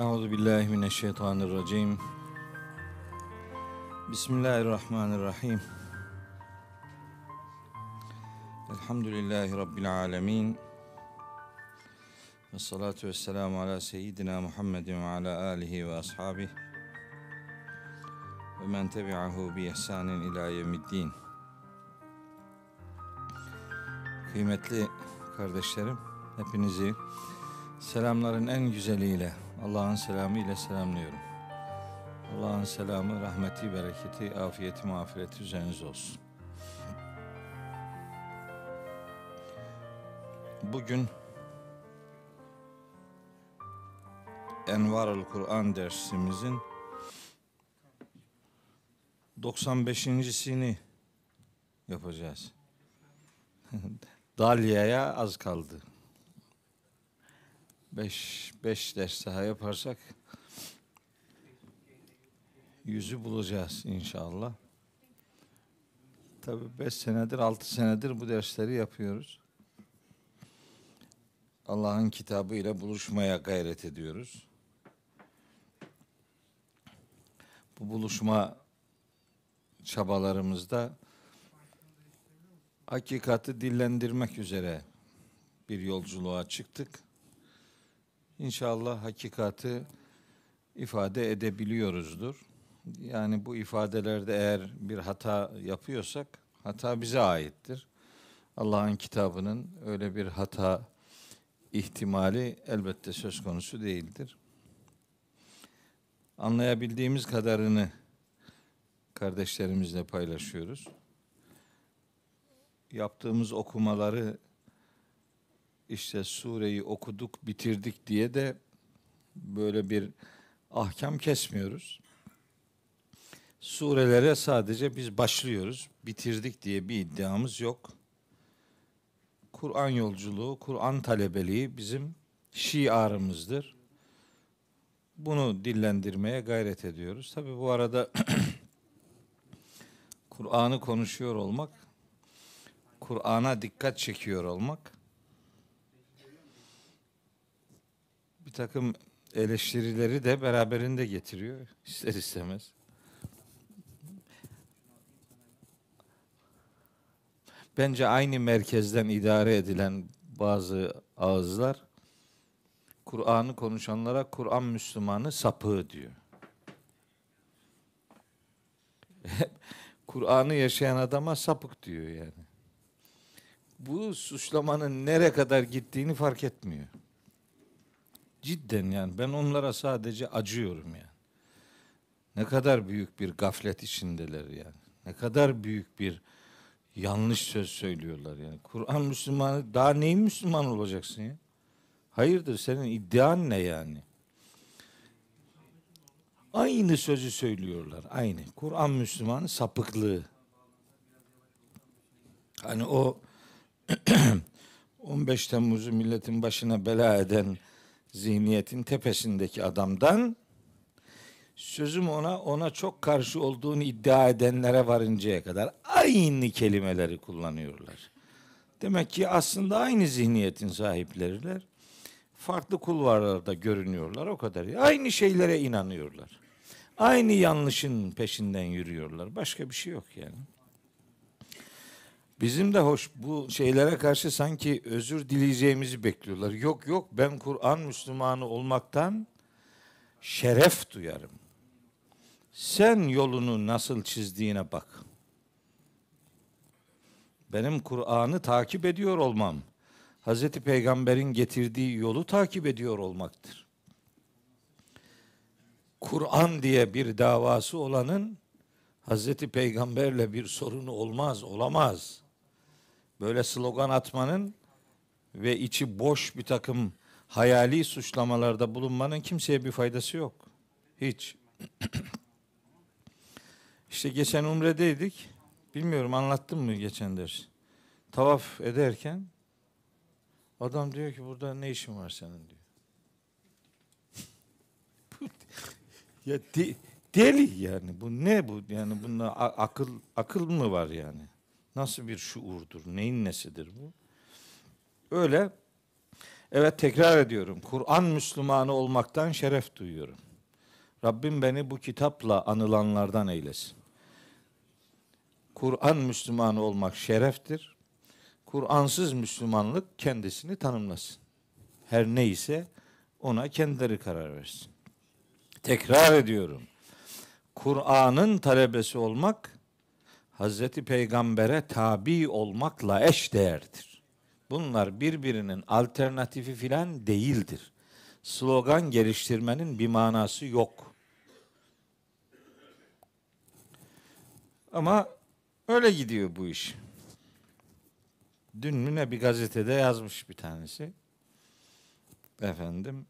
Euzu billahi mineşşeytanirracim. Bismillahirrahmanirrahim. Elhamdülillahi rabbil alamin. Ve salatu vesselamu ala seyyidina Muhammedin ve ala alihi ve ashabihi ve men tebi'ahu bi ihsanin ila yevmiddin. Kıymetli kardeşlerim, hepinizi selamların en güzeliyle, Allah'ın selamı ile selamlıyorum. Allah'ın selamı, rahmeti, bereketi, afiyeti, mağfireti üzerinize olsun. Bugün Envarul dersimizin 95.sini yapacağız. Dalya'ya az kaldı. Beş, beş ders daha yaparsak yüzü bulacağız inşallah. Tabi beş senedir, altı senedir bu dersleri yapıyoruz. Allah'ın kitabı ile buluşmaya gayret ediyoruz. Bu buluşma çabalarımızda hakikati dillendirmek üzere bir yolculuğa çıktık. İnşallah hakikati ifade edebiliyoruzdur. Yani bu ifadelerde eğer bir hata yapıyorsak hata bize aittir. Allah'ın kitabının öyle bir hata ihtimali elbette söz konusu değildir. Anlayabildiğimiz kadarını kardeşlerimizle paylaşıyoruz. Yaptığımız okumaları işte sureyi okuduk, bitirdik diye de böyle bir ahkam kesmiyoruz. Surelere sadece biz başlıyoruz, bitirdik diye bir iddiamız yok. Kur'an yolculuğu, Kur'an talebeliği bizim şiarımızdır. Bunu dillendirmeye gayret ediyoruz. Tabi bu arada Kur'an'ı konuşuyor olmak, Kur'an'a dikkat çekiyor olmak, takım eleştirileri de beraberinde getiriyor ister istemez. Bence aynı merkezden idare edilen bazı ağızlar Kur'an'ı konuşanlara Kur'an Müslümanı sapığı diyor. Kur'an'ı yaşayan adama sapık diyor yani. Bu suçlamanın nere kadar gittiğini fark etmiyor. Cidden yani ben onlara sadece acıyorum yani. Ne kadar büyük bir gaflet içindeler yani. Ne kadar büyük bir yanlış söz söylüyorlar yani. Kur'an Müslümanı daha neyin Müslüman olacaksın ya? Hayırdır senin iddian ne yani? Aynı sözü söylüyorlar. Aynı. Kur'an Müslümanı sapıklığı. Hani o 15 Temmuz'u milletin başına bela eden zihniyetin tepesindeki adamdan sözüm ona ona çok karşı olduğunu iddia edenlere varıncaya kadar aynı kelimeleri kullanıyorlar. Demek ki aslında aynı zihniyetin sahipleriler. Farklı kulvarlarda görünüyorlar o kadar. Aynı şeylere inanıyorlar. Aynı yanlışın peşinden yürüyorlar. Başka bir şey yok yani. Bizim de hoş bu şeylere karşı sanki özür dileyeceğimizi bekliyorlar. Yok yok ben Kur'an Müslümanı olmaktan şeref duyarım. Sen yolunu nasıl çizdiğine bak. Benim Kur'an'ı takip ediyor olmam, Hazreti Peygamber'in getirdiği yolu takip ediyor olmaktır. Kur'an diye bir davası olanın Hazreti Peygamberle bir sorunu olmaz, olamaz böyle slogan atmanın ve içi boş bir takım hayali suçlamalarda bulunmanın kimseye bir faydası yok. Hiç. İşte geçen umredeydik. Bilmiyorum anlattım mı geçen ders. Tavaf ederken adam diyor ki burada ne işin var senin diyor. ya de, deli yani bu ne bu yani bunda akıl akıl mı var yani? Nasıl bir şuurdur? Neyin nesidir bu? Öyle Evet tekrar ediyorum. Kur'an Müslümanı olmaktan şeref duyuyorum. Rabbim beni bu kitapla anılanlardan eylesin. Kur'an Müslümanı olmak şereftir. Kur'ansız Müslümanlık kendisini tanımlasın. Her neyse ona kendileri karar versin. Tekrar ediyorum. Kur'an'ın talebesi olmak Hazreti Peygamber'e tabi olmakla eş değerdir. Bunlar birbirinin alternatifi filan değildir. Slogan geliştirmenin bir manası yok. Ama öyle gidiyor bu iş. Dün mü ne bir gazetede yazmış bir tanesi. Efendim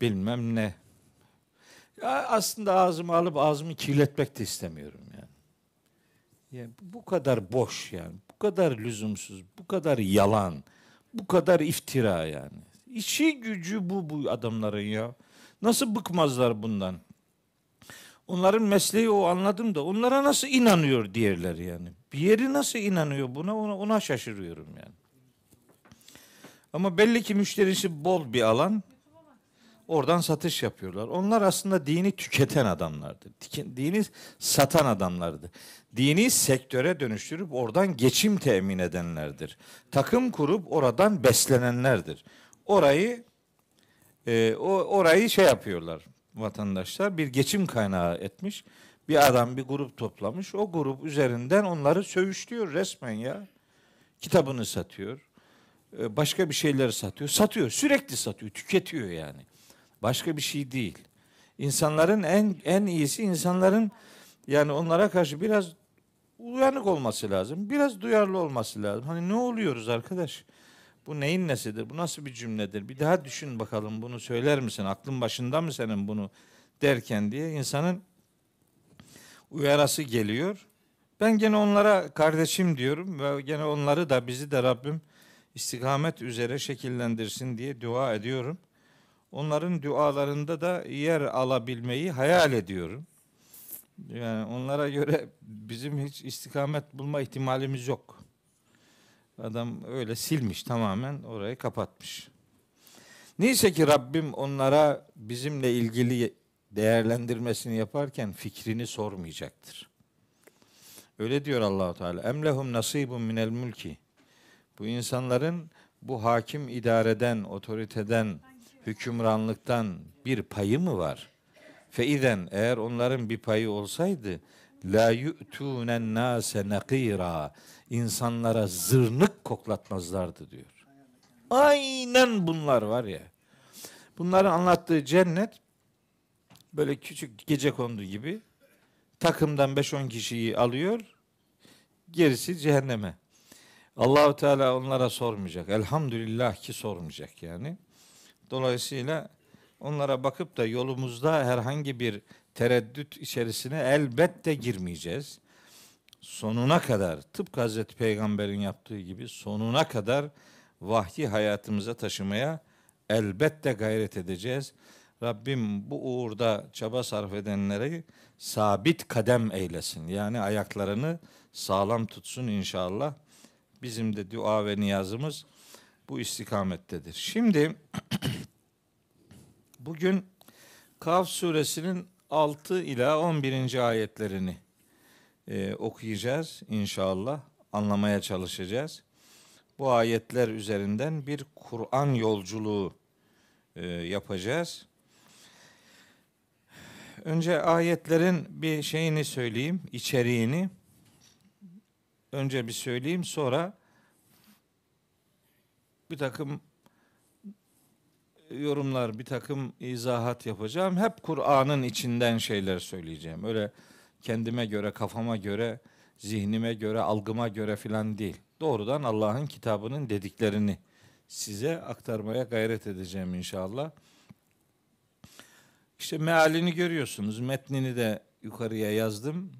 bilmem ne. Ya aslında ağzımı alıp ağzımı kirletmek de istemiyorum yani. Bu kadar boş yani. Bu kadar lüzumsuz. Bu kadar yalan. Bu kadar iftira yani. İşi gücü bu bu adamların ya. Nasıl bıkmazlar bundan? Onların mesleği o anladım da onlara nasıl inanıyor diğerleri yani. Bir yeri nasıl inanıyor buna ona, ona şaşırıyorum yani. Ama belli ki müşterisi bol bir alan. Oradan satış yapıyorlar. Onlar aslında dini tüketen adamlardı. Dini satan adamlardı. Dini sektöre dönüştürüp oradan geçim temin edenlerdir. Takım kurup oradan beslenenlerdir. Orayı e, o orayı şey yapıyorlar vatandaşlar bir geçim kaynağı etmiş. Bir adam bir grup toplamış. O grup üzerinden onları söğüşlüyor resmen ya. Kitabını satıyor. E, başka bir şeyleri satıyor. Satıyor. Sürekli satıyor. Tüketiyor yani. Başka bir şey değil. İnsanların en en iyisi insanların yani onlara karşı biraz uyanık olması lazım. Biraz duyarlı olması lazım. Hani ne oluyoruz arkadaş? Bu neyin nesidir? Bu nasıl bir cümledir? Bir daha düşün bakalım bunu söyler misin? Aklın başında mı senin bunu derken diye insanın uyarası geliyor. Ben gene onlara kardeşim diyorum ve gene onları da bizi de Rabbim istikamet üzere şekillendirsin diye dua ediyorum. Onların dualarında da yer alabilmeyi hayal ediyorum. Yani onlara göre bizim hiç istikamet bulma ihtimalimiz yok. Adam öyle silmiş tamamen orayı kapatmış. Neyse ki Rabbim onlara bizimle ilgili değerlendirmesini yaparken fikrini sormayacaktır. Öyle diyor Allahu Teala. Emlehum nasibun minel mulki. Bu insanların bu hakim idareden, otoriteden, hükümranlıktan bir payı mı var? Feizen eğer onların bir payı olsaydı la yu'tunen nase nakira insanlara zırnık koklatmazlardı diyor. Aynen bunlar var ya. Bunların anlattığı cennet böyle küçük gece kondu gibi takımdan 5-10 kişiyi alıyor. Gerisi cehenneme. Allahu Teala onlara sormayacak. Elhamdülillah ki sormayacak yani. Dolayısıyla onlara bakıp da yolumuzda herhangi bir tereddüt içerisine elbette girmeyeceğiz. Sonuna kadar tıpkı Hazreti Peygamber'in yaptığı gibi sonuna kadar vahyi hayatımıza taşımaya elbette gayret edeceğiz. Rabbim bu uğurda çaba sarf edenleri sabit kadem eylesin. Yani ayaklarını sağlam tutsun inşallah. Bizim de dua ve niyazımız bu istikamettedir. Şimdi bugün Kaf suresinin 6 ila 11. ayetlerini e, okuyacağız inşallah. Anlamaya çalışacağız. Bu ayetler üzerinden bir Kur'an yolculuğu e, yapacağız. Önce ayetlerin bir şeyini söyleyeyim, içeriğini. Önce bir söyleyeyim, sonra bir takım yorumlar, bir takım izahat yapacağım. Hep Kur'an'ın içinden şeyler söyleyeceğim. Öyle kendime göre, kafama göre, zihnime göre, algıma göre filan değil. Doğrudan Allah'ın kitabının dediklerini size aktarmaya gayret edeceğim inşallah. İşte mealini görüyorsunuz. Metnini de yukarıya yazdım.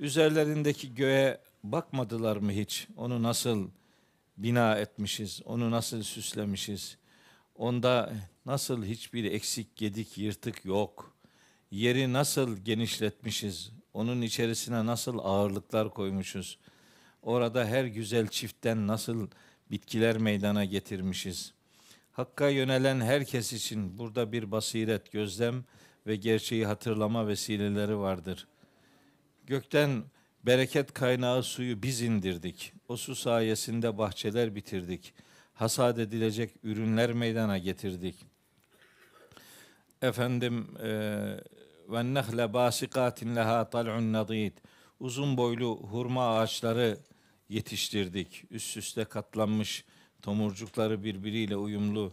Üzerlerindeki göğe bakmadılar mı hiç? Onu nasıl bina etmişiz? Onu nasıl süslemişiz? Onda nasıl hiçbir eksik, gedik, yırtık yok? Yeri nasıl genişletmişiz? Onun içerisine nasıl ağırlıklar koymuşuz? Orada her güzel çiftten nasıl bitkiler meydana getirmişiz? Hakka yönelen herkes için burada bir basiret, gözlem ve gerçeği hatırlama vesileleri vardır. Gökten bereket kaynağı suyu biz indirdik. O su sayesinde bahçeler bitirdik. Hasat edilecek ürünler meydana getirdik. Efendim e, ve nehle basikatin leha tal'un nadid. Uzun boylu hurma ağaçları yetiştirdik. Üst üste katlanmış tomurcukları birbiriyle uyumlu.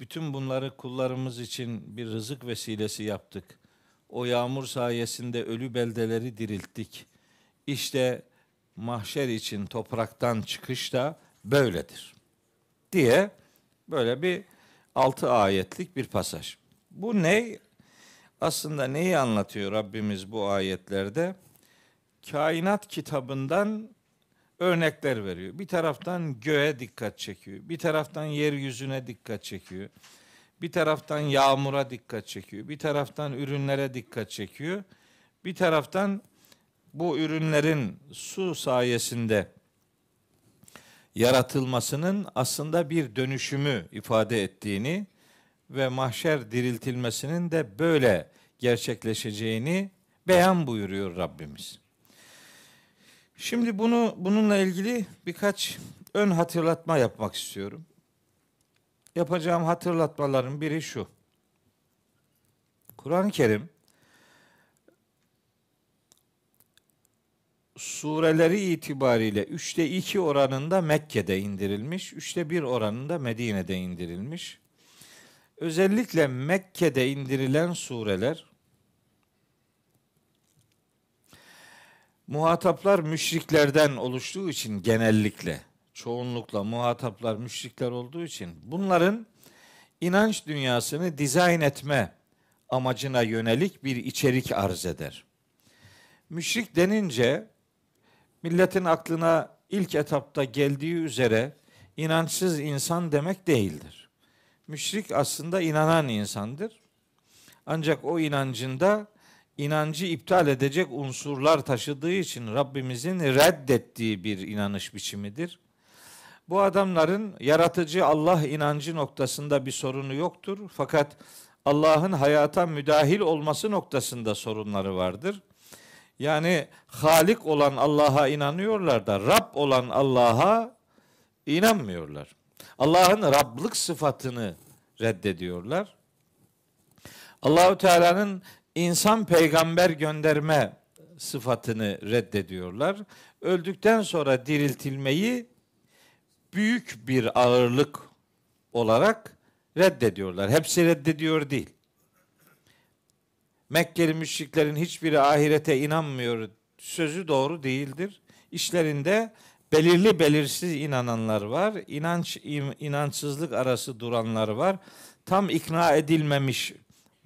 Bütün bunları kullarımız için bir rızık vesilesi yaptık. O yağmur sayesinde ölü beldeleri dirilttik. İşte mahşer için topraktan çıkış da böyledir. Diye böyle bir altı ayetlik bir pasaj. Bu ne? Aslında neyi anlatıyor Rabbimiz bu ayetlerde? Kainat kitabından örnekler veriyor. Bir taraftan göğe dikkat çekiyor. Bir taraftan yeryüzüne dikkat çekiyor. Bir taraftan yağmura dikkat çekiyor. Bir taraftan ürünlere dikkat çekiyor. Bir taraftan bu ürünlerin su sayesinde yaratılmasının aslında bir dönüşümü ifade ettiğini ve mahşer diriltilmesinin de böyle gerçekleşeceğini beyan buyuruyor Rabbimiz. Şimdi bunu bununla ilgili birkaç ön hatırlatma yapmak istiyorum. Yapacağım hatırlatmaların biri şu. Kur'an-ı Kerim sureleri itibariyle üçte iki oranında Mekke'de indirilmiş, üçte bir oranında Medine'de indirilmiş. Özellikle Mekke'de indirilen sureler muhataplar müşriklerden oluştuğu için genellikle çoğunlukla muhataplar müşrikler olduğu için bunların inanç dünyasını dizayn etme amacına yönelik bir içerik arz eder. Müşrik denince milletin aklına ilk etapta geldiği üzere inançsız insan demek değildir. Müşrik aslında inanan insandır. Ancak o inancında inancı iptal edecek unsurlar taşıdığı için Rabbimizin reddettiği bir inanış biçimidir. Bu adamların yaratıcı Allah inancı noktasında bir sorunu yoktur. Fakat Allah'ın hayata müdahil olması noktasında sorunları vardır. Yani Halik olan Allah'a inanıyorlar da Rab olan Allah'a inanmıyorlar. Allah'ın Rablık sıfatını reddediyorlar. Allahu Teala'nın insan peygamber gönderme sıfatını reddediyorlar. Öldükten sonra diriltilmeyi büyük bir ağırlık olarak reddediyorlar. Hepsi reddediyor değil. Mekkeli müşriklerin hiçbiri ahirete inanmıyor sözü doğru değildir. İşlerinde belirli belirsiz inananlar var. İnanç inançsızlık arası duranlar var. Tam ikna edilmemiş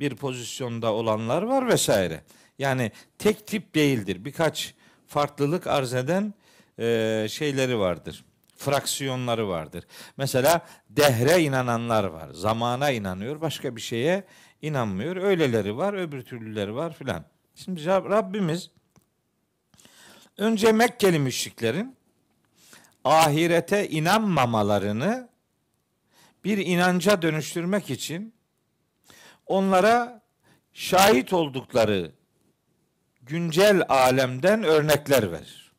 bir pozisyonda olanlar var vesaire. Yani tek tip değildir. Birkaç farklılık arz eden e, şeyleri vardır. Fraksiyonları vardır. Mesela dehre inananlar var. Zamana inanıyor. Başka bir şeye inanmıyor. Öyleleri var. Öbür türlüleri var filan. Şimdi Rabbimiz önce Mekkeli müşriklerin ahirete inanmamalarını bir inanca dönüştürmek için onlara şahit oldukları güncel alemden örnekler verir.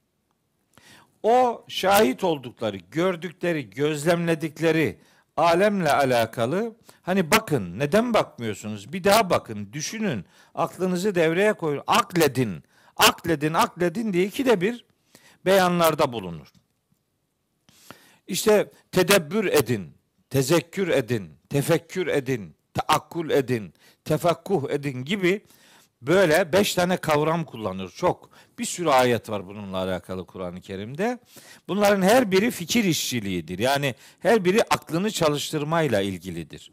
O şahit oldukları, gördükleri, gözlemledikleri alemle alakalı hani bakın neden bakmıyorsunuz? Bir daha bakın, düşünün, aklınızı devreye koyun, akledin, akledin, akledin diye iki de bir beyanlarda bulunur. İşte tedebbür edin, tezekkür edin, tefekkür edin, taakkul edin, tefakkuh edin gibi böyle beş tane kavram kullanır. Çok. Bir sürü ayet var bununla alakalı Kur'an-ı Kerim'de. Bunların her biri fikir işçiliğidir. Yani her biri aklını çalıştırmayla ilgilidir.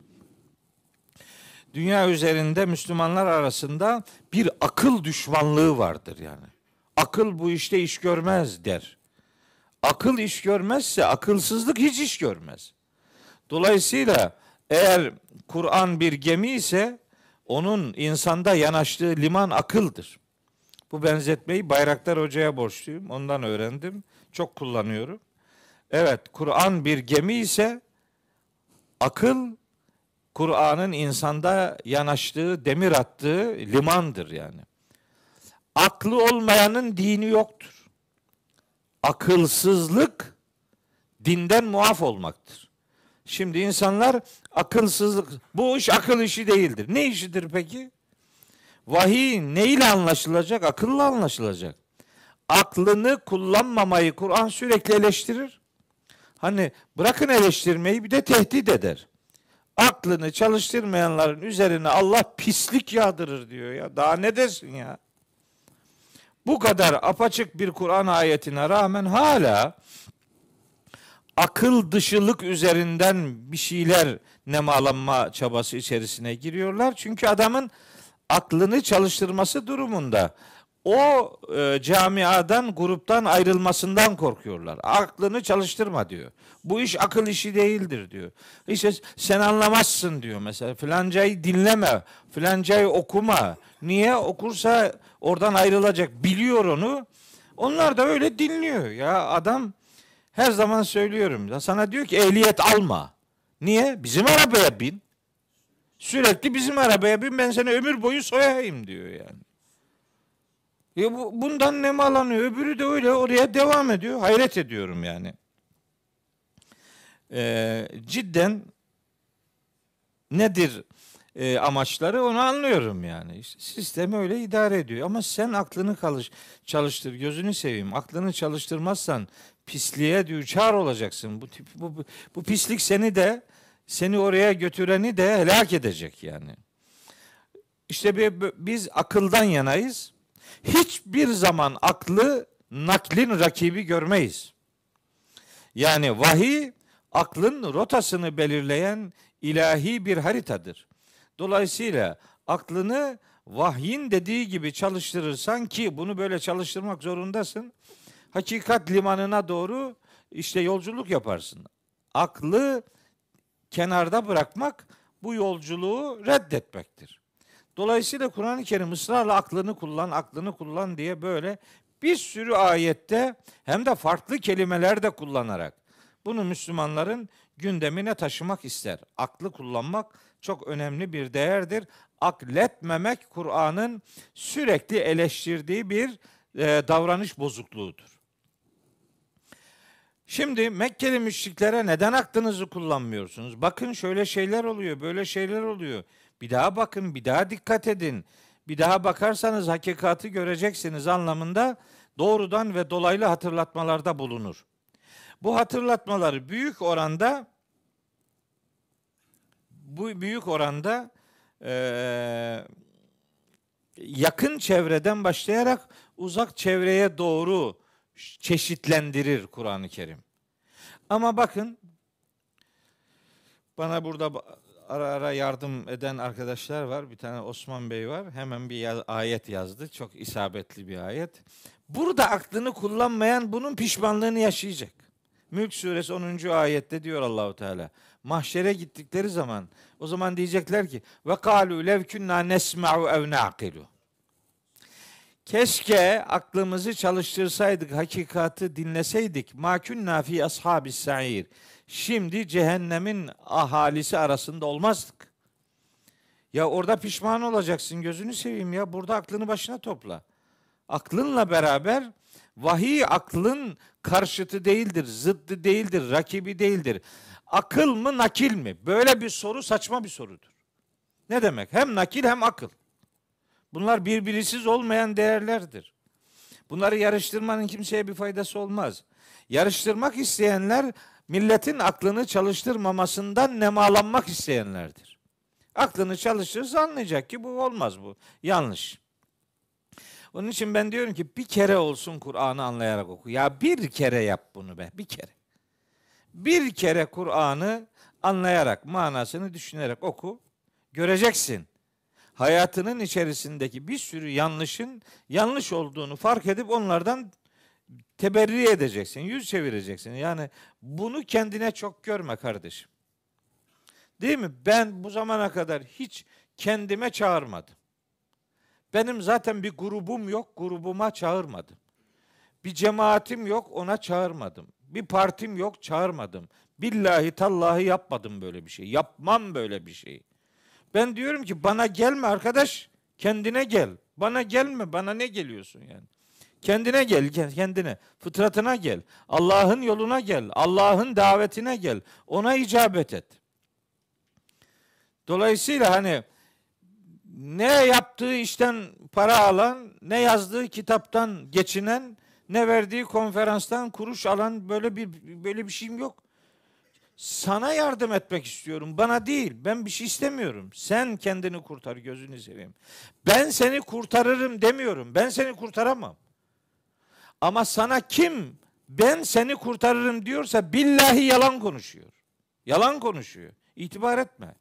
Dünya üzerinde Müslümanlar arasında bir akıl düşmanlığı vardır yani. Akıl bu işte iş görmez der. Akıl iş görmezse akılsızlık hiç iş görmez. Dolayısıyla eğer Kur'an bir gemi ise onun insanda yanaştığı liman akıldır. Bu benzetmeyi Bayraktar Hoca'ya borçluyum. Ondan öğrendim. Çok kullanıyorum. Evet, Kur'an bir gemi ise Akıl Kur'an'ın insanda yanaştığı, demir attığı limandır yani. Aklı olmayanın dini yoktur. Akılsızlık dinden muaf olmaktır. Şimdi insanlar akılsızlık, bu iş akıl işi değildir. Ne işidir peki? Vahiy ne ile anlaşılacak? Akılla anlaşılacak. Aklını kullanmamayı Kur'an sürekli eleştirir. Hani bırakın eleştirmeyi bir de tehdit eder. Aklını çalıştırmayanların üzerine Allah pislik yağdırır diyor ya. Daha ne desin ya? Bu kadar apaçık bir Kur'an ayetine rağmen hala akıl dışılık üzerinden bir şeyler nemalanma çabası içerisine giriyorlar. Çünkü adamın aklını çalıştırması durumunda o e, camiadan, gruptan ayrılmasından korkuyorlar. Aklını çalıştırma diyor. Bu iş akıl işi değildir diyor. İşte sen anlamazsın diyor mesela. Filancayı dinleme, filancayı okuma. Niye? Okursa oradan ayrılacak. Biliyor onu. Onlar da öyle dinliyor. Ya adam her zaman söylüyorum. Sana diyor ki ehliyet alma. Niye? Bizim arabaya bin. Sürekli bizim arabaya bin ben seni ömür boyu soyayım diyor yani. Ya bu, bundan ne malanıyor? Öbürü de öyle oraya devam ediyor. Hayret ediyorum yani. Ee, cidden nedir e, amaçları onu anlıyorum yani. İşte sistemi öyle idare ediyor. Ama sen aklını kalış, çalıştır. Gözünü seveyim. Aklını çalıştırmazsan pisliğe düçar olacaksın. Bu, tip, bu, bu, bu pislik seni de seni oraya götüreni de helak edecek yani. İşte biz akıldan yanayız. Hiçbir zaman aklı naklin rakibi görmeyiz. Yani vahiy aklın rotasını belirleyen ilahi bir haritadır. Dolayısıyla aklını vahyin dediği gibi çalıştırırsan ki bunu böyle çalıştırmak zorundasın. Hakikat limanına doğru işte yolculuk yaparsın. Aklı kenarda bırakmak bu yolculuğu reddetmektir. Dolayısıyla Kur'an-ı Kerim ısrarla aklını kullan, aklını kullan diye böyle bir sürü ayette hem de farklı kelimeler de kullanarak bunu Müslümanların gündemine taşımak ister. Aklı kullanmak çok önemli bir değerdir. Akletmemek Kur'an'ın sürekli eleştirdiği bir e, davranış bozukluğudur. Şimdi Mekkeli müşriklere neden aklınızı kullanmıyorsunuz? Bakın şöyle şeyler oluyor, böyle şeyler oluyor. Bir daha bakın, bir daha dikkat edin. Bir daha bakarsanız hakikati göreceksiniz anlamında doğrudan ve dolaylı hatırlatmalarda bulunur. Bu hatırlatmaları büyük oranda bu büyük oranda e, yakın çevreden başlayarak uzak çevreye doğru çeşitlendirir Kur'an-ı Kerim. Ama bakın bana burada ara ara yardım eden arkadaşlar var. Bir tane Osman Bey var. Hemen bir yaz, ayet yazdı. Çok isabetli bir ayet. Burada aklını kullanmayan bunun pişmanlığını yaşayacak. Mülk suresi 10. ayette diyor Allahu Teala. Mahşere gittikleri zaman o zaman diyecekler ki ve kalu lev kunna nesma'u ev naqilu. Keşke aklımızı çalıştırsaydık, hakikati dinleseydik. Ma kunna fi ashabis sa'ir şimdi cehennemin ahalisi arasında olmazdık. Ya orada pişman olacaksın gözünü seveyim ya. Burada aklını başına topla. Aklınla beraber vahiy aklın karşıtı değildir, zıddı değildir, rakibi değildir. Akıl mı nakil mi? Böyle bir soru saçma bir sorudur. Ne demek? Hem nakil hem akıl. Bunlar birbirisiz olmayan değerlerdir. Bunları yarıştırmanın kimseye bir faydası olmaz. Yarıştırmak isteyenler milletin aklını çalıştırmamasından nemalanmak isteyenlerdir. Aklını çalıştırırsa anlayacak ki bu olmaz bu. Yanlış. Onun için ben diyorum ki bir kere olsun Kur'an'ı anlayarak oku. Ya bir kere yap bunu be, bir kere. Bir kere Kur'an'ı anlayarak, manasını düşünerek oku. Göreceksin. Hayatının içerisindeki bir sürü yanlışın yanlış olduğunu fark edip onlardan teberri edeceksin, yüz çevireceksin. Yani bunu kendine çok görme kardeşim. Değil mi? Ben bu zamana kadar hiç kendime çağırmadım. Benim zaten bir grubum yok, grubuma çağırmadım. Bir cemaatim yok, ona çağırmadım. Bir partim yok, çağırmadım. Billahi tallahi yapmadım böyle bir şey. Yapmam böyle bir şey. Ben diyorum ki bana gelme arkadaş. Kendine gel. Bana gelme. Bana ne geliyorsun yani? Kendine gel, kendine. Fıtratına gel. Allah'ın yoluna gel. Allah'ın davetine gel. Ona icabet et. Dolayısıyla hani ne yaptığı işten para alan, ne yazdığı kitaptan geçinen, ne verdiği konferanstan kuruş alan böyle bir böyle bir şeyim yok. Sana yardım etmek istiyorum. Bana değil. Ben bir şey istemiyorum. Sen kendini kurtar gözünü seveyim. Ben seni kurtarırım demiyorum. Ben seni kurtaramam. Ama sana kim ben seni kurtarırım diyorsa billahi yalan konuşuyor. Yalan konuşuyor. İtibar etme.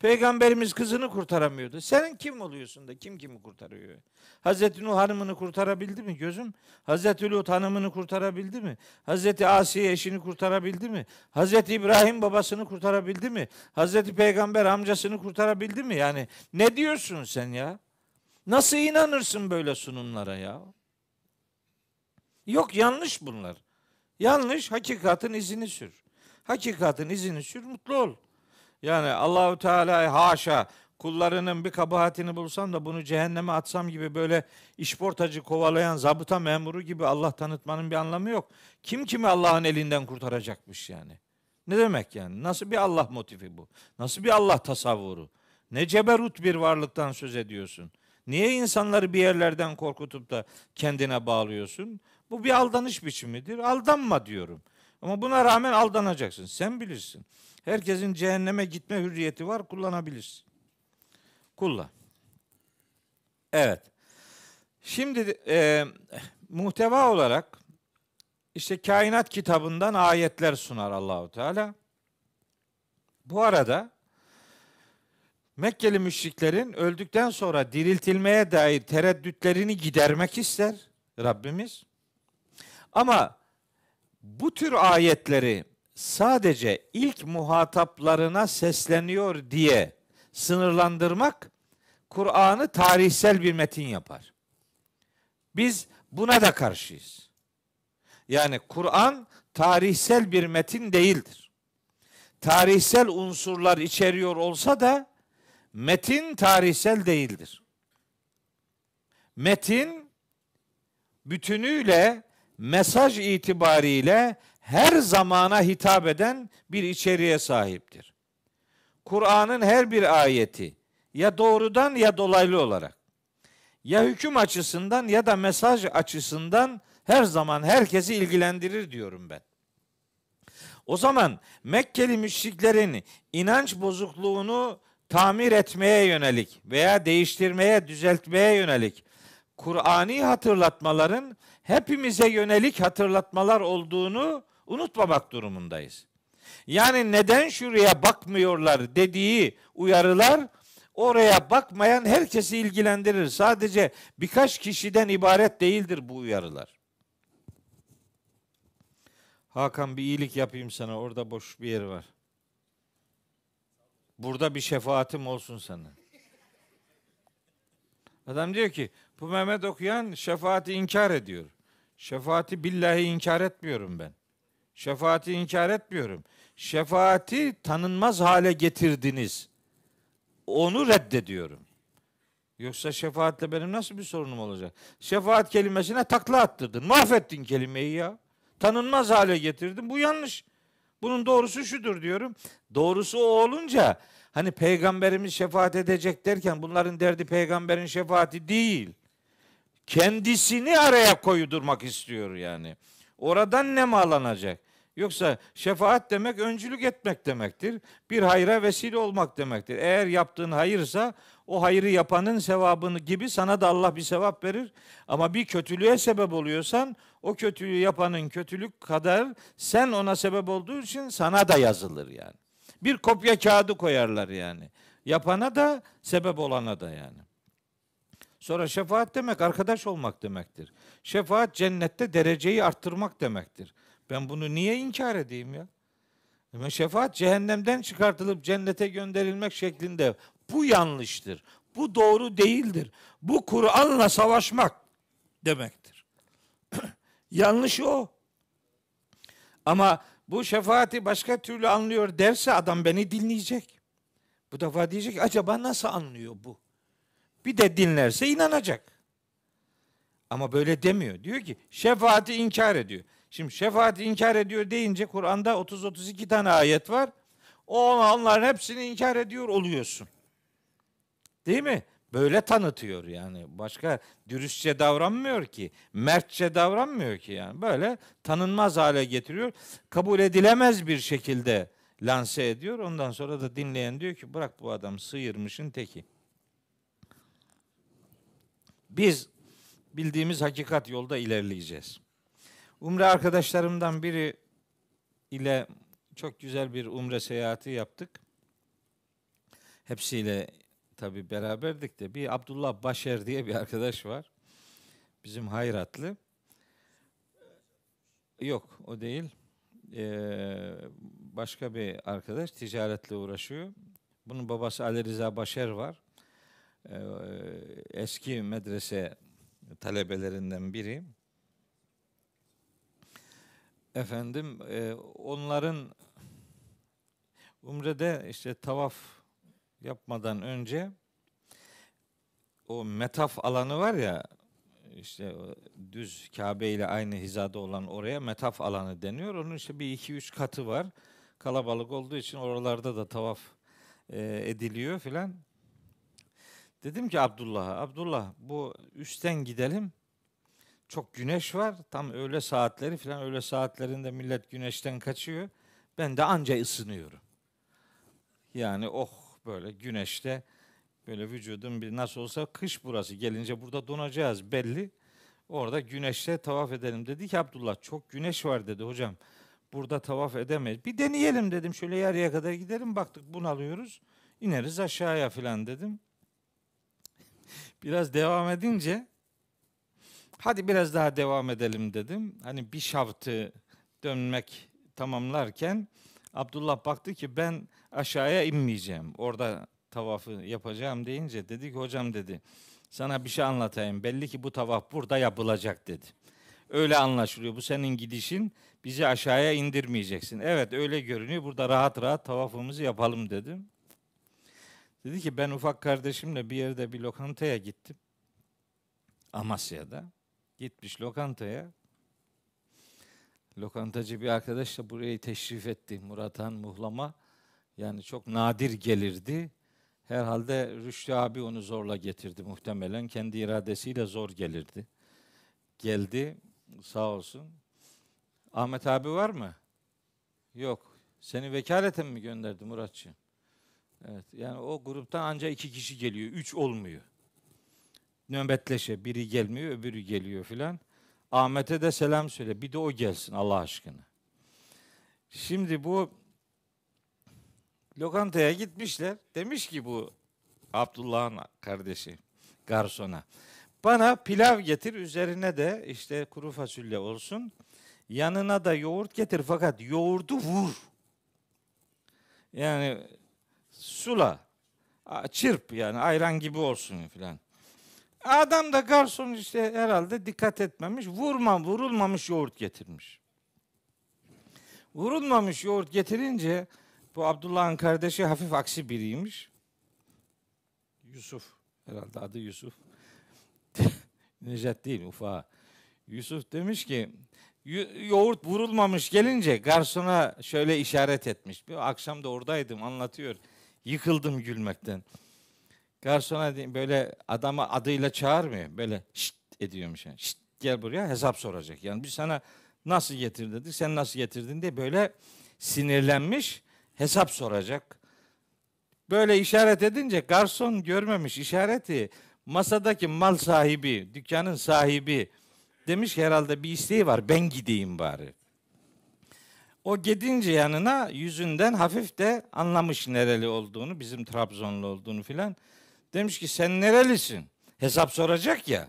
Peygamberimiz kızını kurtaramıyordu. Senin kim oluyorsun da kim kimi kurtarıyor? Hazreti Nuh hanımını kurtarabildi mi gözüm? Hazreti Lut hanımını kurtarabildi mi? Hazreti Asiye eşini kurtarabildi mi? Hazreti İbrahim babasını kurtarabildi mi? Hazreti Peygamber amcasını kurtarabildi mi? Yani ne diyorsun sen ya? Nasıl inanırsın böyle sunumlara ya? Yok yanlış bunlar. Yanlış hakikatin izini sür. Hakikatin izini sür mutlu ol. Yani Allahu Teala haşa kullarının bir kabahatini bulsam da bunu cehenneme atsam gibi böyle işportacı kovalayan zabıta memuru gibi Allah tanıtmanın bir anlamı yok. Kim kimi Allah'ın elinden kurtaracakmış yani? Ne demek yani? Nasıl bir Allah motifi bu? Nasıl bir Allah tasavvuru? Ne ceberut bir varlıktan söz ediyorsun? Niye insanları bir yerlerden korkutup da kendine bağlıyorsun? Bu bir aldanış biçimidir. Aldanma diyorum. Ama buna rağmen aldanacaksın. Sen bilirsin. Herkesin cehenneme gitme hürriyeti var. Kullanabilirsin. Kullan. Evet. Şimdi e, muhteva olarak işte kainat kitabından ayetler sunar Allahu Teala. Bu arada Mekkeli müşriklerin öldükten sonra diriltilmeye dair tereddütlerini gidermek ister Rabbimiz. Ama bu tür ayetleri sadece ilk muhataplarına sesleniyor diye sınırlandırmak Kur'an'ı tarihsel bir metin yapar. Biz buna da karşıyız. Yani Kur'an tarihsel bir metin değildir. Tarihsel unsurlar içeriyor olsa da metin tarihsel değildir. Metin bütünüyle mesaj itibariyle her zamana hitap eden bir içeriğe sahiptir. Kur'an'ın her bir ayeti ya doğrudan ya dolaylı olarak ya hüküm açısından ya da mesaj açısından her zaman herkesi ilgilendirir diyorum ben. O zaman Mekkeli müşriklerin inanç bozukluğunu tamir etmeye yönelik veya değiştirmeye, düzeltmeye yönelik Kur'ani hatırlatmaların hepimize yönelik hatırlatmalar olduğunu unutmamak durumundayız. Yani neden şuraya bakmıyorlar dediği uyarılar oraya bakmayan herkesi ilgilendirir. Sadece birkaç kişiden ibaret değildir bu uyarılar. Hakan bir iyilik yapayım sana. Orada boş bir yer var. Burada bir şefaatim olsun sana. Adam diyor ki bu Mehmet okuyan şefaati inkar ediyor. Şefaati billahi inkar etmiyorum ben. Şefaati inkar etmiyorum. Şefaati tanınmaz hale getirdiniz. Onu reddediyorum. Yoksa şefaatle benim nasıl bir sorunum olacak? Şefaat kelimesine takla attırdın. Mahvettin kelimeyi ya. Tanınmaz hale getirdin. Bu yanlış. Bunun doğrusu şudur diyorum. Doğrusu o olunca hani peygamberimiz şefaat edecek derken bunların derdi peygamberin şefaati değil. Kendisini araya koydurmak istiyor yani. Oradan ne malanacak? Yoksa şefaat demek öncülük etmek demektir. Bir hayra vesile olmak demektir. Eğer yaptığın hayırsa o hayrı yapanın sevabını gibi sana da Allah bir sevap verir. Ama bir kötülüğe sebep oluyorsan o kötülüğü yapanın kötülük kadar sen ona sebep olduğu için sana da yazılır yani. Bir kopya kağıdı koyarlar yani. Yapana da sebep olana da yani. Sonra şefaat demek arkadaş olmak demektir. Şefaat cennette dereceyi arttırmak demektir. Ben bunu niye inkar edeyim ya? Şefaat cehennemden çıkartılıp cennete gönderilmek şeklinde bu yanlıştır. Bu doğru değildir. Bu Kur'an'la savaşmak demektir. Yanlış o. Ama bu şefaati başka türlü anlıyor derse adam beni dinleyecek. Bu defa diyecek acaba nasıl anlıyor bu? Bir de dinlerse inanacak. Ama böyle demiyor. Diyor ki şefaati inkar ediyor. Şimdi şefaati inkar ediyor deyince Kur'an'da 30-32 tane ayet var. O onların hepsini inkar ediyor oluyorsun. Değil mi? Böyle tanıtıyor yani. Başka dürüstçe davranmıyor ki. Mertçe davranmıyor ki yani. Böyle tanınmaz hale getiriyor. Kabul edilemez bir şekilde lanse ediyor. Ondan sonra da dinleyen diyor ki bırak bu adam sıyırmışın teki. Biz bildiğimiz hakikat yolda ilerleyeceğiz. Umre arkadaşlarımdan biri ile çok güzel bir umre seyahati yaptık. Hepsiyle tabi beraberdik de bir Abdullah Başer diye bir arkadaş var. Bizim hayratlı. Yok o değil. Ee, başka bir arkadaş ticaretle uğraşıyor. Bunun babası Ali Rıza Başer var. Ee, eski medrese talebelerinden biri. Efendim e, onların Umre'de işte tavaf yapmadan önce o metaf alanı var ya işte düz Kabe ile aynı hizada olan oraya metaf alanı deniyor. Onun işte bir iki üç katı var. Kalabalık olduğu için oralarda da tavaf e, ediliyor filan. Dedim ki Abdullah'a, Abdullah bu üstten gidelim. Çok güneş var. Tam öğle saatleri filan öğle saatlerinde millet güneşten kaçıyor. Ben de anca ısınıyorum. Yani oh böyle güneşte böyle vücudum bir nasıl olsa kış burası gelince burada donacağız belli. Orada güneşte tavaf edelim dedi ki Abdullah çok güneş var dedi hocam. Burada tavaf edemeyiz. Bir deneyelim dedim şöyle yarıya kadar gidelim baktık bunalıyoruz. ineriz aşağıya filan dedim. Biraz devam edince hadi biraz daha devam edelim dedim. Hani bir şaftı dönmek tamamlarken Abdullah baktı ki ben aşağıya inmeyeceğim. Orada tavafı yapacağım deyince dedi ki hocam dedi sana bir şey anlatayım. Belli ki bu tavaf burada yapılacak dedi. Öyle anlaşılıyor. Bu senin gidişin bizi aşağıya indirmeyeceksin. Evet öyle görünüyor. Burada rahat rahat tavafımızı yapalım dedim. Dedi ki ben ufak kardeşimle bir yerde bir lokantaya gittim. Amasya'da. Gitmiş lokantaya. Lokantacı bir arkadaş da burayı teşrif etti. Muratan Muhlama. Yani çok nadir gelirdi. Herhalde Rüştü abi onu zorla getirdi muhtemelen. Kendi iradesiyle zor gelirdi. Geldi sağ olsun. Ahmet abi var mı? Yok. Seni vekaleten mi gönderdi Muratçığım? Evet. Yani o gruptan ancak iki kişi geliyor. Üç olmuyor. Nöbetleşe. Biri gelmiyor, öbürü geliyor filan. Ahmet'e de selam söyle. Bir de o gelsin Allah aşkına. Şimdi bu lokantaya gitmişler. Demiş ki bu Abdullah'ın kardeşi garsona. Bana pilav getir üzerine de işte kuru fasulye olsun. Yanına da yoğurt getir fakat yoğurdu vur. Yani sula. Çırp yani ayran gibi olsun filan. Adam da garson işte herhalde dikkat etmemiş. Vurma, vurulmamış yoğurt getirmiş. Vurulmamış yoğurt getirince bu Abdullah'ın kardeşi hafif aksi biriymiş. Yusuf. Herhalde adı Yusuf. Necat değil ufa. Yusuf demiş ki yoğurt vurulmamış gelince garsona şöyle işaret etmiş. Bir akşam da oradaydım anlatıyor. Yıkıldım gülmekten. Garsona böyle adama adıyla çağırmıyor. Böyle şşt ediyormuş yani. Şşt gel buraya hesap soracak. Yani biz sana nasıl getir dedik sen nasıl getirdin diye böyle sinirlenmiş hesap soracak. Böyle işaret edince garson görmemiş işareti masadaki mal sahibi, dükkanın sahibi demiş herhalde bir isteği var ben gideyim bari. O gidince yanına yüzünden hafif de anlamış nereli olduğunu, bizim Trabzonlu olduğunu filan. Demiş ki sen nerelisin? Hesap soracak ya.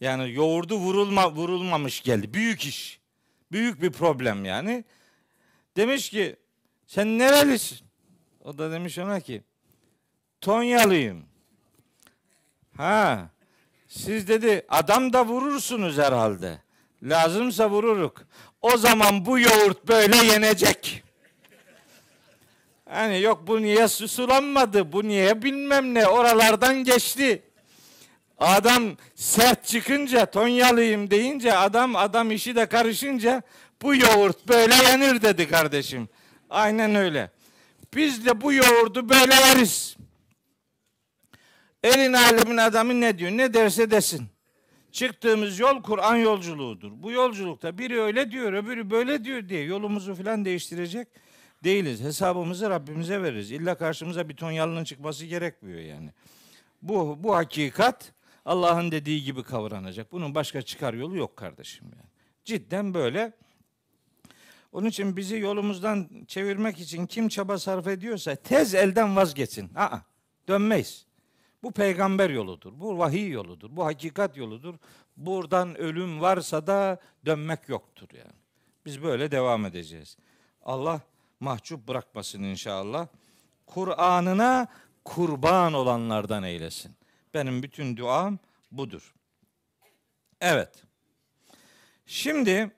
Yani yoğurdu vurulma vurulmamış geldi. Büyük iş. Büyük bir problem yani. Demiş ki sen nerelisin? O da demiş ona ki Tonyalıyım. Ha. Siz dedi adam da vurursunuz herhalde. Lazımsa vururuk. O zaman bu yoğurt böyle yenecek. Hani yok bu niye susulanmadı, bu niye bilmem ne oralardan geçti. Adam sert çıkınca Tonyalıyım deyince adam adam işi de karışınca bu yoğurt böyle yenir dedi kardeşim. Aynen öyle. Biz de bu yoğurdu böyle yeriz. Elin alemin adamı ne diyor? Ne derse desin. Çıktığımız yol Kur'an yolculuğudur. Bu yolculukta biri öyle diyor, öbürü böyle diyor diye yolumuzu falan değiştirecek değiliz. Hesabımızı Rabbimize veririz. İlla karşımıza bir ton yalının çıkması gerekmiyor yani. Bu, bu hakikat Allah'ın dediği gibi kavranacak. Bunun başka çıkar yolu yok kardeşim yani. Cidden böyle. Onun için bizi yolumuzdan çevirmek için kim çaba sarf ediyorsa tez elden vazgeçin. Aa, dönmeyiz. Bu peygamber yoludur. Bu vahiy yoludur. Bu hakikat yoludur. Buradan ölüm varsa da dönmek yoktur yani. Biz böyle devam edeceğiz. Allah mahcup bırakmasın inşallah. Kur'an'ına kurban olanlardan eylesin. Benim bütün duam budur. Evet. Şimdi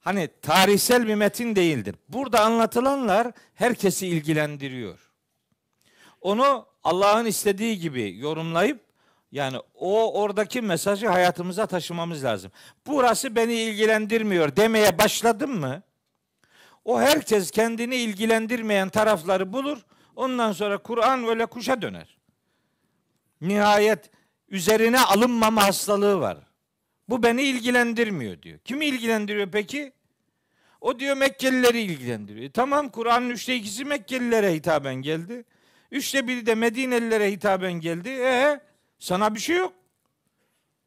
hani tarihsel bir metin değildir. Burada anlatılanlar herkesi ilgilendiriyor. Onu Allah'ın istediği gibi yorumlayıp yani o oradaki mesajı hayatımıza taşımamız lazım. Burası beni ilgilendirmiyor demeye başladım mı? O herkes kendini ilgilendirmeyen tarafları bulur. Ondan sonra Kur'an öyle kuşa döner. Nihayet üzerine alınmama hastalığı var. Bu beni ilgilendirmiyor diyor. Kimi ilgilendiriyor peki? O diyor Mekkelileri ilgilendiriyor. Tamam Kur'an'ın üçte ikisi Mekkelilere hitaben geldi. Üçte biri de Medinelilere hitaben geldi. E sana bir şey yok.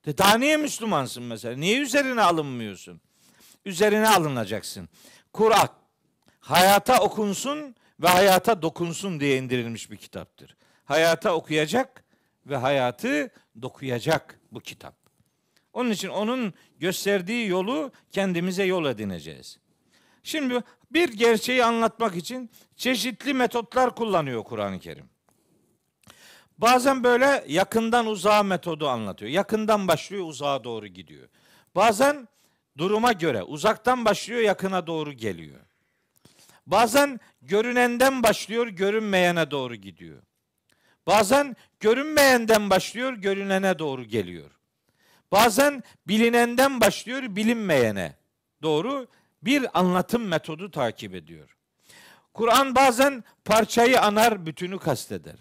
De daha niye Müslümansın mesela? Niye üzerine alınmıyorsun? Üzerine alınacaksın. Kur'an hayata okunsun ve hayata dokunsun diye indirilmiş bir kitaptır. Hayata okuyacak ve hayatı dokuyacak bu kitap. Onun için onun gösterdiği yolu kendimize yol edineceğiz. Şimdi bir gerçeği anlatmak için çeşitli metotlar kullanıyor Kur'an-ı Kerim. Bazen böyle yakından uzağa metodu anlatıyor. Yakından başlıyor uzağa doğru gidiyor. Bazen duruma göre uzaktan başlıyor yakına doğru geliyor. Bazen görünenden başlıyor görünmeyene doğru gidiyor. Bazen görünmeyenden başlıyor görünene doğru geliyor. Bazen bilinenden başlıyor bilinmeyene doğru bir anlatım metodu takip ediyor. Kur'an bazen parçayı anar, bütünü kasteder.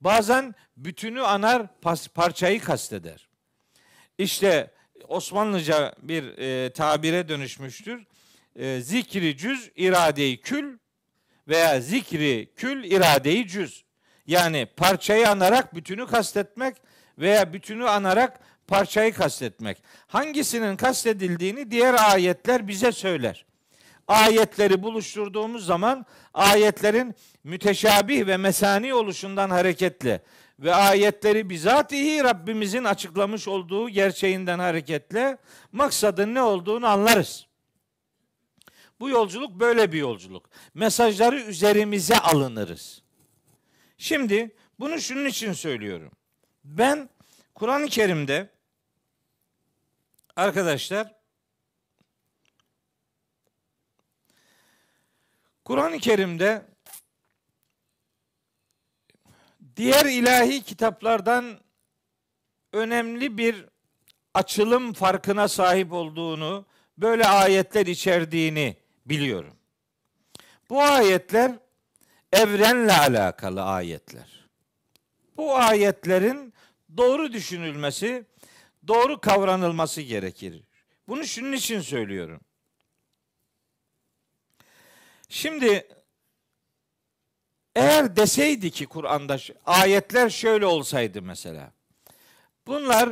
Bazen bütünü anar, parçayı kasteder. İşte Osmanlıca bir e, tabire dönüşmüştür. E, zikri cüz, iradeyi kül veya zikri kül, iradeyi cüz. Yani parçayı anarak bütünü kastetmek veya bütünü anarak parçayı kastetmek. Hangisinin kastedildiğini diğer ayetler bize söyler. Ayetleri buluşturduğumuz zaman ayetlerin müteşabih ve mesani oluşundan hareketle ve ayetleri bizatihi Rabbimizin açıklamış olduğu gerçeğinden hareketle maksadın ne olduğunu anlarız. Bu yolculuk böyle bir yolculuk. Mesajları üzerimize alınırız. Şimdi bunu şunun için söylüyorum. Ben Kur'an-ı Kerim'de arkadaşlar Kur'an-ı Kerim'de diğer ilahi kitaplardan önemli bir açılım farkına sahip olduğunu, böyle ayetler içerdiğini biliyorum. Bu ayetler evrenle alakalı ayetler. Bu ayetlerin doğru düşünülmesi, doğru kavranılması gerekir. Bunu şunun için söylüyorum. Şimdi eğer deseydi ki Kur'an'da ayetler şöyle olsaydı mesela. Bunlar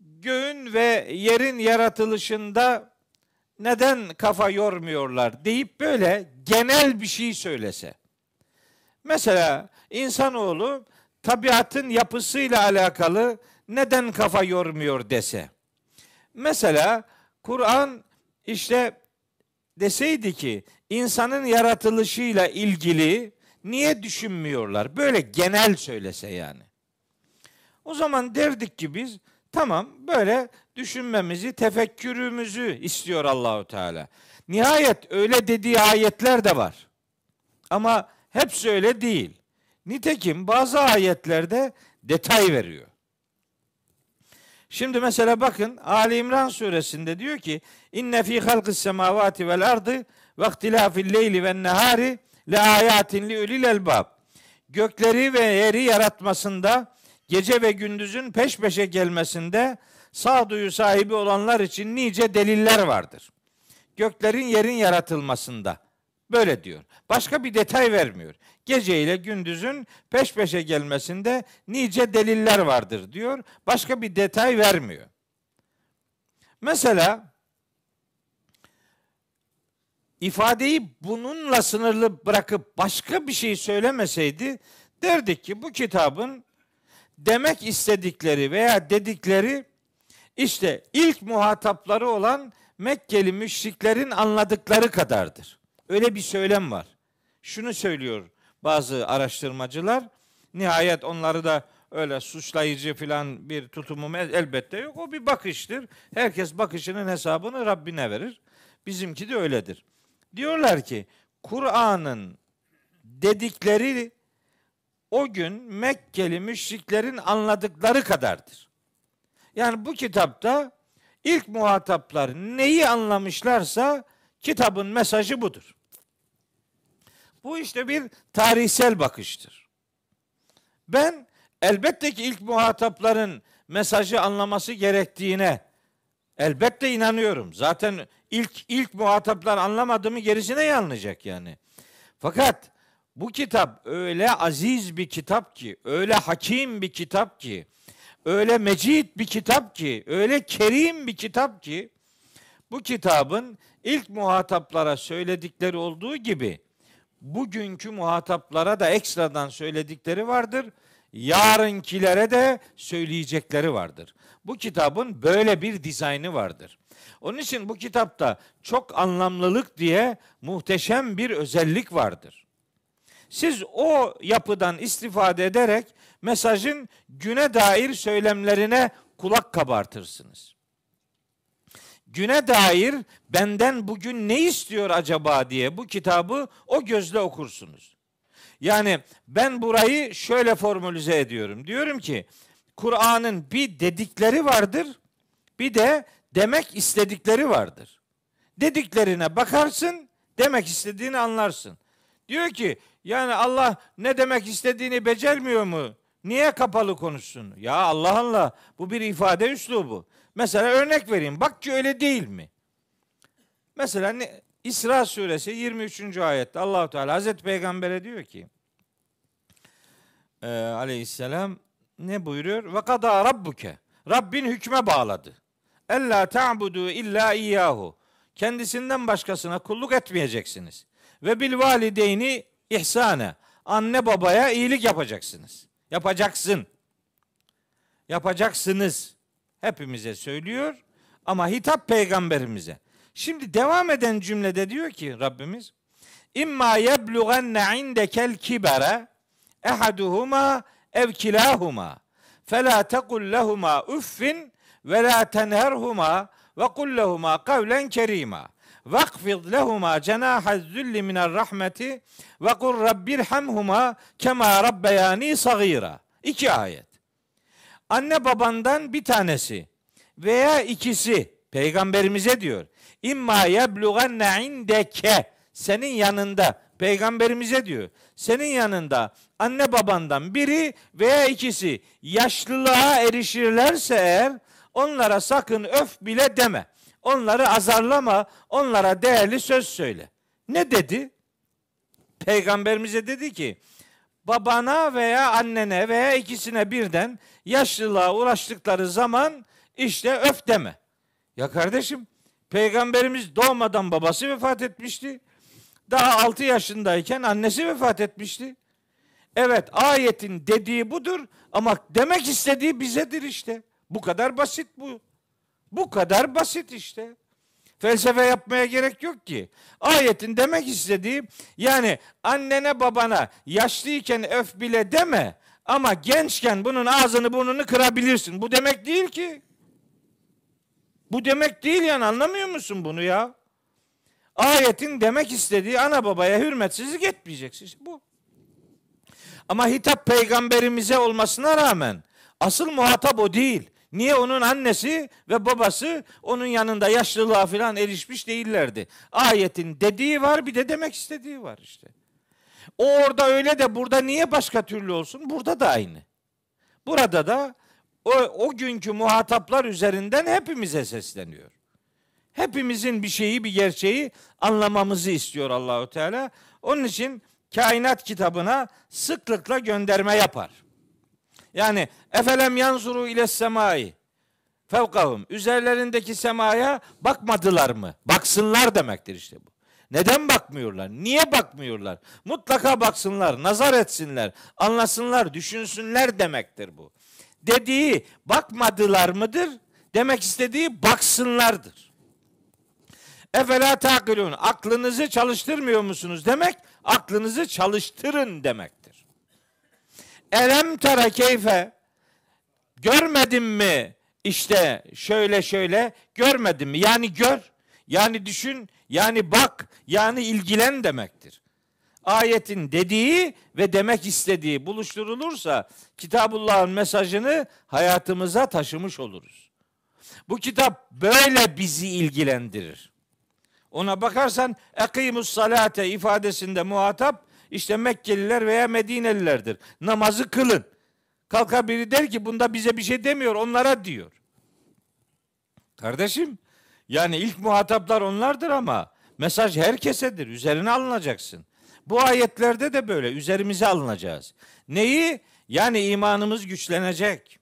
göğün ve yerin yaratılışında neden kafa yormuyorlar deyip böyle genel bir şey söylese. Mesela insanoğlu tabiatın yapısıyla alakalı neden kafa yormuyor dese. Mesela Kur'an işte deseydi ki insanın yaratılışıyla ilgili niye düşünmüyorlar? Böyle genel söylese yani. O zaman derdik ki biz tamam böyle düşünmemizi, tefekkürümüzü istiyor Allahu Teala. Nihayet öyle dediği ayetler de var. Ama hepsi öyle değil. Nitekim bazı ayetlerde detay veriyor. Şimdi mesela bakın Ali İmran suresinde diyor ki inne fi halqis semavati vel ardı ve ihtilafil leyli ve nehari le ayatin li ulil elbab. Gökleri ve yeri yaratmasında gece ve gündüzün peş peşe gelmesinde sağduyu sahibi olanlar için nice deliller vardır. Göklerin yerin yaratılmasında böyle diyor. Başka bir detay vermiyor. Gece ile gündüzün peş peşe gelmesinde nice deliller vardır diyor. Başka bir detay vermiyor. Mesela ifadeyi bununla sınırlı bırakıp başka bir şey söylemeseydi derdik ki bu kitabın demek istedikleri veya dedikleri işte ilk muhatapları olan Mekkeli müşriklerin anladıkları kadardır. Öyle bir söylem var. Şunu söylüyor bazı araştırmacılar. Nihayet onları da öyle suçlayıcı filan bir tutumu elbette yok. O bir bakıştır. Herkes bakışının hesabını Rabbine verir. Bizimki de öyledir. Diyorlar ki Kur'an'ın dedikleri o gün Mekkeli müşriklerin anladıkları kadardır. Yani bu kitapta ilk muhataplar neyi anlamışlarsa kitabın mesajı budur. Bu işte bir tarihsel bakıştır. Ben elbette ki ilk muhatapların mesajı anlaması gerektiğine elbette inanıyorum. Zaten ilk ilk muhataplar anlamadı mı gerisine anlayacak yani. Fakat bu kitap öyle aziz bir kitap ki, öyle hakim bir kitap ki, öyle mecid bir kitap ki, öyle kerim bir kitap ki bu kitabın ilk muhataplara söyledikleri olduğu gibi bugünkü muhataplara da ekstradan söyledikleri vardır. Yarınkilere de söyleyecekleri vardır. Bu kitabın böyle bir dizaynı vardır. Onun için bu kitapta çok anlamlılık diye muhteşem bir özellik vardır. Siz o yapıdan istifade ederek mesajın güne dair söylemlerine kulak kabartırsınız. Güne dair benden bugün ne istiyor acaba diye bu kitabı o gözle okursunuz. Yani ben burayı şöyle formülize ediyorum. Diyorum ki Kur'an'ın bir dedikleri vardır, bir de demek istedikleri vardır. Dediklerine bakarsın, demek istediğini anlarsın. Diyor ki yani Allah ne demek istediğini becermiyor mu? Niye kapalı konuşsun? Ya Allah Allah bu bir ifade üslubu. Mesela örnek vereyim. Bak ki öyle değil mi? Mesela İsra suresi 23. ayette Allahu Teala Hazreti Peygamber'e diyor ki e, aleyhisselam ne buyuruyor? Ve kada rabbuke. Rabbin hükme bağladı. Ella ta'budu illa iyyahu. Kendisinden başkasına kulluk etmeyeceksiniz. Ve bil valideyni ihsane. Anne babaya iyilik yapacaksınız. Yapacaksın. Yapacaksınız. Hepimize söylüyor ama hitap peygamberimize. Şimdi devam eden cümlede diyor ki Rabbimiz İmma yeblugenne indekel kibere ehaduhuma ev kilahuma fela tekul lehuma uffin ve la tenherhuma ve kul lehuma kavlen kerima vakfid lehuma cenaha zulli minel rahmeti ve kul rabbirhamhuma kema rabbeyani sagira. İki ayet. Anne babandan bir tanesi veya ikisi peygamberimize diyor. İmma yeblugenne indeke senin yanında peygamberimize diyor. Senin yanında anne babandan biri veya ikisi yaşlılığa erişirlerse eğer onlara sakın öf bile deme. Onları azarlama, onlara değerli söz söyle. Ne dedi? Peygamberimize dedi ki babana veya annene veya ikisine birden yaşlılığa uğraştıkları zaman işte öf deme. Ya kardeşim peygamberimiz doğmadan babası vefat etmişti. Daha 6 yaşındayken annesi vefat etmişti. Evet ayetin dediği budur ama demek istediği bizedir işte. Bu kadar basit bu. Bu kadar basit işte. Felsefe yapmaya gerek yok ki. Ayetin demek istediği yani annene babana yaşlıyken öf bile deme ama gençken bunun ağzını burnunu kırabilirsin. Bu demek değil ki. Bu demek değil yani anlamıyor musun bunu ya? Ayetin demek istediği ana babaya hürmetsizlik etmeyeceksin. İşte bu. Ama hitap peygamberimize olmasına rağmen asıl muhatap o değil. Niye onun annesi ve babası onun yanında yaşlılığa falan erişmiş değillerdi. Ayetin dediği var bir de demek istediği var işte. O orada öyle de burada niye başka türlü olsun? Burada da aynı. Burada da o, o günkü muhataplar üzerinden hepimize sesleniyor. Hepimizin bir şeyi, bir gerçeği anlamamızı istiyor Allahu Teala. Onun için kainat kitabına sıklıkla gönderme yapar. Yani efelem yanzuru ile semai fevkahum üzerlerindeki semaya bakmadılar mı? Baksınlar demektir işte bu. Neden bakmıyorlar? Niye bakmıyorlar? Mutlaka baksınlar, nazar etsinler, anlasınlar, düşünsünler demektir bu. Dediği bakmadılar mıdır? Demek istediği baksınlardır. Efela takilun. Aklınızı çalıştırmıyor musunuz demek? Aklınızı çalıştırın demektir. Elem tara keyfe görmedin mi? İşte şöyle şöyle görmedin mi? Yani gör, yani düşün, yani bak, yani ilgilen demektir. Ayetin dediği ve demek istediği buluşturulursa Kitabullah'ın mesajını hayatımıza taşımış oluruz. Bu kitap böyle bizi ilgilendirir. Ona bakarsan ekimus salate ifadesinde muhatap işte Mekkeliler veya Medinelilerdir. Namazı kılın. Kalkar biri der ki bunda bize bir şey demiyor onlara diyor. Kardeşim yani ilk muhataplar onlardır ama mesaj herkesedir. Üzerine alınacaksın. Bu ayetlerde de böyle üzerimize alınacağız. Neyi? Yani imanımız güçlenecek.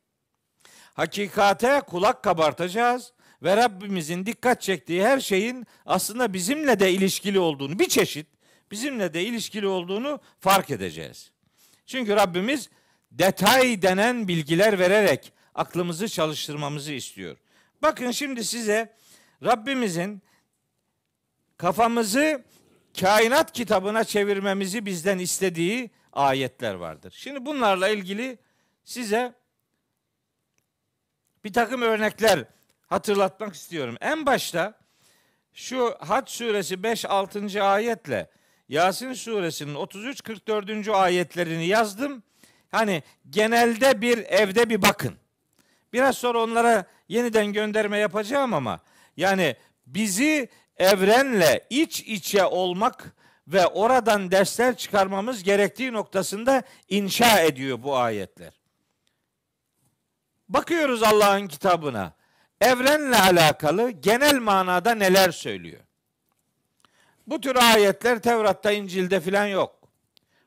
Hakikate kulak kabartacağız ve Rabbimizin dikkat çektiği her şeyin aslında bizimle de ilişkili olduğunu, bir çeşit bizimle de ilişkili olduğunu fark edeceğiz. Çünkü Rabbimiz detay denen bilgiler vererek aklımızı çalıştırmamızı istiyor. Bakın şimdi size Rabbimizin kafamızı kainat kitabına çevirmemizi bizden istediği ayetler vardır. Şimdi bunlarla ilgili size bir takım örnekler hatırlatmak istiyorum. En başta şu Hac suresi 5-6. ayetle Yasin suresinin 33-44. ayetlerini yazdım. Hani genelde bir evde bir bakın. Biraz sonra onlara yeniden gönderme yapacağım ama yani bizi evrenle iç içe olmak ve oradan dersler çıkarmamız gerektiği noktasında inşa ediyor bu ayetler. Bakıyoruz Allah'ın kitabına. Evrenle alakalı genel manada neler söylüyor? Bu tür ayetler Tevrat'ta, İncil'de filan yok.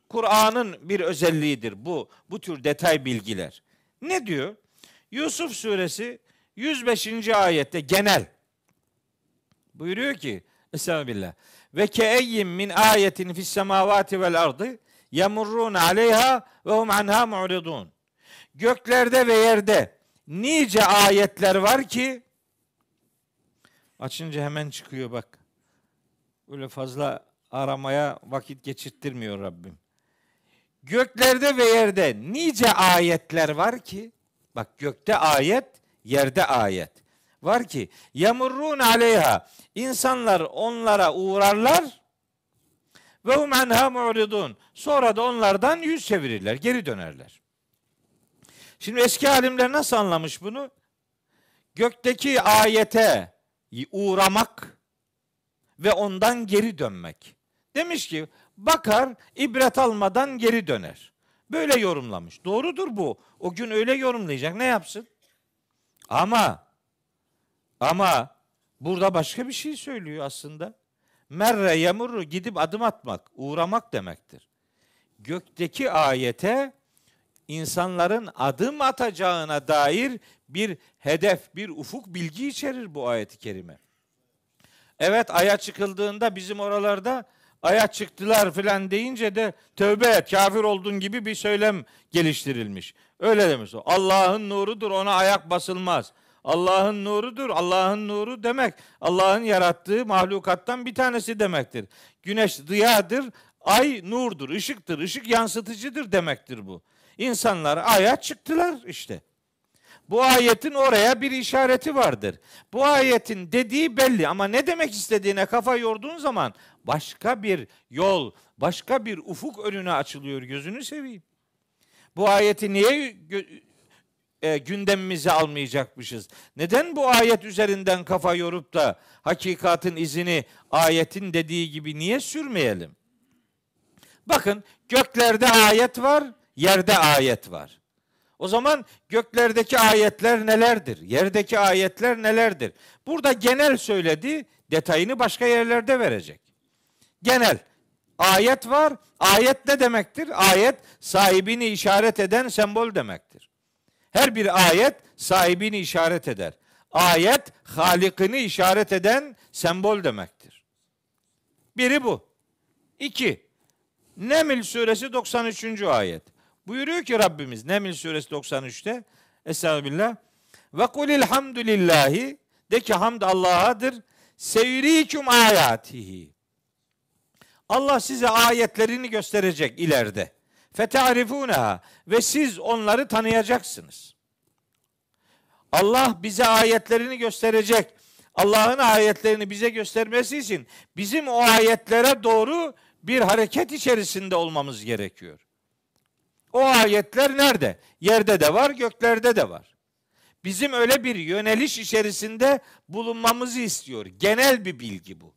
Kur'an'ın bir özelliğidir bu. Bu tür detay bilgiler. Ne diyor? Yusuf suresi 105. ayette genel. Buyuruyor ki Estağfirullah. Ve keeyyim min ayetin fis semavati vel ardı yemurrun aleyha ve hum anha mu'ridun. Göklerde ve yerde nice ayetler var ki açınca hemen çıkıyor bak. Öyle fazla aramaya vakit geçirttirmiyor Rabbim. Göklerde ve yerde nice ayetler var ki bak gökte ayet, yerde ayet var ki yamurrun aleyha insanlar onlara uğrarlar ve hum anha mu'ridun. Sonra da onlardan yüz çevirirler, geri dönerler. Şimdi eski alimler nasıl anlamış bunu? Gökteki ayete uğramak ve ondan geri dönmek. Demiş ki bakar ibret almadan geri döner. Böyle yorumlamış. Doğrudur bu. O gün öyle yorumlayacak. Ne yapsın? Ama ama burada başka bir şey söylüyor aslında. Merre yamurru gidip adım atmak, uğramak demektir. Gökteki ayete insanların adım atacağına dair bir hedef, bir ufuk bilgi içerir bu ayeti kerime. Evet aya çıkıldığında bizim oralarda aya çıktılar filan deyince de tövbe et kafir oldun gibi bir söylem geliştirilmiş. Öyle demiş o. Allah'ın nurudur ona ayak basılmaz. Allah'ın nurudur. Allah'ın nuru demek Allah'ın yarattığı mahlukattan bir tanesi demektir. Güneş diyadır, ay nurdur, ışıktır, ışık yansıtıcıdır demektir bu. İnsanlar aya çıktılar işte. Bu ayetin oraya bir işareti vardır. Bu ayetin dediği belli ama ne demek istediğine kafa yorduğun zaman başka bir yol, başka bir ufuk önüne açılıyor gözünü seveyim. Bu ayeti niye e, gündemimize almayacakmışız? Neden bu ayet üzerinden kafa yorup da hakikatin izini ayetin dediği gibi niye sürmeyelim? Bakın göklerde ayet var, yerde ayet var. O zaman göklerdeki ayetler nelerdir? Yerdeki ayetler nelerdir? Burada genel söyledi, detayını başka yerlerde verecek. Genel. Ayet var. Ayet ne demektir? Ayet sahibini işaret eden sembol demektir. Her bir ayet sahibini işaret eder. Ayet halikini işaret eden sembol demektir. Biri bu. İki. Neml suresi 93. ayet. Buyuruyor ki Rabbimiz Neml suresi 93'te Estağfirullah. Ve kulil hamdülillahi de ki hamd Allah'adır. Seyriküm ayatihi. Allah size ayetlerini gösterecek ileride. Fetarifuneha ve siz onları tanıyacaksınız. Allah bize ayetlerini gösterecek. Allah'ın ayetlerini bize göstermesi için bizim o ayetlere doğru bir hareket içerisinde olmamız gerekiyor. O ayetler nerede? Yerde de var, göklerde de var. Bizim öyle bir yöneliş içerisinde bulunmamızı istiyor. Genel bir bilgi bu.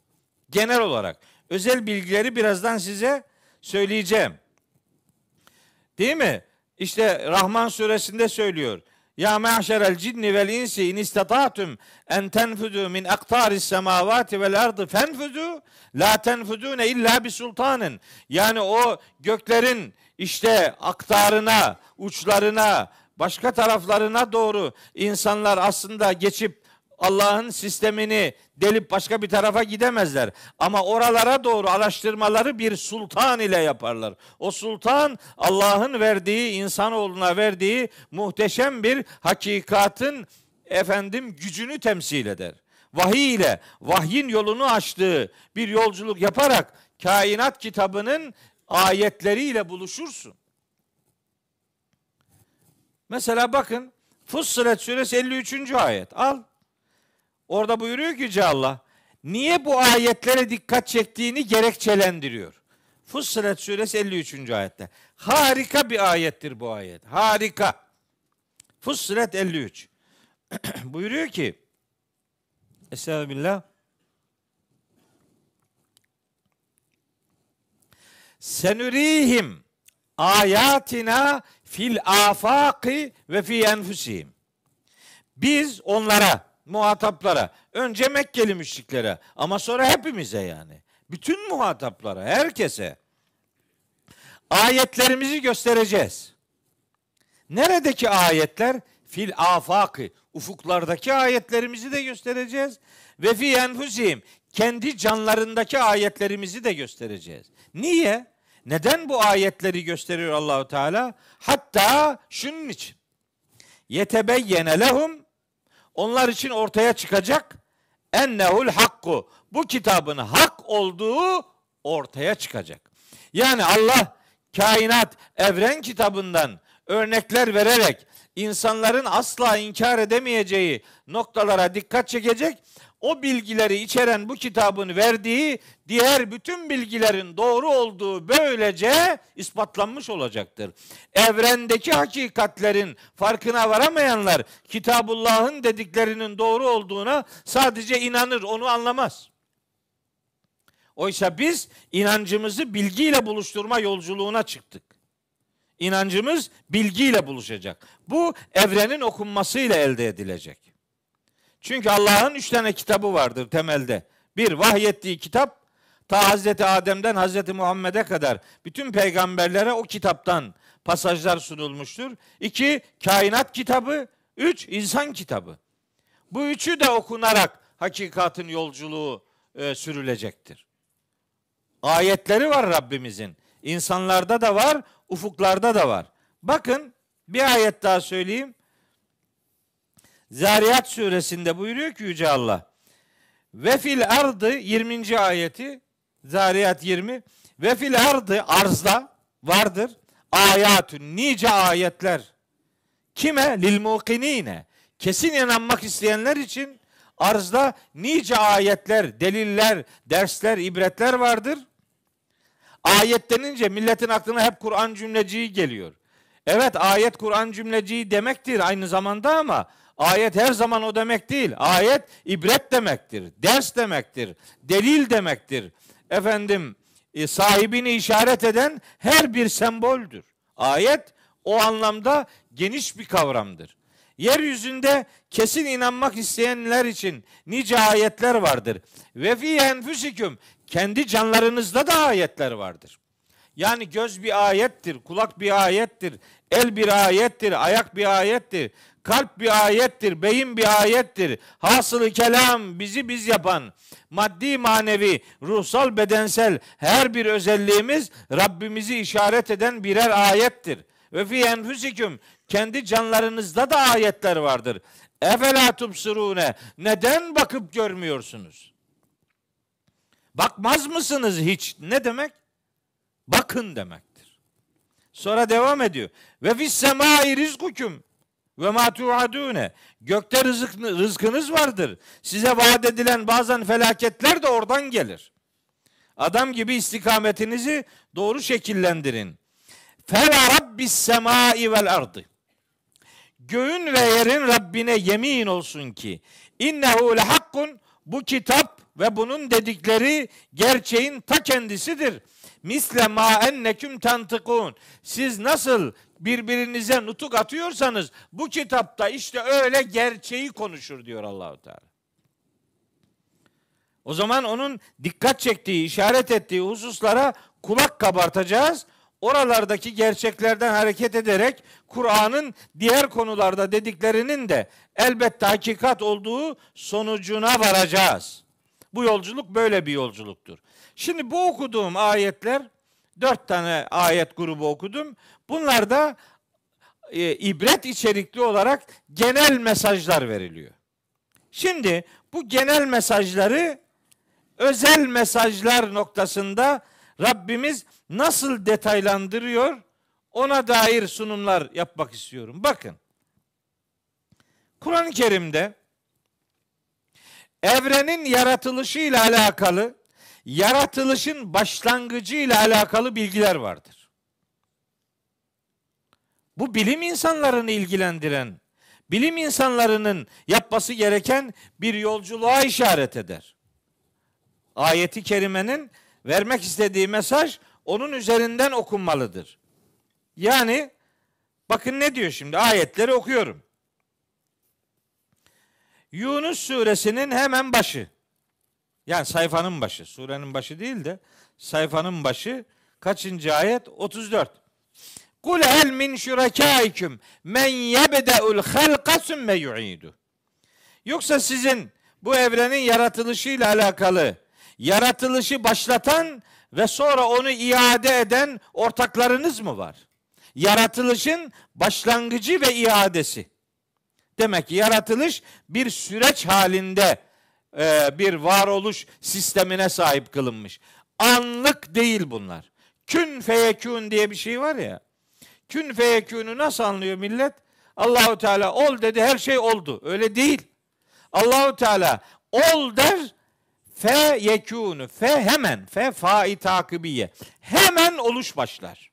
Genel olarak. Özel bilgileri birazdan size söyleyeceğim. Değil mi? İşte Rahman suresinde söylüyor. Ya me'şerel cinni vel insi in istata'tum en tenfudu min aktaris semavati vel ardı fenfudu la tenfudune illa bi sultanın. Yani o göklerin işte aktarına, uçlarına, başka taraflarına doğru insanlar aslında geçip Allah'ın sistemini delip başka bir tarafa gidemezler. Ama oralara doğru araştırmaları bir sultan ile yaparlar. O sultan Allah'ın verdiği, insanoğluna verdiği muhteşem bir hakikatın efendim gücünü temsil eder. Vahiy ile, vahyin yolunu açtığı bir yolculuk yaparak kainat kitabının ayetleriyle buluşursun. Mesela bakın Fussilet suresi 53. ayet. Al. Orada buyuruyor ki Yüce Allah niye bu ayetlere dikkat çektiğini gerekçelendiriyor. Fussilet suresi 53. ayette. Harika bir ayettir bu ayet. Harika. Fussilet 53. buyuruyor ki Estağfirullah. Senürihim ayatina fil afaki ve fi enfusihim. Biz onlara, muhataplara, önce Mekkeli müşriklere ama sonra hepimize yani. Bütün muhataplara, herkese ayetlerimizi göstereceğiz. Neredeki ayetler? Fil afaki, ufuklardaki ayetlerimizi de göstereceğiz. Ve fi enfusihim, kendi canlarındaki ayetlerimizi de göstereceğiz. Niye? Neden bu ayetleri gösteriyor Allahu Teala? Hatta şunun için. Yetebeyyene lehum onlar için ortaya çıkacak ennehul hakku. Bu kitabın hak olduğu ortaya çıkacak. Yani Allah kainat evren kitabından örnekler vererek insanların asla inkar edemeyeceği noktalara dikkat çekecek o bilgileri içeren bu kitabın verdiği diğer bütün bilgilerin doğru olduğu böylece ispatlanmış olacaktır. Evrendeki hakikatlerin farkına varamayanlar Kitabullah'ın dediklerinin doğru olduğuna sadece inanır, onu anlamaz. Oysa biz inancımızı bilgiyle buluşturma yolculuğuna çıktık. İnancımız bilgiyle buluşacak. Bu evrenin okunmasıyla elde edilecek. Çünkü Allah'ın üç tane kitabı vardır temelde. Bir vahyettiği kitap ta Hazreti Adem'den Hazreti Muhammed'e kadar bütün peygamberlere o kitaptan pasajlar sunulmuştur. İki kainat kitabı. Üç insan kitabı. Bu üçü de okunarak hakikatin yolculuğu e, sürülecektir. Ayetleri var Rabbimizin. İnsanlarda da var, ufuklarda da var. Bakın bir ayet daha söyleyeyim. Zariyat suresinde buyuruyor ki Yüce Allah. Ve fil ardı 20. ayeti Zariyat 20 ve fil ardı arzda vardır ayatün nice ayetler Kime? Lil muqinine. Kesin inanmak isteyenler için arzda nice ayetler, deliller, dersler, ibretler vardır. Ayet denince milletin aklına hep Kur'an cümleciği geliyor. Evet ayet Kur'an cümleciği demektir aynı zamanda ama ayet her zaman o demek değil. Ayet ibret demektir, ders demektir, delil demektir. Efendim e, sahibini işaret eden her bir semboldür. Ayet o anlamda geniş bir kavramdır. Yeryüzünde kesin inanmak isteyenler için nice ayetler vardır. Ve fi enfüsiküm kendi canlarınızda da ayetler vardır. Yani göz bir ayettir, kulak bir ayettir, el bir ayettir, ayak bir ayettir, kalp bir ayettir, beyin bir ayettir. Hasılı kelam bizi biz yapan maddi manevi, ruhsal bedensel her bir özelliğimiz Rabbimizi işaret eden birer ayettir. Ve fi enfüsiküm kendi canlarınızda da ayetler vardır. Efela tubsirune neden bakıp görmüyorsunuz? Bakmaz mısınız hiç? Ne demek? Bakın demektir. Sonra devam ediyor. Ve fis semai rizkukum ve ma tuadune. Gökte rızık, rızkınız vardır. Size vaat edilen bazen felaketler de oradan gelir. Adam gibi istikametinizi doğru şekillendirin. Fel rabbis semai vel ardı. Göğün ve yerin Rabbine yemin olsun ki innehu lehakkun bu kitap ve bunun dedikleri gerçeğin ta kendisidir. Misle ma enneküm tantıkun. Siz nasıl birbirinize nutuk atıyorsanız bu kitapta işte öyle gerçeği konuşur diyor Allahu Teala. O zaman onun dikkat çektiği, işaret ettiği hususlara kulak kabartacağız. Oralardaki gerçeklerden hareket ederek Kur'an'ın diğer konularda dediklerinin de elbette hakikat olduğu sonucuna varacağız. Bu yolculuk böyle bir yolculuktur. Şimdi bu okuduğum ayetler dört tane ayet grubu okudum. Bunlar da e, ibret içerikli olarak genel mesajlar veriliyor. Şimdi bu genel mesajları özel mesajlar noktasında Rabbimiz nasıl detaylandırıyor ona dair sunumlar yapmak istiyorum. Bakın. Kur'an-ı Kerim'de evrenin yaratılışı ile alakalı, yaratılışın başlangıcı ile alakalı bilgiler vardır. Bu bilim insanlarını ilgilendiren, bilim insanlarının yapması gereken bir yolculuğa işaret eder. Ayeti kerimenin vermek istediği mesaj onun üzerinden okunmalıdır. Yani bakın ne diyor şimdi ayetleri okuyorum. Yunus suresinin hemen başı. Yani sayfanın başı. Surenin başı değil de sayfanın başı kaçıncı ayet? 34. Kul hel min şurakâiküm men yebde'ul halqa sümme yu'idu. Yoksa sizin bu evrenin yaratılışıyla alakalı yaratılışı başlatan ve sonra onu iade eden ortaklarınız mı var? Yaratılışın başlangıcı ve iadesi. Demek ki yaratılış bir süreç halinde e, bir varoluş sistemine sahip kılınmış. Anlık değil bunlar. Kün feyekün diye bir şey var ya. Kün feyekünü nasıl anlıyor millet? Allahu Teala ol dedi her şey oldu. Öyle değil. Allahu Teala ol der fe yekûnü fe hemen fe fai takibiye hemen oluş başlar.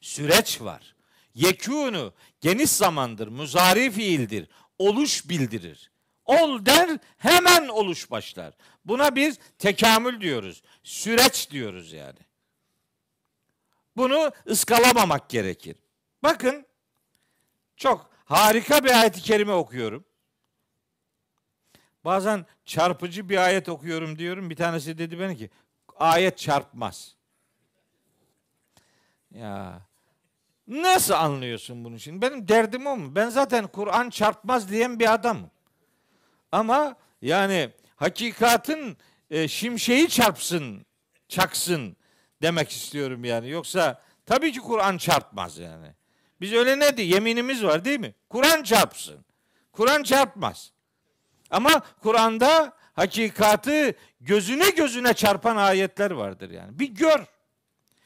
Süreç var. Yekûnü geniş zamandır, muzari fiildir. Oluş bildirir. Ol der hemen oluş başlar. Buna biz tekamül diyoruz. Süreç diyoruz yani. Bunu ıskalamamak gerekir. Bakın çok harika bir ayet-i kerime okuyorum. Bazen çarpıcı bir ayet okuyorum diyorum. Bir tanesi dedi bana ki ayet çarpmaz. Ya nasıl anlıyorsun bunu şimdi? Benim derdim o mu? Ben zaten Kur'an çarpmaz diyen bir adamım. Ama yani hakikatin e, şimşeği çarpsın, çaksın demek istiyorum yani. Yoksa tabii ki Kur'an çarpmaz yani. Biz öyle ne diye yeminimiz var değil mi? Kur'an çarpsın. Kur'an çarpmaz. Ama Kur'an'da hakikatı gözüne gözüne çarpan ayetler vardır yani. Bir gör.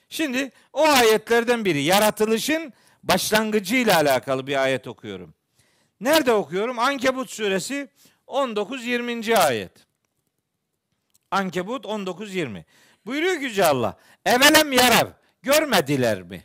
Şimdi o ayetlerden biri yaratılışın başlangıcıyla alakalı bir ayet okuyorum. Nerede okuyorum? Ankebut suresi 19-20. ayet. Ankebut 19-20. Buyuruyor ki Yüce Allah. Evelem yarar. Görmediler mi?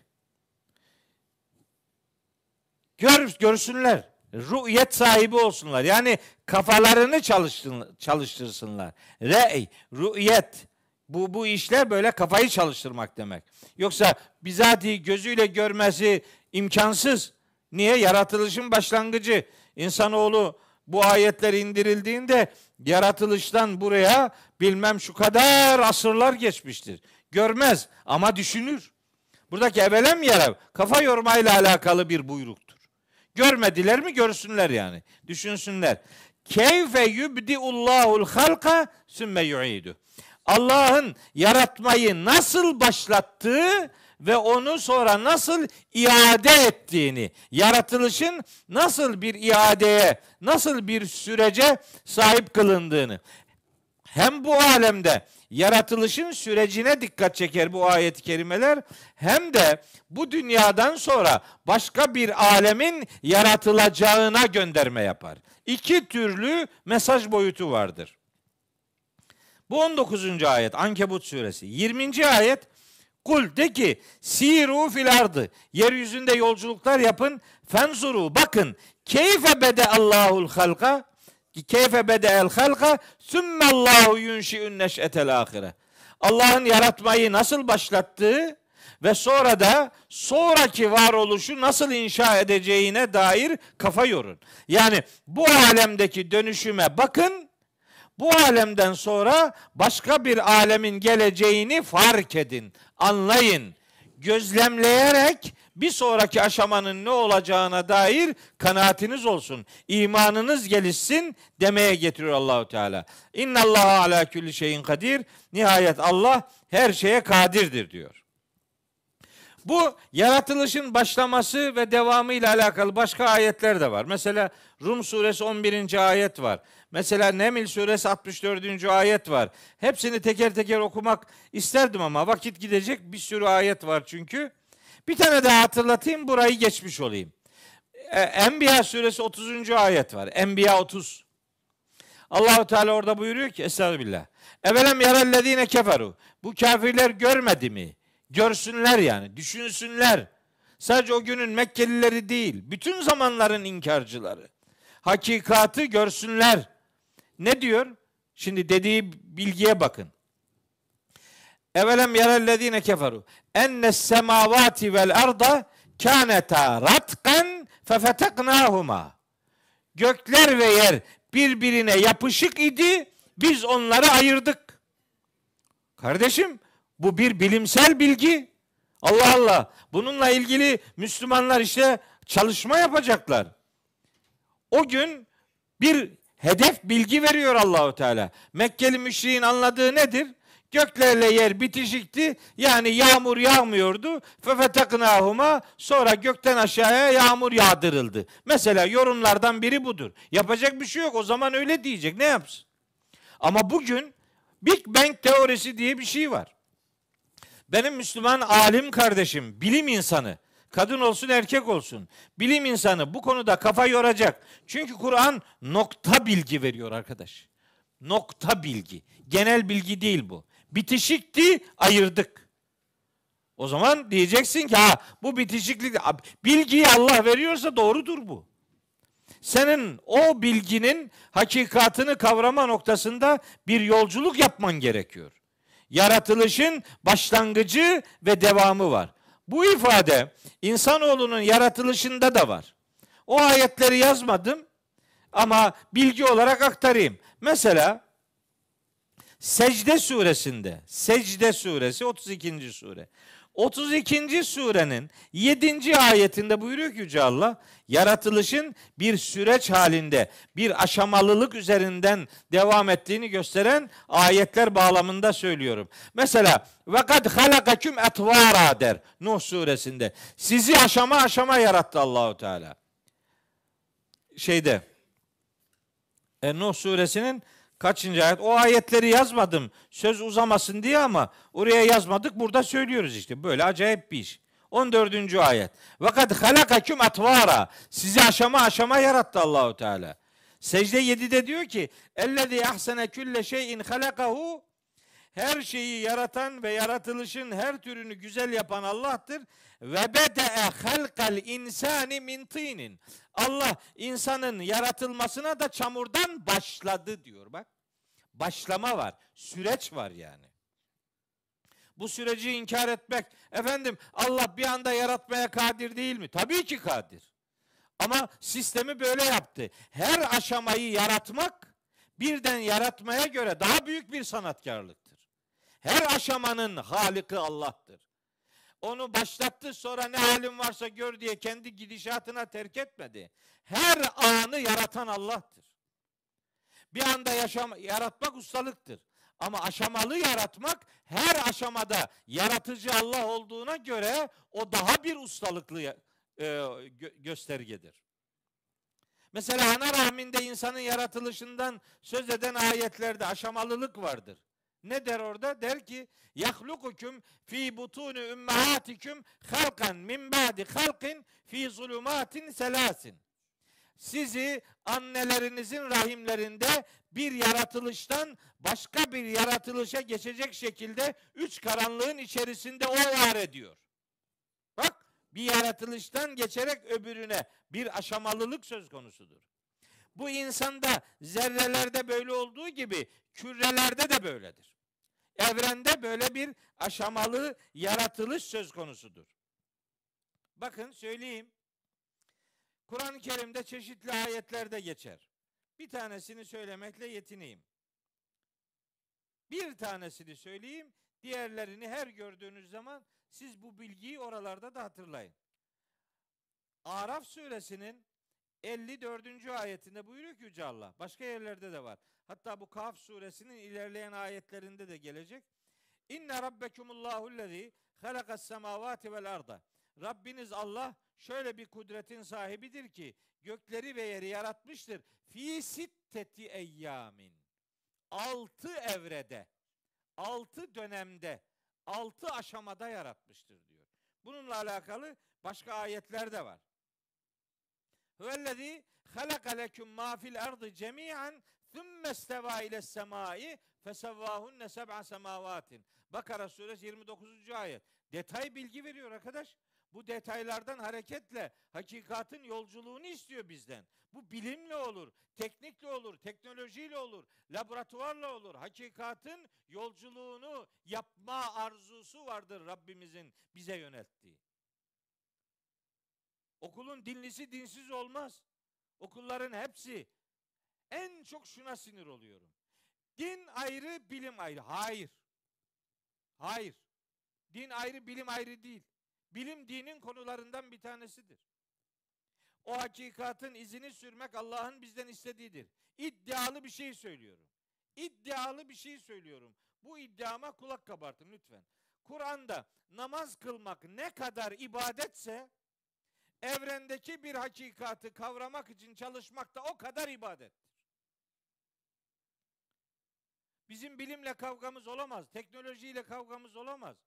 Gör, görsünler. Rü'yet sahibi olsunlar. Yani kafalarını çalıştır, çalıştırsınlar. Re'y, rü'yet. Bu, bu işler böyle kafayı çalıştırmak demek. Yoksa bizatihi gözüyle görmesi imkansız. Niye? Yaratılışın başlangıcı. İnsanoğlu bu ayetler indirildiğinde yaratılıştan buraya bilmem şu kadar asırlar geçmiştir. Görmez ama düşünür. Buradaki evelem yere kafa yormayla alakalı bir buyruktur. Görmediler mi görsünler yani. Düşünsünler. Keyfe yubdiullahul halka sümme yu'idu. Allah'ın yaratmayı nasıl başlattığı ve onu sonra nasıl iade ettiğini, yaratılışın nasıl bir iadeye, nasıl bir sürece sahip kılındığını hem bu alemde yaratılışın sürecine dikkat çeker bu ayet-i kerimeler hem de bu dünyadan sonra başka bir alemin yaratılacağına gönderme yapar. İki türlü mesaj boyutu vardır. Bu 19. ayet Ankebut suresi. 20. ayet Kul de ki siru fil ardı. Yeryüzünde yolculuklar yapın. Fenzuru bakın. Keyfe bede Allahul halka. Keyfe bede el halka. Sümme Allahu yunşi'ün neş'etel ahire. Allah'ın yaratmayı nasıl başlattığı ve sonra da sonraki varoluşu nasıl inşa edeceğine dair kafa yorun. Yani bu alemdeki dönüşüme bakın bu alemden sonra başka bir alemin geleceğini fark edin, anlayın. Gözlemleyerek bir sonraki aşamanın ne olacağına dair kanaatiniz olsun. İmanınız gelişsin demeye getiriyor Allahu Teala. İnna Allah ala kulli şeyin kadir. Nihayet Allah her şeye kadirdir diyor. Bu yaratılışın başlaması ve devamı ile alakalı başka ayetler de var. Mesela Rum suresi 11. ayet var. Mesela Nemil suresi 64. ayet var. Hepsini teker teker okumak isterdim ama vakit gidecek bir sürü ayet var çünkü. Bir tane daha hatırlatayım burayı geçmiş olayım. Ee, Enbiya suresi 30. ayet var. Enbiya 30. Allahu Teala orada buyuruyor ki Estağfirullah. Evelem yarellezine keferu. Bu kafirler görmedi mi? Görsünler yani, düşünsünler. Sadece o günün Mekkelileri değil, bütün zamanların inkarcıları. Hakikatı görsünler. Ne diyor? Şimdi dediği bilgiye bakın. Evelem yerellezine keferu enne semavati vel arda kâneta ratkan fefeteknâhuma. Gökler ve yer birbirine yapışık idi. Biz onları ayırdık. Kardeşim bu bir bilimsel bilgi. Allah Allah. Bununla ilgili Müslümanlar işte çalışma yapacaklar. O gün bir hedef bilgi veriyor Allahu Teala. Mekkeli müşriğin anladığı nedir? Göklerle yer bitişikti. Yani yağmur yağmıyordu. Fefeteknahuma sonra gökten aşağıya yağmur yağdırıldı. Mesela yorumlardan biri budur. Yapacak bir şey yok. O zaman öyle diyecek. Ne yapsın? Ama bugün Big Bang teorisi diye bir şey var. Benim Müslüman alim kardeşim, bilim insanı, kadın olsun erkek olsun, bilim insanı bu konuda kafa yoracak. Çünkü Kur'an nokta bilgi veriyor arkadaş. Nokta bilgi. Genel bilgi değil bu. Bitişikti, ayırdık. O zaman diyeceksin ki ha bu bitişiklik bilgiyi Allah veriyorsa doğrudur bu. Senin o bilginin hakikatını kavrama noktasında bir yolculuk yapman gerekiyor yaratılışın başlangıcı ve devamı var. Bu ifade insanoğlunun yaratılışında da var. O ayetleri yazmadım ama bilgi olarak aktarayım. Mesela Secde suresinde, Secde suresi 32. sure. 32. surenin 7. ayetinde buyuruyor ki Yüce Allah, yaratılışın bir süreç halinde, bir aşamalılık üzerinden devam ettiğini gösteren ayetler bağlamında söylüyorum. Mesela ve kad halakaküm etvara der Nuh suresinde. Sizi aşama aşama yarattı Allahu Teala. Şeyde e, Nuh suresinin Kaçıncı ayet? O ayetleri yazmadım söz uzamasın diye ama oraya yazmadık burada söylüyoruz işte. Böyle acayip bir iş. 14. ayet. Vakat halakaküm atvara. Sizi aşama aşama yarattı Allahu Teala. Secde 7'de diyor ki: "Ellezî ahsene külle şeyin halakahu" Her şeyi yaratan ve yaratılışın her türünü güzel yapan Allah'tır. Ve bede'e halkal insani min tinin. Allah insanın yaratılmasına da çamurdan başladı diyor bak. Başlama var. Süreç var yani. Bu süreci inkar etmek, efendim Allah bir anda yaratmaya kadir değil mi? Tabii ki kadir. Ama sistemi böyle yaptı. Her aşamayı yaratmak birden yaratmaya göre daha büyük bir sanatkarlıktır. Her aşamanın haliki Allah'tır. Onu başlattı sonra ne halin varsa gör diye kendi gidişatına terk etmedi. Her anı yaratan Allah'tır. Bir anda yaşam, yaratmak ustalıktır. Ama aşamalı yaratmak her aşamada yaratıcı Allah olduğuna göre o daha bir ustalıklı e, gö- göstergedir. Mesela ana rahminde insanın yaratılışından söz eden ayetlerde aşamalılık vardır. Ne der orada? Der ki yahlukukum fi butuni ümmahatikum halkan min ba'di halkin fi zulumatin selasin. Sizi annelerinizin rahimlerinde bir yaratılıştan başka bir yaratılışa geçecek şekilde üç karanlığın içerisinde o var ediyor. Bak bir yaratılıştan geçerek öbürüne bir aşamalılık söz konusudur. Bu insanda zerrelerde böyle olduğu gibi kürelerde de böyledir. Evrende böyle bir aşamalı yaratılış söz konusudur. Bakın söyleyeyim. Kur'an-ı Kerim'de çeşitli ayetlerde geçer. Bir tanesini söylemekle yetineyim. Bir tanesini söyleyeyim, diğerlerini her gördüğünüz zaman siz bu bilgiyi oralarda da hatırlayın. Araf suresinin 54. ayetinde buyuruyor ki Yüce Allah. Başka yerlerde de var. Hatta bu Kaf suresinin ilerleyen ayetlerinde de gelecek. İnne rabbekumullahu lezî halakas semavati vel arda. Rabbiniz Allah şöyle bir kudretin sahibidir ki gökleri ve yeri yaratmıştır. Fi sitteti eyyamin. Altı evrede, altı dönemde, altı aşamada yaratmıştır diyor. Bununla alakalı başka ayetler de var. Huvellezî halaka leküm mâ fil ardı cemî'an thumme istevâ ile semâi fesevvâhunne seb'a semâvâtin. Bakara suresi 29. ayet. Detay bilgi veriyor arkadaş. Bu detaylardan hareketle hakikatin yolculuğunu istiyor bizden. Bu bilimle olur, teknikle olur, teknolojiyle olur, laboratuvarla olur. Hakikatin yolculuğunu yapma arzusu vardır Rabbimizin bize yönelttiği. Okulun dinlisi dinsiz olmaz. Okulların hepsi en çok şuna sinir oluyorum. Din ayrı, bilim ayrı. Hayır. Hayır. Din ayrı, bilim ayrı değil. Bilim dinin konularından bir tanesidir. O hakikatın izini sürmek Allah'ın bizden istediğidir. İddialı bir şey söylüyorum. İddialı bir şey söylüyorum. Bu iddiama kulak kabartın lütfen. Kur'an'da namaz kılmak ne kadar ibadetse evrendeki bir hakikatı kavramak için çalışmak da o kadar ibadettir. Bizim bilimle kavgamız olamaz, teknolojiyle kavgamız olamaz.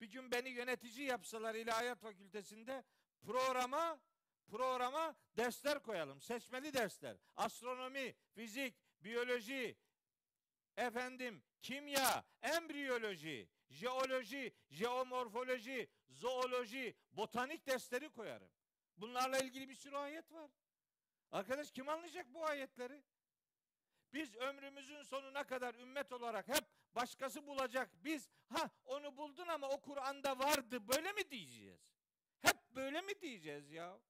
Bir gün beni yönetici yapsalar ilahiyat fakültesinde programa programa dersler koyalım. Seçmeli dersler. Astronomi, fizik, biyoloji, efendim, kimya, embriyoloji, jeoloji, jeomorfoloji, zooloji, botanik dersleri koyarım. Bunlarla ilgili bir sürü ayet var. Arkadaş kim anlayacak bu ayetleri? Biz ömrümüzün sonuna kadar ümmet olarak hep başkası bulacak. Biz ha onu buldun ama o Kur'an'da vardı böyle mi diyeceğiz? Hep böyle mi diyeceğiz ya?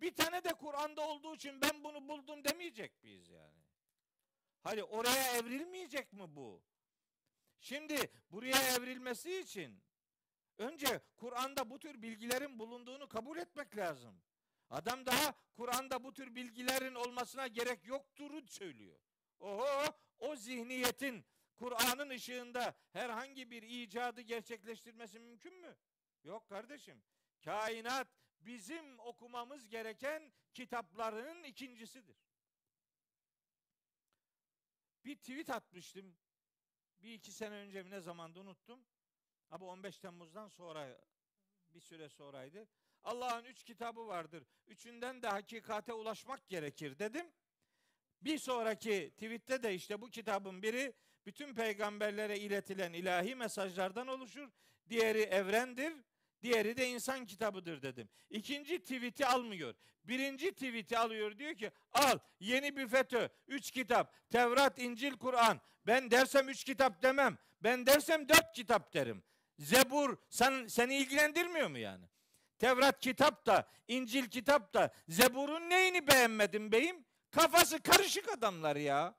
Bir tane de Kur'an'da olduğu için ben bunu buldum demeyecek miyiz yani? Hadi oraya evrilmeyecek mi bu? Şimdi buraya evrilmesi için önce Kur'an'da bu tür bilgilerin bulunduğunu kabul etmek lazım. Adam daha Kur'an'da bu tür bilgilerin olmasına gerek yoktur söylüyor. Oho o zihniyetin Kur'an'ın ışığında herhangi bir icadı gerçekleştirmesi mümkün mü? Yok kardeşim. Kainat bizim okumamız gereken kitapların ikincisidir. Bir tweet atmıştım. Bir iki sene önce mi ne zamanda unuttum. Abi 15 Temmuz'dan sonra bir süre sonraydı. Allah'ın üç kitabı vardır. Üçünden de hakikate ulaşmak gerekir dedim. Bir sonraki tweette de işte bu kitabın biri bütün peygamberlere iletilen ilahi mesajlardan oluşur. Diğeri evrendir. Diğeri de insan kitabıdır dedim. İkinci tweet'i almıyor. Birinci tweet'i alıyor diyor ki al yeni bir FETÖ. Üç kitap. Tevrat, İncil, Kur'an. Ben dersem üç kitap demem. Ben dersem dört kitap derim. Zebur sen, seni ilgilendirmiyor mu yani? Tevrat kitap da, İncil kitap da, Zebur'un neyini beğenmedin beyim? Kafası karışık adamlar ya.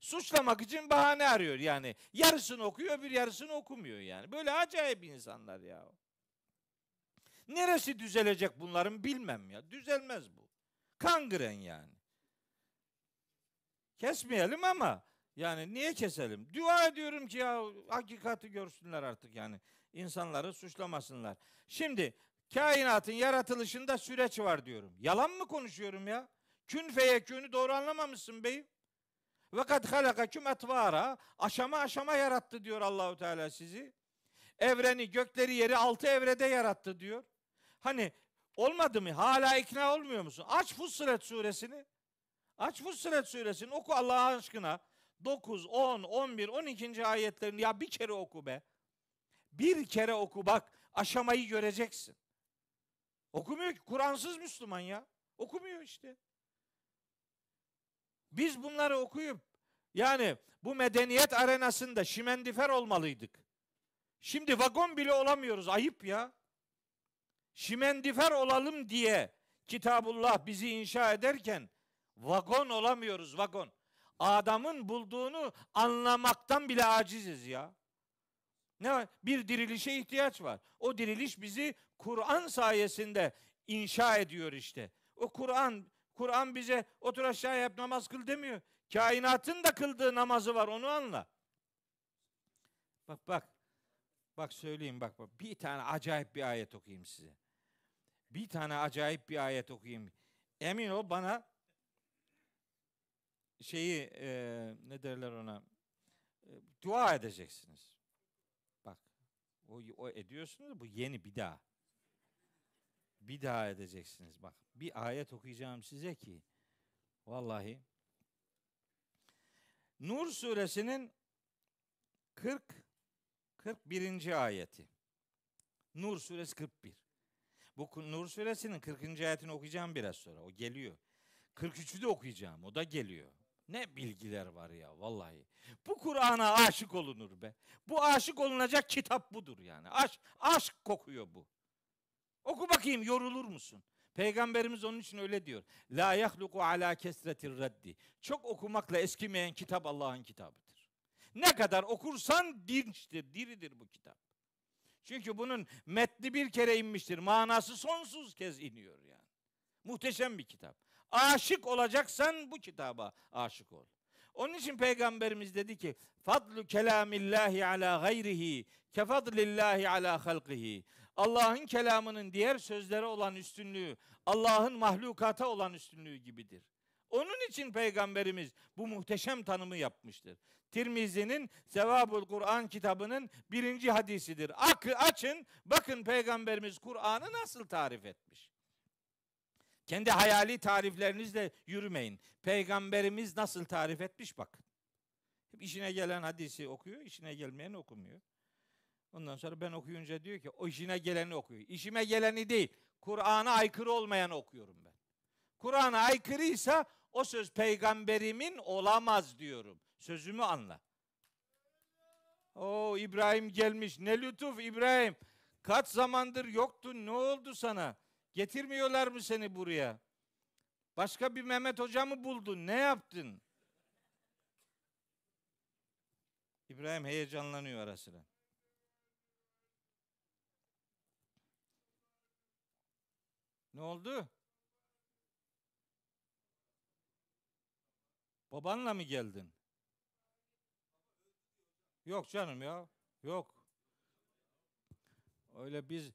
Suçlamak için bahane arıyor yani. Yarısını okuyor, bir yarısını okumuyor yani. Böyle acayip insanlar ya. Neresi düzelecek bunların bilmem ya. Düzelmez bu. Kangren yani. Kesmeyelim ama yani niye keselim? Dua ediyorum ki ya hakikati görsünler artık yani. İnsanları suçlamasınlar. Şimdi kainatın yaratılışında süreç var diyorum. Yalan mı konuşuyorum ya? Kün feyekünü doğru anlamamışsın beyim. Ve kad halakaküm etvara. Aşama aşama yarattı diyor Allahu Teala sizi. Evreni, gökleri, yeri altı evrede yarattı diyor. Hani olmadı mı? Hala ikna olmuyor musun? Aç Fussilet suresini. Aç Fussilet suresini oku Allah aşkına. 9, 10, 11, 12. ayetlerini ya bir kere oku be. Bir kere oku bak aşamayı göreceksin. Okumuyor ki Kur'ansız Müslüman ya. Okumuyor işte. Biz bunları okuyup yani bu medeniyet arenasında şimendifer olmalıydık. Şimdi vagon bile olamıyoruz. Ayıp ya. Şimendifer olalım diye Kitabullah bizi inşa ederken vagon olamıyoruz vagon. Adamın bulduğunu anlamaktan bile aciziz ya. Ne var? Bir dirilişe ihtiyaç var. O diriliş bizi Kur'an sayesinde inşa ediyor işte. O Kur'an Kur'an bize otur aşağı yap namaz kıl demiyor. Kainatın da kıldığı namazı var onu anla. Bak bak. Bak söyleyeyim bak bak. Bir tane acayip bir ayet okuyayım size. Bir tane acayip bir ayet okuyayım. Emin ol bana şeyi e, ne derler ona e, dua edeceksiniz. Bak o, o ediyorsunuz bu yeni bir daha. Bir daha edeceksiniz. Bak bir ayet okuyacağım size ki vallahi Nur suresinin 40 41. ayeti. Nur suresi 41. Bu Nur suresinin 40. ayetini okuyacağım biraz sonra. O geliyor. 43'ü de okuyacağım. O da geliyor. Ne bilgiler var ya vallahi. Bu Kur'an'a aşık olunur be. Bu aşık olunacak kitap budur yani. Aşk, aşk kokuyor bu. Oku bakayım yorulur musun? Peygamberimiz onun için öyle diyor. La yahluku ala kesretir reddi. Çok okumakla eskimeyen kitap Allah'ın kitabıdır. Ne kadar okursan dinçtir, diridir bu kitap. Çünkü bunun metni bir kere inmiştir. Manası sonsuz kez iniyor yani. Muhteşem bir kitap. Aşık olacaksan bu kitaba aşık ol. Onun için peygamberimiz dedi ki fadlu kelamillahi ala gayrihi kefadlillahi ala halqihi. Allah'ın kelamının diğer sözlere olan üstünlüğü Allah'ın mahlukata olan üstünlüğü gibidir. Onun için peygamberimiz bu muhteşem tanımı yapmıştır. Tirmizi'nin Sevabul Kur'an kitabının birinci hadisidir. Açın bakın peygamberimiz Kur'an'ı nasıl tarif etmiş. Kendi hayali tariflerinizle yürümeyin. Peygamberimiz nasıl tarif etmiş bakın. Hep işine gelen hadisi okuyor, işine gelmeyeni okumuyor. Ondan sonra ben okuyunca diyor ki o işine geleni okuyor. İşime geleni değil, Kur'an'a aykırı olmayanı okuyorum ben. Kur'an'a aykırıysa o söz peygamberimin olamaz diyorum. Sözümü anla. O İbrahim gelmiş. Ne lütuf İbrahim. Kaç zamandır yoktun. Ne oldu sana? Getirmiyorlar mı seni buraya? Başka bir Mehmet Hoca mı buldun? Ne yaptın? İbrahim heyecanlanıyor ara sıra. Ne oldu? Babanla mı geldin? Yok canım ya. Yok. Öyle biz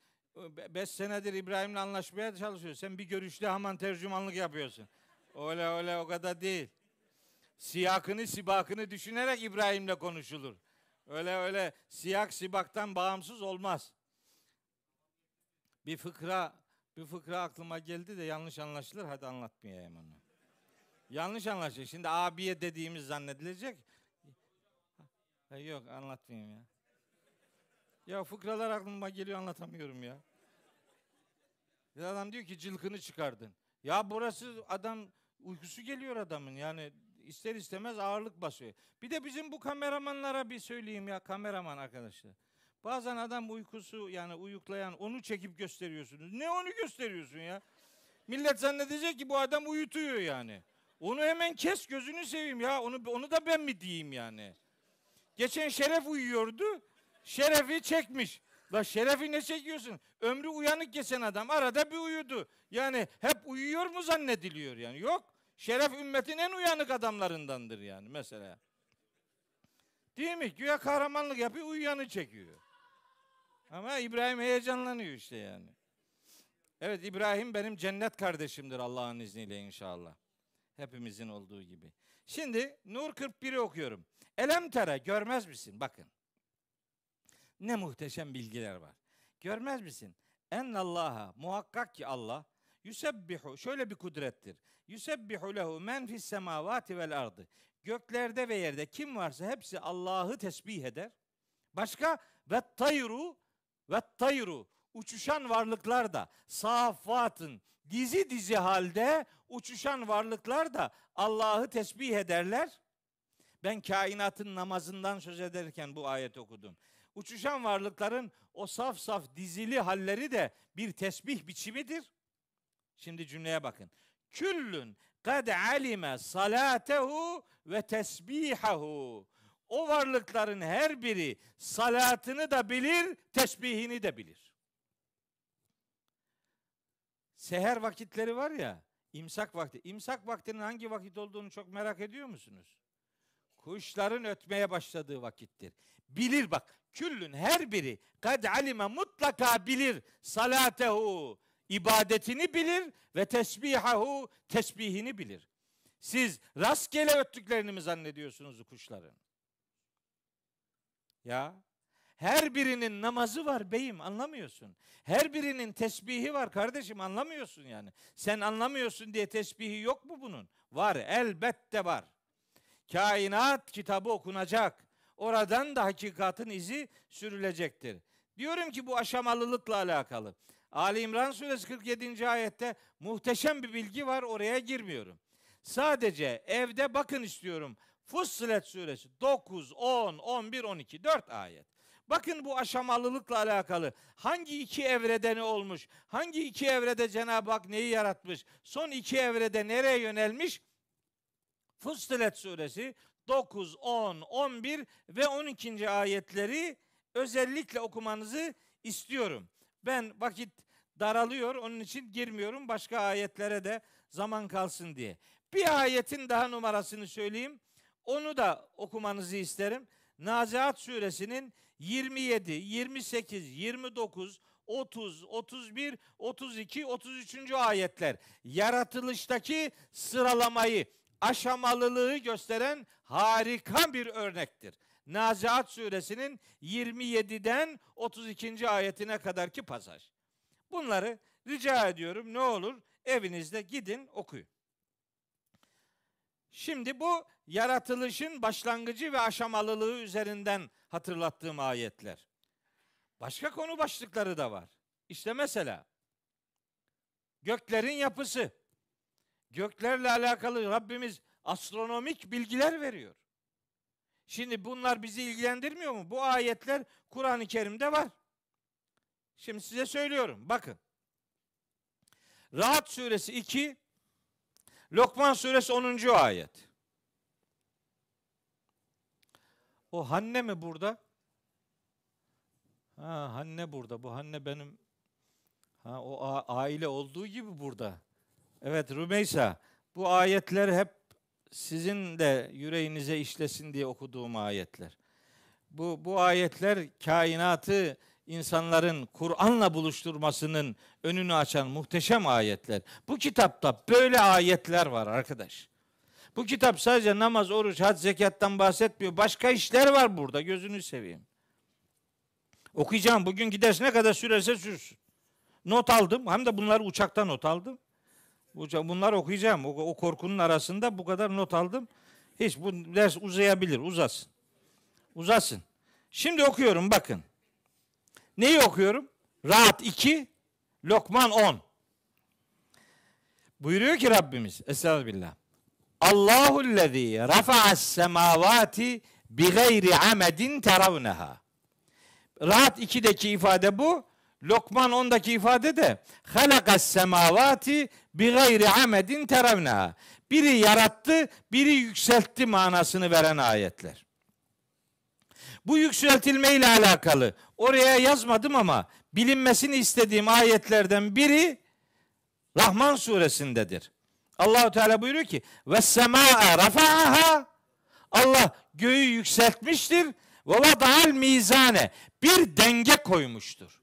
beş senedir İbrahim'le anlaşmaya çalışıyoruz. Sen bir görüşte hemen tercümanlık yapıyorsun. Öyle öyle o kadar değil. Siyakını sibakını düşünerek İbrahim'le konuşulur. Öyle öyle siyak sibaktan bağımsız olmaz. Bir fıkra bir fıkra aklıma geldi de yanlış anlaşılır. Hadi anlatmayayım onu. Yanlış anlaşılır. Şimdi abiye dediğimiz zannedilecek. Ha, yok anlatmayayım ya. Ya fıkralar aklıma geliyor anlatamıyorum ya. Bir adam diyor ki cılkını çıkardın. Ya burası adam uykusu geliyor adamın yani ister istemez ağırlık basıyor. Bir de bizim bu kameramanlara bir söyleyeyim ya kameraman arkadaşlar. Bazen adam uykusu yani uyuklayan onu çekip gösteriyorsunuz. Ne onu gösteriyorsun ya? Millet zannedecek ki bu adam uyutuyor yani. Onu hemen kes gözünü seveyim ya. Onu onu da ben mi diyeyim yani? Geçen Şeref uyuyordu. Şeref'i çekmiş. La Şeref'i ne çekiyorsun? Ömrü uyanık geçen adam arada bir uyudu. Yani hep uyuyor mu zannediliyor yani? Yok. Şeref ümmetin en uyanık adamlarındandır yani mesela. Değil mi? Güya kahramanlık yapıyor, uyuyanı çekiyor. Ama İbrahim heyecanlanıyor işte yani. Evet İbrahim benim cennet kardeşimdir Allah'ın izniyle inşallah. Hepimizin olduğu gibi. Şimdi Nur 41'i okuyorum. Elem tere görmez misin? Bakın. Ne muhteşem bilgiler var. Görmez misin? En Allah'a muhakkak ki Allah Yusebbihu şöyle bir kudrettir. Yusebbihu lehu men fis semavati vel ardı. Göklerde ve yerde kim varsa hepsi Allah'ı tesbih eder. Başka ve tayru ve tayru uçuşan varlıklar da safatın dizi dizi halde uçuşan varlıklar da Allah'ı tesbih ederler. Ben kainatın namazından söz ederken bu ayet okudum. Uçuşan varlıkların o saf saf dizili halleri de bir tesbih biçimidir. Şimdi cümleye bakın. Küllün kad alime salatehu ve tesbihahu. O varlıkların her biri salatını da bilir, tesbihini de bilir. Seher vakitleri var ya, imsak vakti. İmsak vaktinin hangi vakit olduğunu çok merak ediyor musunuz? Kuşların ötmeye başladığı vakittir. Bilir bak, küllün her biri kad alime mutlaka bilir salatehu ibadetini bilir ve tesbihahu tesbihini bilir. Siz rastgele öttüklerini mi zannediyorsunuz kuşların? Ya her birinin namazı var beyim anlamıyorsun. Her birinin tesbihi var kardeşim anlamıyorsun yani. Sen anlamıyorsun diye tesbihi yok mu bunun? Var elbette var. Kainat kitabı okunacak. Oradan da hakikatin izi sürülecektir. Diyorum ki bu aşamalılıkla alakalı. Ali İmran suresi 47. ayette muhteşem bir bilgi var oraya girmiyorum. Sadece evde bakın istiyorum. Fussilet suresi 9, 10, 11, 12 4 ayet. Bakın bu aşamalılıkla alakalı hangi iki evrede ne olmuş? Hangi iki evrede Cenab-ı Hak neyi yaratmış? Son iki evrede nereye yönelmiş? Fussilet suresi 9, 10, 11 ve 12. ayetleri özellikle okumanızı istiyorum. Ben vakit daralıyor onun için girmiyorum başka ayetlere de zaman kalsın diye. Bir ayetin daha numarasını söyleyeyim. Onu da okumanızı isterim. Naziat suresinin 27, 28, 29, 30, 31, 32, 33. ayetler yaratılıştaki sıralamayı, aşamalılığı gösteren harika bir örnektir. Naziat suresinin 27'den 32. ayetine kadarki pasaj. Bunları rica ediyorum ne olur evinizde gidin okuyun. Şimdi bu yaratılışın başlangıcı ve aşamalılığı üzerinden hatırlattığım ayetler. Başka konu başlıkları da var. İşte mesela göklerin yapısı. Göklerle alakalı Rabbimiz astronomik bilgiler veriyor. Şimdi bunlar bizi ilgilendirmiyor mu? Bu ayetler Kur'an-ı Kerim'de var. Şimdi size söylüyorum. Bakın. Rahat suresi 2, Lokman suresi 10. ayet. O Hanne mi burada? Ha Hanne burada. Bu Hanne benim ha o aile olduğu gibi burada. Evet Rümeysa bu ayetler hep sizin de yüreğinize işlesin diye okuduğum ayetler. Bu bu ayetler kainatı insanların Kur'an'la buluşturmasının önünü açan muhteşem ayetler. Bu kitapta böyle ayetler var arkadaş. Bu kitap sadece namaz, oruç, hac, zekattan bahsetmiyor. Başka işler var burada. Gözünü seveyim. Okuyacağım. Bugün giderse ne kadar sürerse sürsün. Not aldım. Hem de bunları uçakta not aldım. Bunlar okuyacağım. O, o korkunun arasında bu kadar not aldım. Hiç bu ders uzayabilir. Uzasın. Uzasın. Şimdi okuyorum bakın. Neyi okuyorum? Rahat 2, Lokman 10. Buyuruyor ki Rabbimiz Estağfirullah. Allahu'llezî rafa'as semavati bi gayri amedin teravneha. Rahat 2'deki ifade bu. Lokman 10'daki ifade de halakas semavati bi gayri amedin teravneha. Biri yarattı, biri yükseltti manasını veren ayetler. Bu yükseltilme ile alakalı oraya yazmadım ama bilinmesini istediğim ayetlerden biri Rahman suresindedir. Allahu Teala buyuruyor ki ve semaa rafa'aha Allah göğü yükseltmiştir ve vada'al mizane bir denge koymuştur.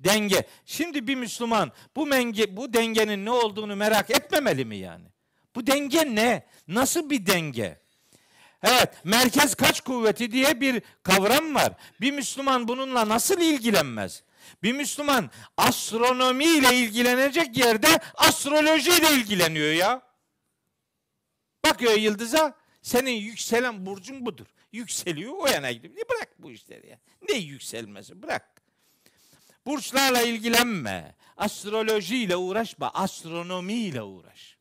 Denge. Şimdi bir Müslüman bu menge, bu dengenin ne olduğunu merak etmemeli mi yani? Bu denge ne? Nasıl bir denge? Evet, merkez kaç kuvveti diye bir kavram var. Bir Müslüman bununla nasıl ilgilenmez? Bir Müslüman astronomi ile ilgilenecek yerde astroloji ile ilgileniyor ya. Bakıyor yıldıza, senin yükselen burcun budur. Yükseliyor, o yana gidiyor. Bırak bu işleri ya. Ne yükselmesi? Bırak. Burçlarla ilgilenme. Astrolojiyle uğraşma. Astronomiyle uğraş.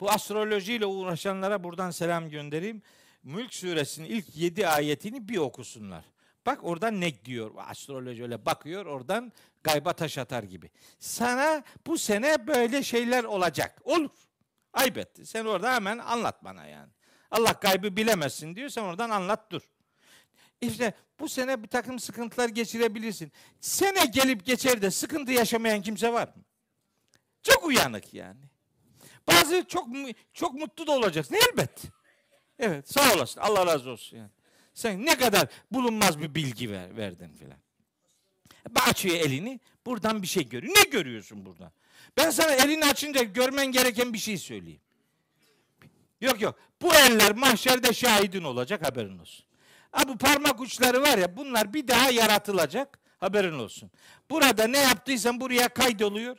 Bu astrolojiyle uğraşanlara buradan selam göndereyim. Mülk suresinin ilk yedi ayetini bir okusunlar. Bak oradan ne diyor? Astroloji öyle bakıyor oradan gayba taş atar gibi. Sana bu sene böyle şeyler olacak. Olur. Ayıp. Sen orada hemen anlat bana yani. Allah gaybı bilemezsin diyor. Sen oradan anlat dur. İşte bu sene bir takım sıkıntılar geçirebilirsin. Sene gelip geçer de sıkıntı yaşamayan kimse var mı? Çok uyanık yani. Bazı çok çok mutlu da olacaksın. Elbet. Evet sağ olasın. Allah razı olsun yani. Sen ne kadar bulunmaz bir bilgi ver, verdin filan. Açıyor elini. Buradan bir şey görüyor. Ne görüyorsun buradan? Ben sana elini açınca görmen gereken bir şey söyleyeyim. Yok yok. Bu eller mahşerde şahidin olacak haberin olsun. Ha bu parmak uçları var ya bunlar bir daha yaratılacak haberin olsun. Burada ne yaptıysan buraya kaydoluyor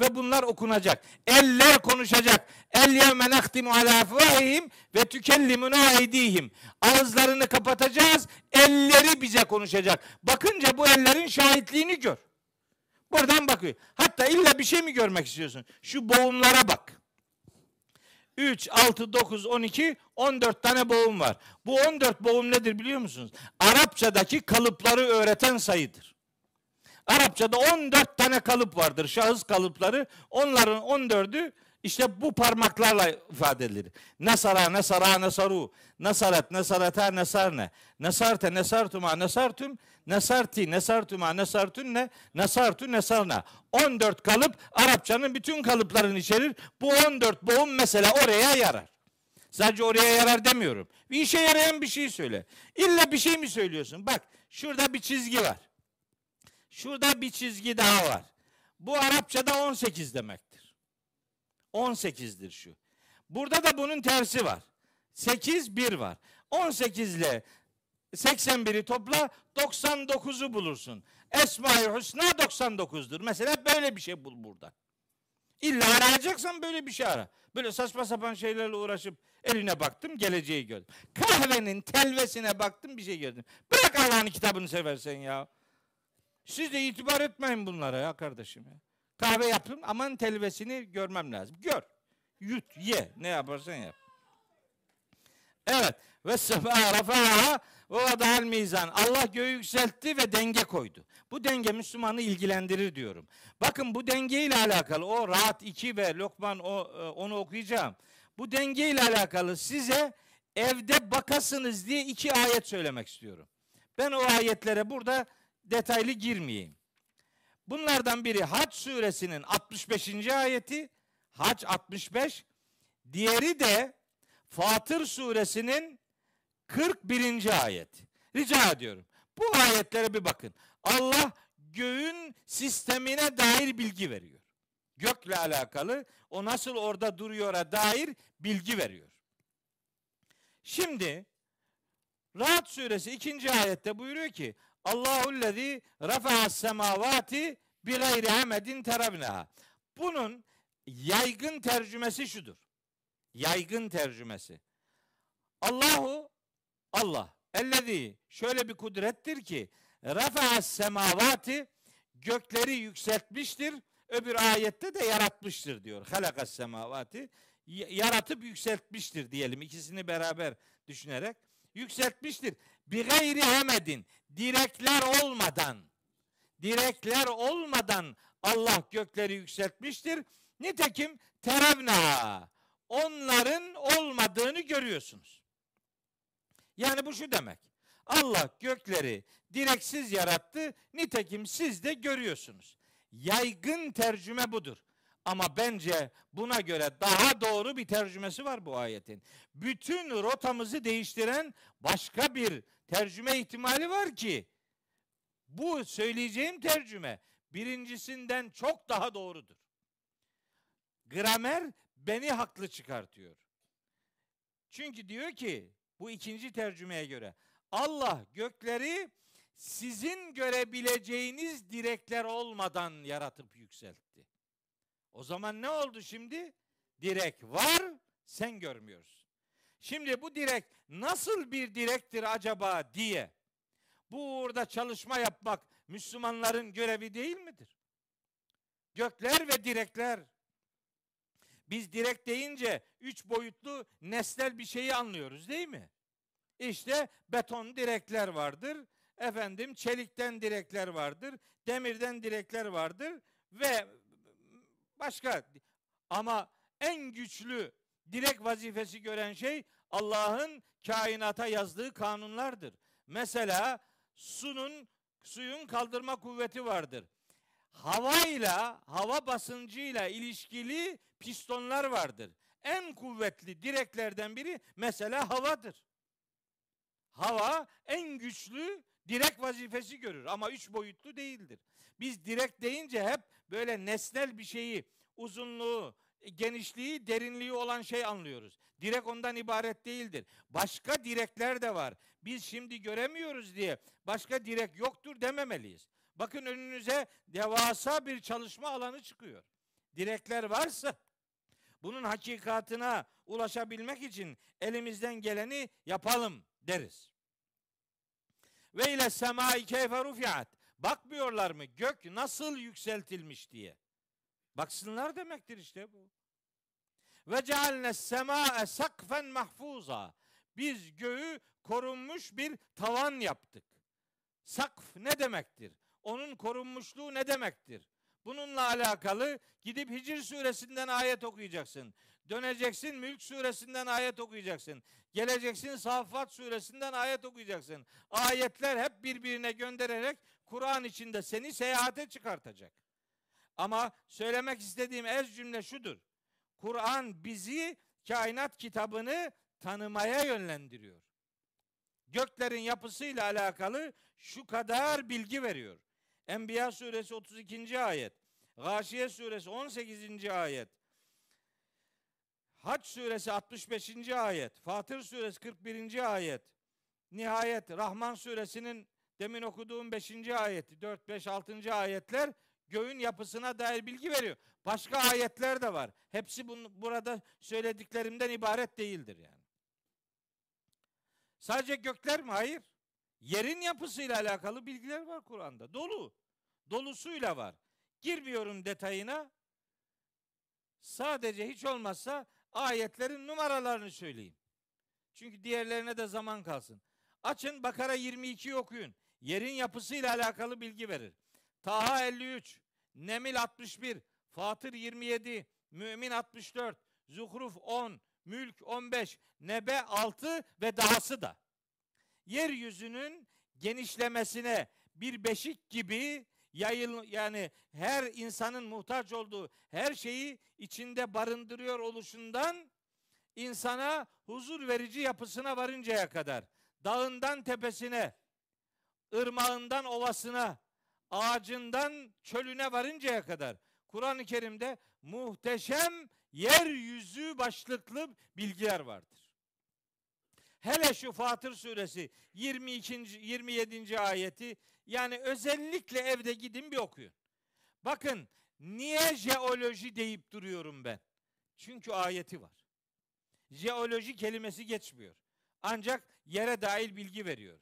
ve bunlar okunacak. Eller konuşacak. El yevme nehtimu ala afvahihim ve tükellimuna eydihim. Ağızlarını kapatacağız. Elleri bize konuşacak. Bakınca bu ellerin şahitliğini gör. Buradan bakıyor. Hatta illa bir şey mi görmek istiyorsun? Şu boğumlara bak. 3, 6, 9, 12, 14 tane boğum var. Bu 14 boğum nedir biliyor musunuz? Arapçadaki kalıpları öğreten sayıdır. Arapçada 14 tane kalıp vardır. Şahıs kalıpları. Onların 14'ü işte bu parmaklarla ifade edilir. Nasara, nasara, nasaru. Nasaret, nasarata, nasarne. Nasarte, nasartuma, nasartum. Nasarti, nasartuma, nasartunne. Nasartu, nasarna. 14 kalıp Arapçanın bütün kalıplarını içerir. Bu 14 boğum mesela oraya yarar. Sadece oraya yarar demiyorum. Bir işe yarayan bir şey söyle. İlla bir şey mi söylüyorsun? Bak şurada bir çizgi var. Şurada bir çizgi daha var. Bu Arapçada 18 demektir. 18'dir şu. Burada da bunun tersi var. 8 1 var. 18 ile 81'i topla 99'u bulursun. Esma-i Hüsna 99'dur. Mesela böyle bir şey bul burada. İlla arayacaksan böyle bir şey ara. Böyle saçma sapan şeylerle uğraşıp eline baktım geleceği gördüm. Kahvenin telvesine baktım bir şey gördüm. Bırak Allah'ın kitabını seversen ya. Siz de itibar etmeyin bunlara ya kardeşim. Ya. Kahve yaptım aman telvesini görmem lazım. Gör. Yut, ye. Ne yaparsan yap. Evet. Ve sefa rafaha ve vada'al mizan. Allah göğü yükseltti ve denge koydu. Bu denge Müslümanı ilgilendirir diyorum. Bakın bu denge ile alakalı o Rahat 2 ve Lokman o, e, onu okuyacağım. Bu denge ile alakalı size evde bakasınız diye iki ayet söylemek istiyorum. Ben o ayetlere burada detaylı girmeyeyim. Bunlardan biri Hac suresinin 65. ayeti, Hac 65, diğeri de Fatır suresinin 41. ayet. Rica ediyorum. Bu ayetlere bir bakın. Allah göğün sistemine dair bilgi veriyor. Gökle alakalı o nasıl orada duruyor'a dair bilgi veriyor. Şimdi Rahat suresi 2. ayette buyuruyor ki Allahullezî rafa'as semavati bi gayri hamedin terabnaha. Bunun yaygın tercümesi şudur. Yaygın tercümesi. Allahu Allah ellezî şöyle bir kudrettir ki rafa'as semavati gökleri yükseltmiştir. Öbür ayette de yaratmıştır diyor. Halakas semavati yaratıp yükseltmiştir diyelim. ikisini beraber düşünerek yükseltmiştir. Bi gayri hamedin direkler olmadan direkler olmadan Allah gökleri yükseltmiştir. Nitekim terevna onların olmadığını görüyorsunuz. Yani bu şu demek. Allah gökleri direksiz yarattı. Nitekim siz de görüyorsunuz. Yaygın tercüme budur. Ama bence buna göre daha doğru bir tercümesi var bu ayetin. Bütün rotamızı değiştiren başka bir tercüme ihtimali var ki bu söyleyeceğim tercüme birincisinden çok daha doğrudur. Gramer beni haklı çıkartıyor. Çünkü diyor ki bu ikinci tercümeye göre Allah gökleri sizin görebileceğiniz direkler olmadan yaratıp yükseltti. O zaman ne oldu şimdi? Direk var, sen görmüyorsun. Şimdi bu direk nasıl bir direktir acaba diye bu uğurda çalışma yapmak Müslümanların görevi değil midir? Gökler ve direkler. Biz direk deyince üç boyutlu nesnel bir şeyi anlıyoruz değil mi? İşte beton direkler vardır. Efendim çelikten direkler vardır. Demirden direkler vardır ve başka ama en güçlü direk vazifesi gören şey Allah'ın kainata yazdığı kanunlardır. Mesela sunun suyun kaldırma kuvveti vardır. Havayla, hava basıncıyla ilişkili pistonlar vardır. En kuvvetli direklerden biri mesela havadır. Hava en güçlü direk vazifesi görür ama üç boyutlu değildir. Biz direk deyince hep böyle nesnel bir şeyi, uzunluğu, genişliği, derinliği olan şey anlıyoruz. Direk ondan ibaret değildir. Başka direkler de var. Biz şimdi göremiyoruz diye başka direk yoktur dememeliyiz. Bakın önünüze devasa bir çalışma alanı çıkıyor. Direkler varsa bunun hakikatına ulaşabilmek için elimizden geleni yapalım deriz. Ve ile semai keyfe rufiat. Bakmıyorlar mı gök nasıl yükseltilmiş diye. Baksınlar demektir işte bu. Ve cealne sema'e sakfen mahfuza. Biz göğü korunmuş bir tavan yaptık. Sakf ne demektir? Onun korunmuşluğu ne demektir? Bununla alakalı gidip Hicr suresinden ayet okuyacaksın. Döneceksin Mülk suresinden ayet okuyacaksın. Geleceksin Saffat suresinden ayet okuyacaksın. Ayetler hep birbirine göndererek Kur'an içinde seni seyahate çıkartacak. Ama söylemek istediğim ez cümle şudur. Kur'an bizi kainat kitabını tanımaya yönlendiriyor. Göklerin yapısıyla alakalı şu kadar bilgi veriyor. Enbiya suresi 32. ayet, Gâşiye suresi 18. ayet, Hac suresi 65. ayet, Fatır suresi 41. ayet, nihayet Rahman suresinin demin okuduğum 5. ayeti, 4, 5, 6. ayetler göğün yapısına dair bilgi veriyor. Başka ayetler de var. Hepsi bunu, burada söylediklerimden ibaret değildir yani. Sadece gökler mi? Hayır. Yerin yapısıyla alakalı bilgiler var Kur'an'da. Dolu. Dolusuyla var. Girmiyorum detayına. Sadece hiç olmazsa ayetlerin numaralarını söyleyeyim. Çünkü diğerlerine de zaman kalsın. Açın Bakara 22'yi okuyun. Yerin yapısıyla alakalı bilgi verir. Taha 53, Nemil 61, Fatır 27, Mümin 64, Zuhruf 10, Mülk 15, Nebe 6 ve dahası da. Yeryüzünün genişlemesine bir beşik gibi yayıl yani her insanın muhtaç olduğu her şeyi içinde barındırıyor oluşundan insana huzur verici yapısına varıncaya kadar dağından tepesine, ırmağından ovasına, ağacından çölüne varıncaya kadar Kur'an-ı Kerim'de muhteşem yeryüzü başlıklı bilgiler vardır. Hele şu Fatır suresi 22. 27. ayeti yani özellikle evde gidin bir okuyun. Bakın niye jeoloji deyip duruyorum ben? Çünkü ayeti var. Jeoloji kelimesi geçmiyor. Ancak yere dair bilgi veriyor.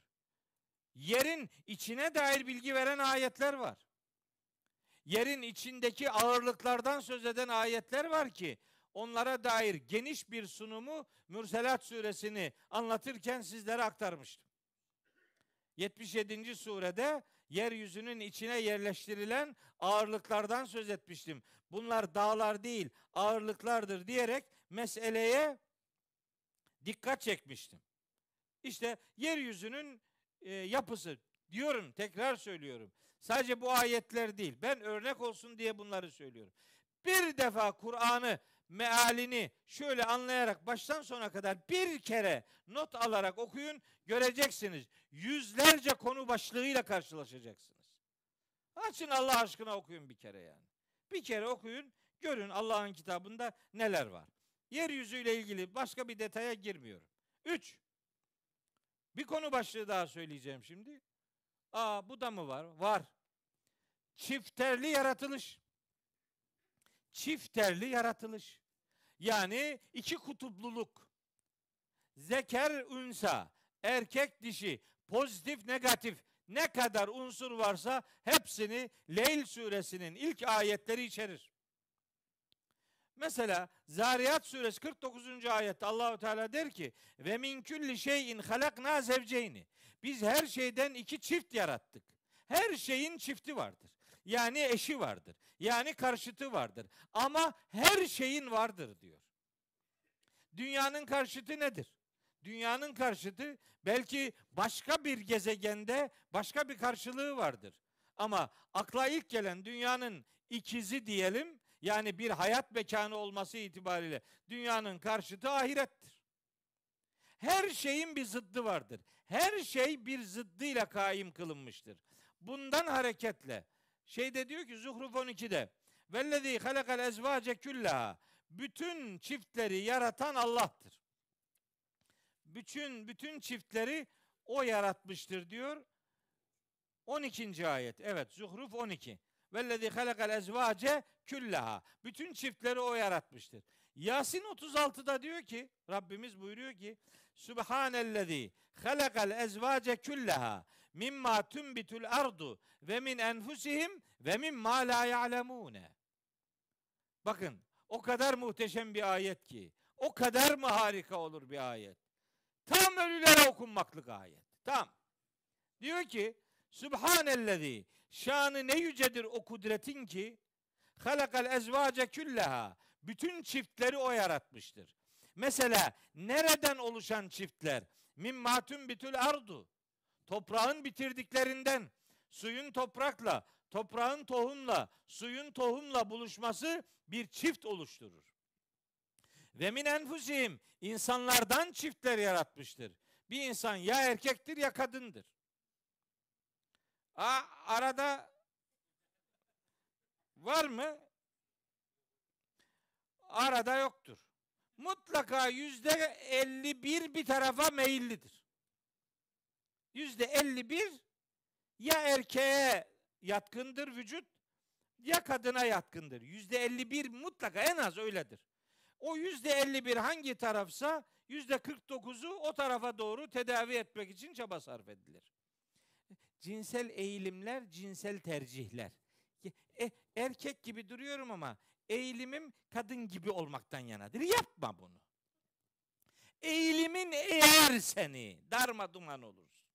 Yerin içine dair bilgi veren ayetler var. Yerin içindeki ağırlıklardan söz eden ayetler var ki onlara dair geniş bir sunumu Mürselat suresini anlatırken sizlere aktarmıştım. 77. surede yeryüzünün içine yerleştirilen ağırlıklardan söz etmiştim. Bunlar dağlar değil, ağırlıklardır diyerek meseleye dikkat çekmiştim. İşte yeryüzünün e, yapısı diyorum, tekrar söylüyorum. Sadece bu ayetler değil. Ben örnek olsun diye bunları söylüyorum. Bir defa Kur'an'ı mealini şöyle anlayarak baştan sona kadar bir kere not alarak okuyun göreceksiniz. Yüzlerce konu başlığıyla karşılaşacaksınız. Açın Allah aşkına okuyun bir kere yani. Bir kere okuyun görün Allah'ın kitabında neler var. Yeryüzüyle ilgili başka bir detaya girmiyorum. Üç. Bir konu başlığı daha söyleyeceğim şimdi. Aa bu da mı var? Var. Çifterli yaratılış. Çifterli yaratılış. Yani iki kutupluluk. Zeker ünsa, erkek dişi, pozitif negatif ne kadar unsur varsa hepsini Leyl suresinin ilk ayetleri içerir. Mesela Zariyat suresi 49. ayette Allahu Teala der ki ve min kulli şeyin halakna zevceyni. Biz her şeyden iki çift yarattık. Her şeyin çifti vardır. Yani eşi vardır. Yani karşıtı vardır. Ama her şeyin vardır diyor. Dünyanın karşıtı nedir? Dünyanın karşıtı belki başka bir gezegende başka bir karşılığı vardır. Ama akla ilk gelen dünyanın ikizi diyelim yani bir hayat mekanı olması itibariyle dünyanın karşıtı ahirettir. Her şeyin bir zıddı vardır. Her şey bir zıddıyla kaim kılınmıştır. Bundan hareketle şeyde diyor ki Zuhruf 12'de vellezî halakal ezvâce küllaha bütün çiftleri yaratan Allah'tır. Bütün bütün çiftleri o yaratmıştır diyor. 12. ayet. Evet Zuhruf 12. Vellezî halakal ezvâce küllaha. Bütün çiftleri o yaratmıştır. Yasin 36'da diyor ki Rabbimiz buyuruyor ki Subhanellezî halakal ezvâce küllaha mimma tunbitul ardu ve min enfusihim ve mimma la ya'lemûne. Bakın o kadar muhteşem bir ayet ki o kadar mı harika olur bir ayet. Tam ölülere okunmaklık ayet. Tam. Diyor ki Subhanellezi şanı ne yücedir o kudretin ki halakal ezvace külleha bütün çiftleri o yaratmıştır. Mesela nereden oluşan çiftler? Min matun bitül ardu. Toprağın bitirdiklerinden suyun toprakla, toprağın tohumla, suyun tohumla buluşması bir çift oluşturur. Ve min enfusihim insanlardan çiftler yaratmıştır. Bir insan ya erkektir ya kadındır. A, arada var mı? Arada yoktur. Mutlaka yüzde elli bir bir tarafa meyillidir. Yüzde elli bir ya erkeğe yatkındır vücut ya kadına yatkındır. Yüzde elli bir mutlaka en az öyledir. O yüzde elli bir hangi tarafsa yüzde kırk dokuzu o tarafa doğru tedavi etmek için çaba sarf edilir cinsel eğilimler, cinsel tercihler. E, erkek gibi duruyorum ama eğilimim kadın gibi olmaktan yanadır. Yapma bunu. Eğilimin eğer seni darma duman olursun.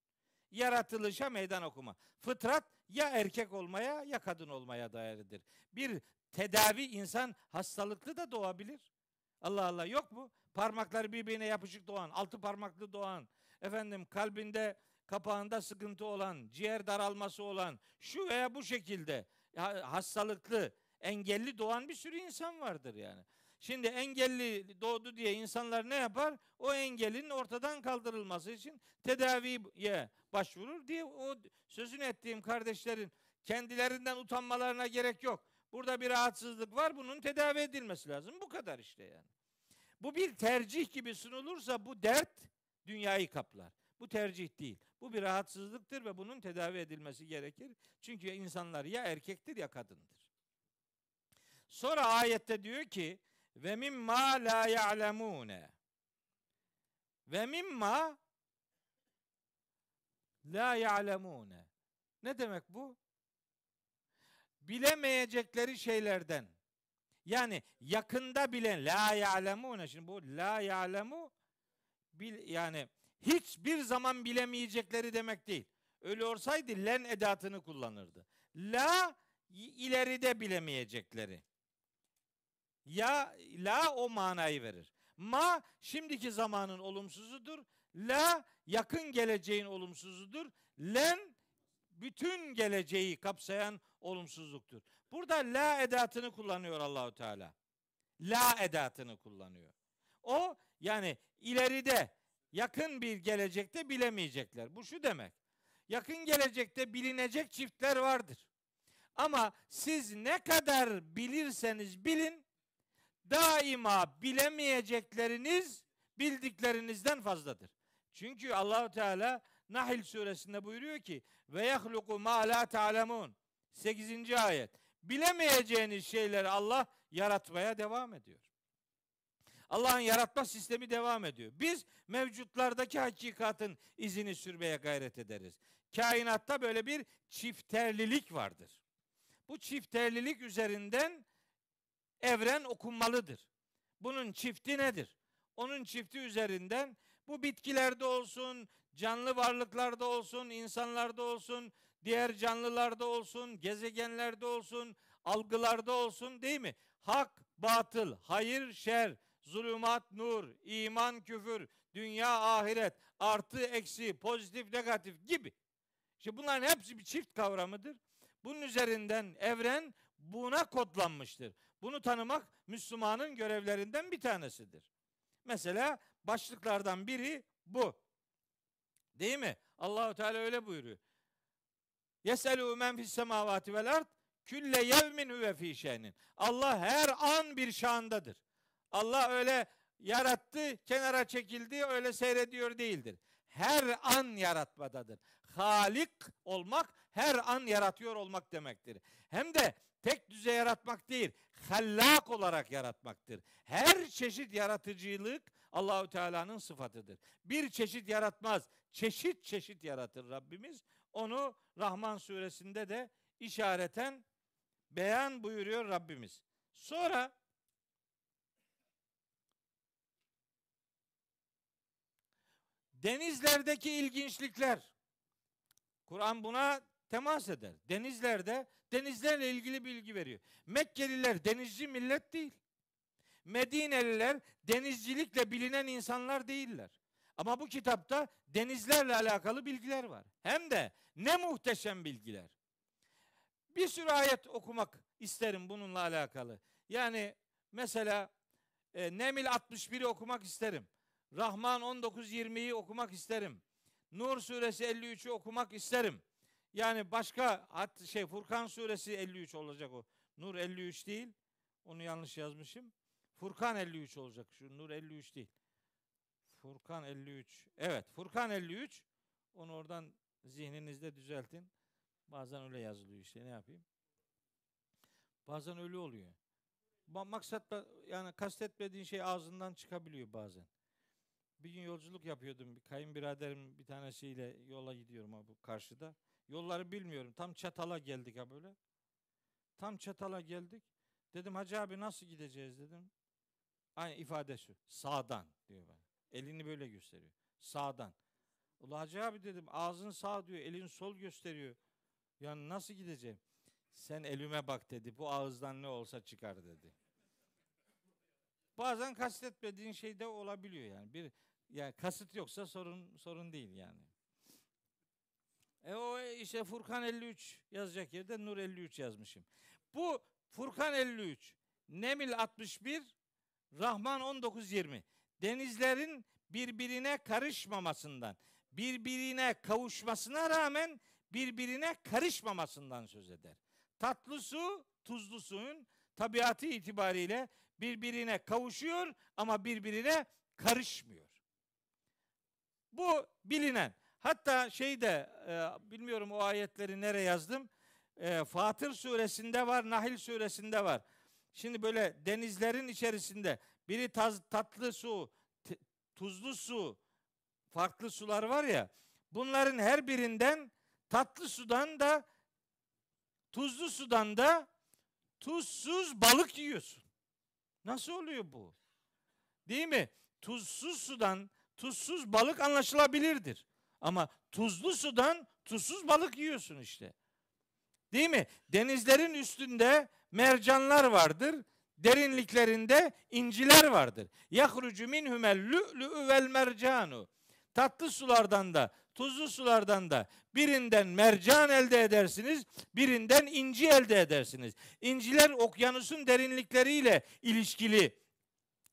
Yaratılışa meydan okuma. Fıtrat ya erkek olmaya ya kadın olmaya dayalıdır. Bir tedavi insan hastalıklı da doğabilir. Allah Allah yok mu? Parmakları birbirine yapışık doğan, altı parmaklı doğan, efendim kalbinde kapağında sıkıntı olan, ciğer daralması olan, şu veya bu şekilde hastalıklı, engelli doğan bir sürü insan vardır yani. Şimdi engelli doğdu diye insanlar ne yapar? O engelin ortadan kaldırılması için tedaviye başvurur diye o sözünü ettiğim kardeşlerin kendilerinden utanmalarına gerek yok. Burada bir rahatsızlık var, bunun tedavi edilmesi lazım. Bu kadar işte yani. Bu bir tercih gibi sunulursa bu dert dünyayı kaplar. Bu tercih değil. Bu bir rahatsızlıktır ve bunun tedavi edilmesi gerekir. Çünkü insanlar ya erkektir ya kadındır. Sonra ayette diyor ki ve mimma la ya'lemune. Ve mimma la ya'lemune. Ne demek bu? Bilemeyecekleri şeylerden. Yani yakında bilen la ya'lemune. Şimdi bu la ya'lemu bil, yani hiçbir zaman bilemeyecekleri demek değil. Öyle olsaydı len edatını kullanırdı. La ileride bilemeyecekleri. Ya la o manayı verir. Ma şimdiki zamanın olumsuzudur. La yakın geleceğin olumsuzudur. Len bütün geleceği kapsayan olumsuzluktur. Burada la edatını kullanıyor Allahu Teala. La edatını kullanıyor. O yani ileride yakın bir gelecekte bilemeyecekler. Bu şu demek. Yakın gelecekte bilinecek çiftler vardır. Ama siz ne kadar bilirseniz bilin daima bilemeyecekleriniz bildiklerinizden fazladır. Çünkü Allahu Teala Nahl suresinde buyuruyor ki ve yahluku ma la ta'lemun. 8. ayet. Bilemeyeceğiniz şeyleri Allah yaratmaya devam ediyor. Allah'ın yaratma sistemi devam ediyor. Biz mevcutlardaki hakikatın izini sürmeye gayret ederiz. Kainatta böyle bir çifterlilik vardır. Bu çifterlilik üzerinden evren okunmalıdır. Bunun çifti nedir? Onun çifti üzerinden bu bitkilerde olsun, canlı varlıklarda olsun, insanlarda olsun, diğer canlılarda olsun, gezegenlerde olsun, algılarda olsun değil mi? Hak, batıl, hayır, şer, zulümat, nur, iman, küfür, dünya, ahiret, artı, eksi, pozitif, negatif gibi. İşte bunların hepsi bir çift kavramıdır. Bunun üzerinden evren buna kodlanmıştır. Bunu tanımak Müslümanın görevlerinden bir tanesidir. Mesela başlıklardan biri bu. Değil mi? Allahu Teala öyle buyuruyor. Yeselu men fis semavati vel ard külle yevmin huve fi. Allah her an bir şandadır. Allah öyle yarattı, kenara çekildi, öyle seyrediyor değildir. Her an yaratmadadır. Halik olmak her an yaratıyor olmak demektir. Hem de tek düze yaratmak değil, hallak olarak yaratmaktır. Her çeşit yaratıcılık Allahü Teala'nın sıfatıdır. Bir çeşit yaratmaz, çeşit çeşit yaratır Rabbimiz. Onu Rahman suresinde de işareten beyan buyuruyor Rabbimiz. Sonra denizlerdeki ilginçlikler Kur'an buna temas eder. Denizlerde denizlerle ilgili bilgi veriyor. Mekkeliler denizci millet değil. Medineliler denizcilikle bilinen insanlar değiller. Ama bu kitapta denizlerle alakalı bilgiler var. Hem de ne muhteşem bilgiler. Bir sürü ayet okumak isterim bununla alakalı. Yani mesela e, Nemil 61'i okumak isterim. Rahman 19-20'yi okumak isterim. Nur suresi 53'ü okumak isterim. Yani başka hat şey Furkan suresi 53 olacak o. Nur 53 değil. Onu yanlış yazmışım. Furkan 53 olacak. Şu Nur 53 değil. Furkan 53. Evet, Furkan 53. Onu oradan zihninizde düzeltin. Bazen öyle yazılıyor işte. Ne yapayım? Bazen öyle oluyor. Maksat yani kastetmediğin şey ağzından çıkabiliyor bazen. Bir gün yolculuk yapıyordum. Bir kayınbiraderim bir tanesiyle yola gidiyorum ha bu karşıda. Yolları bilmiyorum. Tam Çatal'a geldik ha böyle. Tam Çatal'a geldik. Dedim Hacı abi nasıl gideceğiz dedim. Aynı ifade şu. Sağdan diyor bana. Elini böyle gösteriyor. Sağdan. Ula Hacı abi dedim ağzın sağ diyor. Elin sol gösteriyor. Yani nasıl gideceğim? Sen elime bak dedi. Bu ağızdan ne olsa çıkar dedi. Bazen kastetmediğin şey de olabiliyor yani. Bir yani kasıt yoksa sorun sorun değil yani. E o işte Furkan 53 yazacak yerde Nur 53 yazmışım. Bu Furkan 53, Nemil 61, Rahman 19-20. Denizlerin birbirine karışmamasından, birbirine kavuşmasına rağmen birbirine karışmamasından söz eder. Tatlı su, tuzlu suyun tabiatı itibariyle birbirine kavuşuyor ama birbirine karışmıyor. Bu bilinen. Hatta şeyde e, bilmiyorum o ayetleri nereye yazdım. E, Fatır suresinde var, Nahil suresinde var. Şimdi böyle denizlerin içerisinde biri taz, tatlı su, t- tuzlu su, farklı sular var ya. Bunların her birinden tatlı sudan da tuzlu sudan da tuzsuz balık yiyorsun. Nasıl oluyor bu? Değil mi? Tuzsuz sudan tuzsuz balık anlaşılabilirdir. Ama tuzlu sudan tuzsuz balık yiyorsun işte. Değil mi? Denizlerin üstünde mercanlar vardır. Derinliklerinde inciler vardır. Yahrucu minhumel lü'lü vel mercanu. Tatlı sulardan da, tuzlu sulardan da birinden mercan elde edersiniz, birinden inci elde edersiniz. İnciler okyanusun derinlikleriyle ilişkili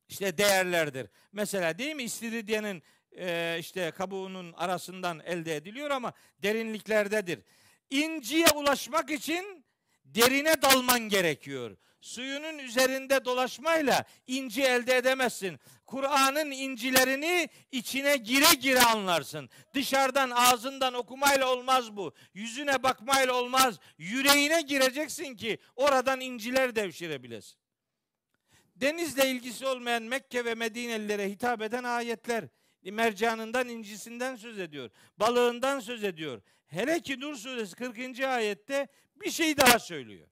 işte değerlerdir. Mesela değil mi istiridyenin e, işte kabuğunun arasından elde ediliyor ama derinliklerdedir. İnciye ulaşmak için derine dalman gerekiyor. Suyunun üzerinde dolaşmayla inci elde edemezsin. Kur'an'ın incilerini içine gire gire anlarsın. Dışarıdan ağzından okumayla olmaz bu. Yüzüne bakmayla olmaz. Yüreğine gireceksin ki oradan inciler devşirebilesin. Denizle ilgisi olmayan Mekke ve Medinelilere hitap eden ayetler mercanından, incisinden söz ediyor. Balığından söz ediyor. Hele ki Nur suresi 40. ayette bir şey daha söylüyor.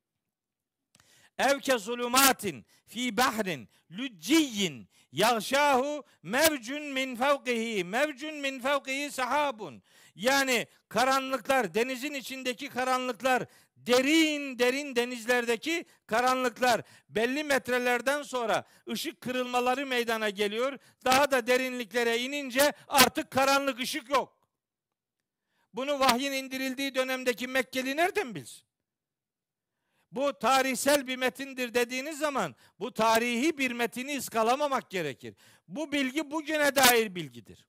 Evke zulumatin fi bahrin lücciyin yağşahu mevcun min fevkihi mevcun min fevkihi sahabun. Yani karanlıklar, denizin içindeki karanlıklar, derin derin denizlerdeki karanlıklar belli metrelerden sonra ışık kırılmaları meydana geliyor. Daha da derinliklere inince artık karanlık ışık yok. Bunu vahyin indirildiği dönemdeki Mekkeli nereden bilsin? Bu tarihsel bir metindir dediğiniz zaman bu tarihi bir metini ıskalamamak gerekir. Bu bilgi bugüne dair bilgidir.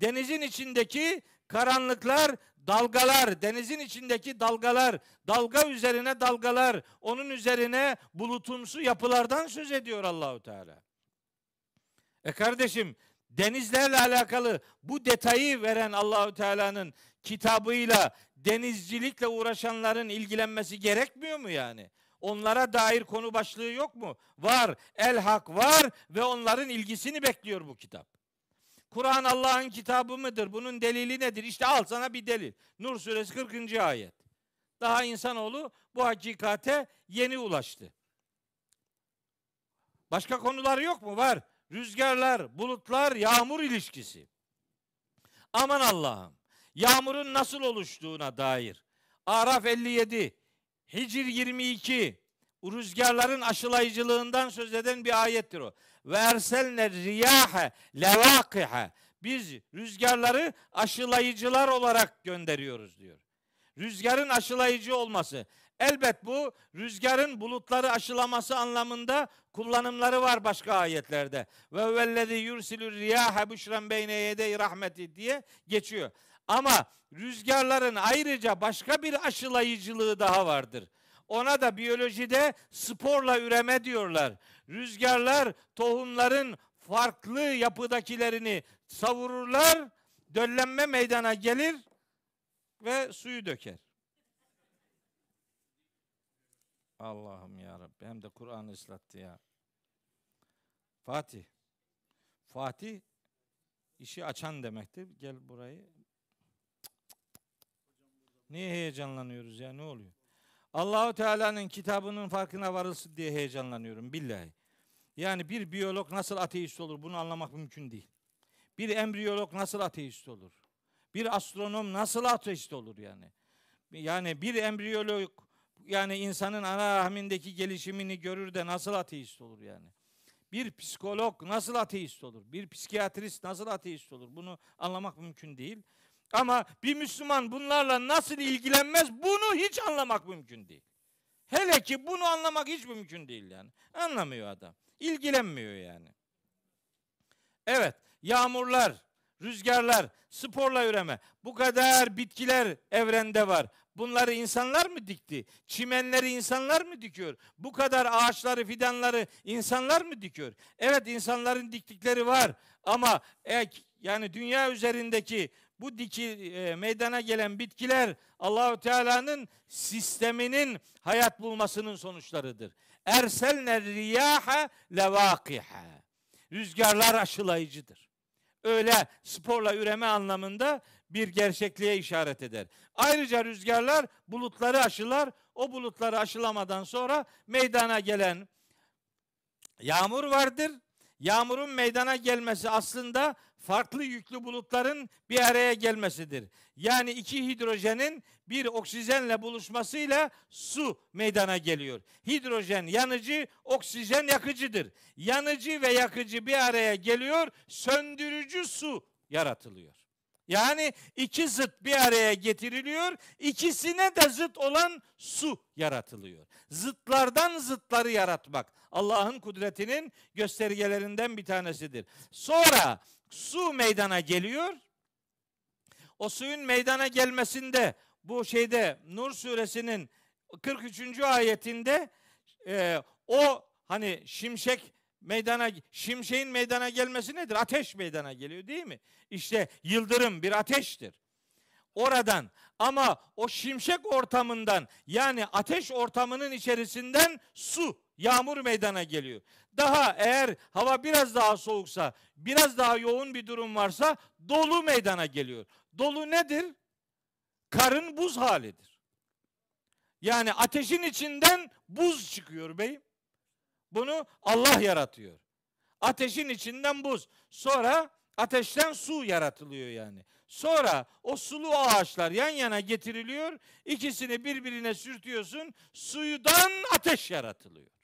Denizin içindeki karanlıklar, dalgalar, denizin içindeki dalgalar, dalga üzerine dalgalar, onun üzerine bulutumsu yapılardan söz ediyor Allahu Teala. E kardeşim, denizlerle alakalı bu detayı veren Allahu Teala'nın kitabıyla denizcilikle uğraşanların ilgilenmesi gerekmiyor mu yani? Onlara dair konu başlığı yok mu? Var. El hak var ve onların ilgisini bekliyor bu kitap. Kur'an Allah'ın kitabı mıdır? Bunun delili nedir? İşte al sana bir delil. Nur suresi 40. ayet. Daha insanoğlu bu hakikate yeni ulaştı. Başka konular yok mu? Var. Rüzgarlar, bulutlar, yağmur ilişkisi. Aman Allah'ım. Yağmurun nasıl oluştuğuna dair. Araf 57, Hicr 22, rüzgarların aşılayıcılığından söz eden bir ayettir o. Ve erselne riyahe levakihe. Biz rüzgarları aşılayıcılar olarak gönderiyoruz diyor. Rüzgarın aşılayıcı olması. Elbet bu rüzgarın bulutları aşılaması anlamında kullanımları var başka ayetlerde. Ve vellezî yursilur riyahe büşren beyne yedey rahmeti diye geçiyor. Ama rüzgarların ayrıca başka bir aşılayıcılığı daha vardır. Ona da biyolojide sporla üreme diyorlar. Rüzgarlar tohumların farklı yapıdakilerini savururlar, döllenme meydana gelir ve suyu döker. Allah'ım ya Rabbi hem de Kur'an ıslattı ya. Fatih. Fatih işi açan demektir. Gel burayı. Niye heyecanlanıyoruz ya? Ne oluyor? Allahu Teala'nın kitabının farkına varılsın diye heyecanlanıyorum billahi. Yani bir biyolog nasıl ateist olur bunu anlamak mümkün değil. Bir embriyolog nasıl ateist olur? Bir astronom nasıl ateist olur yani? Yani bir embriyolog yani insanın ana rahmindeki gelişimini görür de nasıl ateist olur yani? Bir psikolog nasıl ateist olur? Bir psikiyatrist nasıl ateist olur? Bunu anlamak mümkün değil. Ama bir Müslüman bunlarla nasıl ilgilenmez bunu hiç anlamak mümkün değil. Hele ki bunu anlamak hiç mümkün değil yani. Anlamıyor adam. İlgilenmiyor yani. Evet, yağmurlar, rüzgarlar, sporla üreme. Bu kadar bitkiler evrende var. Bunları insanlar mı dikti? Çimenleri insanlar mı dikiyor? Bu kadar ağaçları, fidanları insanlar mı dikiyor? Evet insanların diktikleri var ama ek, yani dünya üzerindeki bu diki e, meydana gelen bitkiler Allahu Teala'nın sisteminin hayat bulmasının sonuçlarıdır. erselne riyaha levakiha. Rüzgarlar aşılayıcıdır. Öyle sporla üreme anlamında bir gerçekliğe işaret eder. Ayrıca rüzgarlar bulutları aşılar. O bulutları aşılamadan sonra meydana gelen yağmur vardır. Yağmurun meydana gelmesi aslında farklı yüklü bulutların bir araya gelmesidir. Yani iki hidrojenin bir oksijenle buluşmasıyla su meydana geliyor. Hidrojen yanıcı, oksijen yakıcıdır. Yanıcı ve yakıcı bir araya geliyor, söndürücü su yaratılıyor. Yani iki zıt bir araya getiriliyor, ikisine de zıt olan su yaratılıyor. Zıtlardan zıtları yaratmak Allah'ın kudretinin göstergelerinden bir tanesidir. Sonra su meydana geliyor. O suyun meydana gelmesinde bu şeyde Nur suresinin 43. ayetinde e, o hani şimşek meydana şimşeğin meydana gelmesi nedir? Ateş meydana geliyor değil mi? İşte yıldırım bir ateştir. Oradan ama o şimşek ortamından yani ateş ortamının içerisinden su, yağmur meydana geliyor. Daha eğer hava biraz daha soğuksa, biraz daha yoğun bir durum varsa dolu meydana geliyor. Dolu nedir? Karın buz halidir. Yani ateşin içinden buz çıkıyor beyim. Bunu Allah yaratıyor. Ateşin içinden buz. Sonra ateşten su yaratılıyor yani. Sonra o sulu ağaçlar yan yana getiriliyor. İkisini birbirine sürtüyorsun. Suyudan ateş yaratılıyor.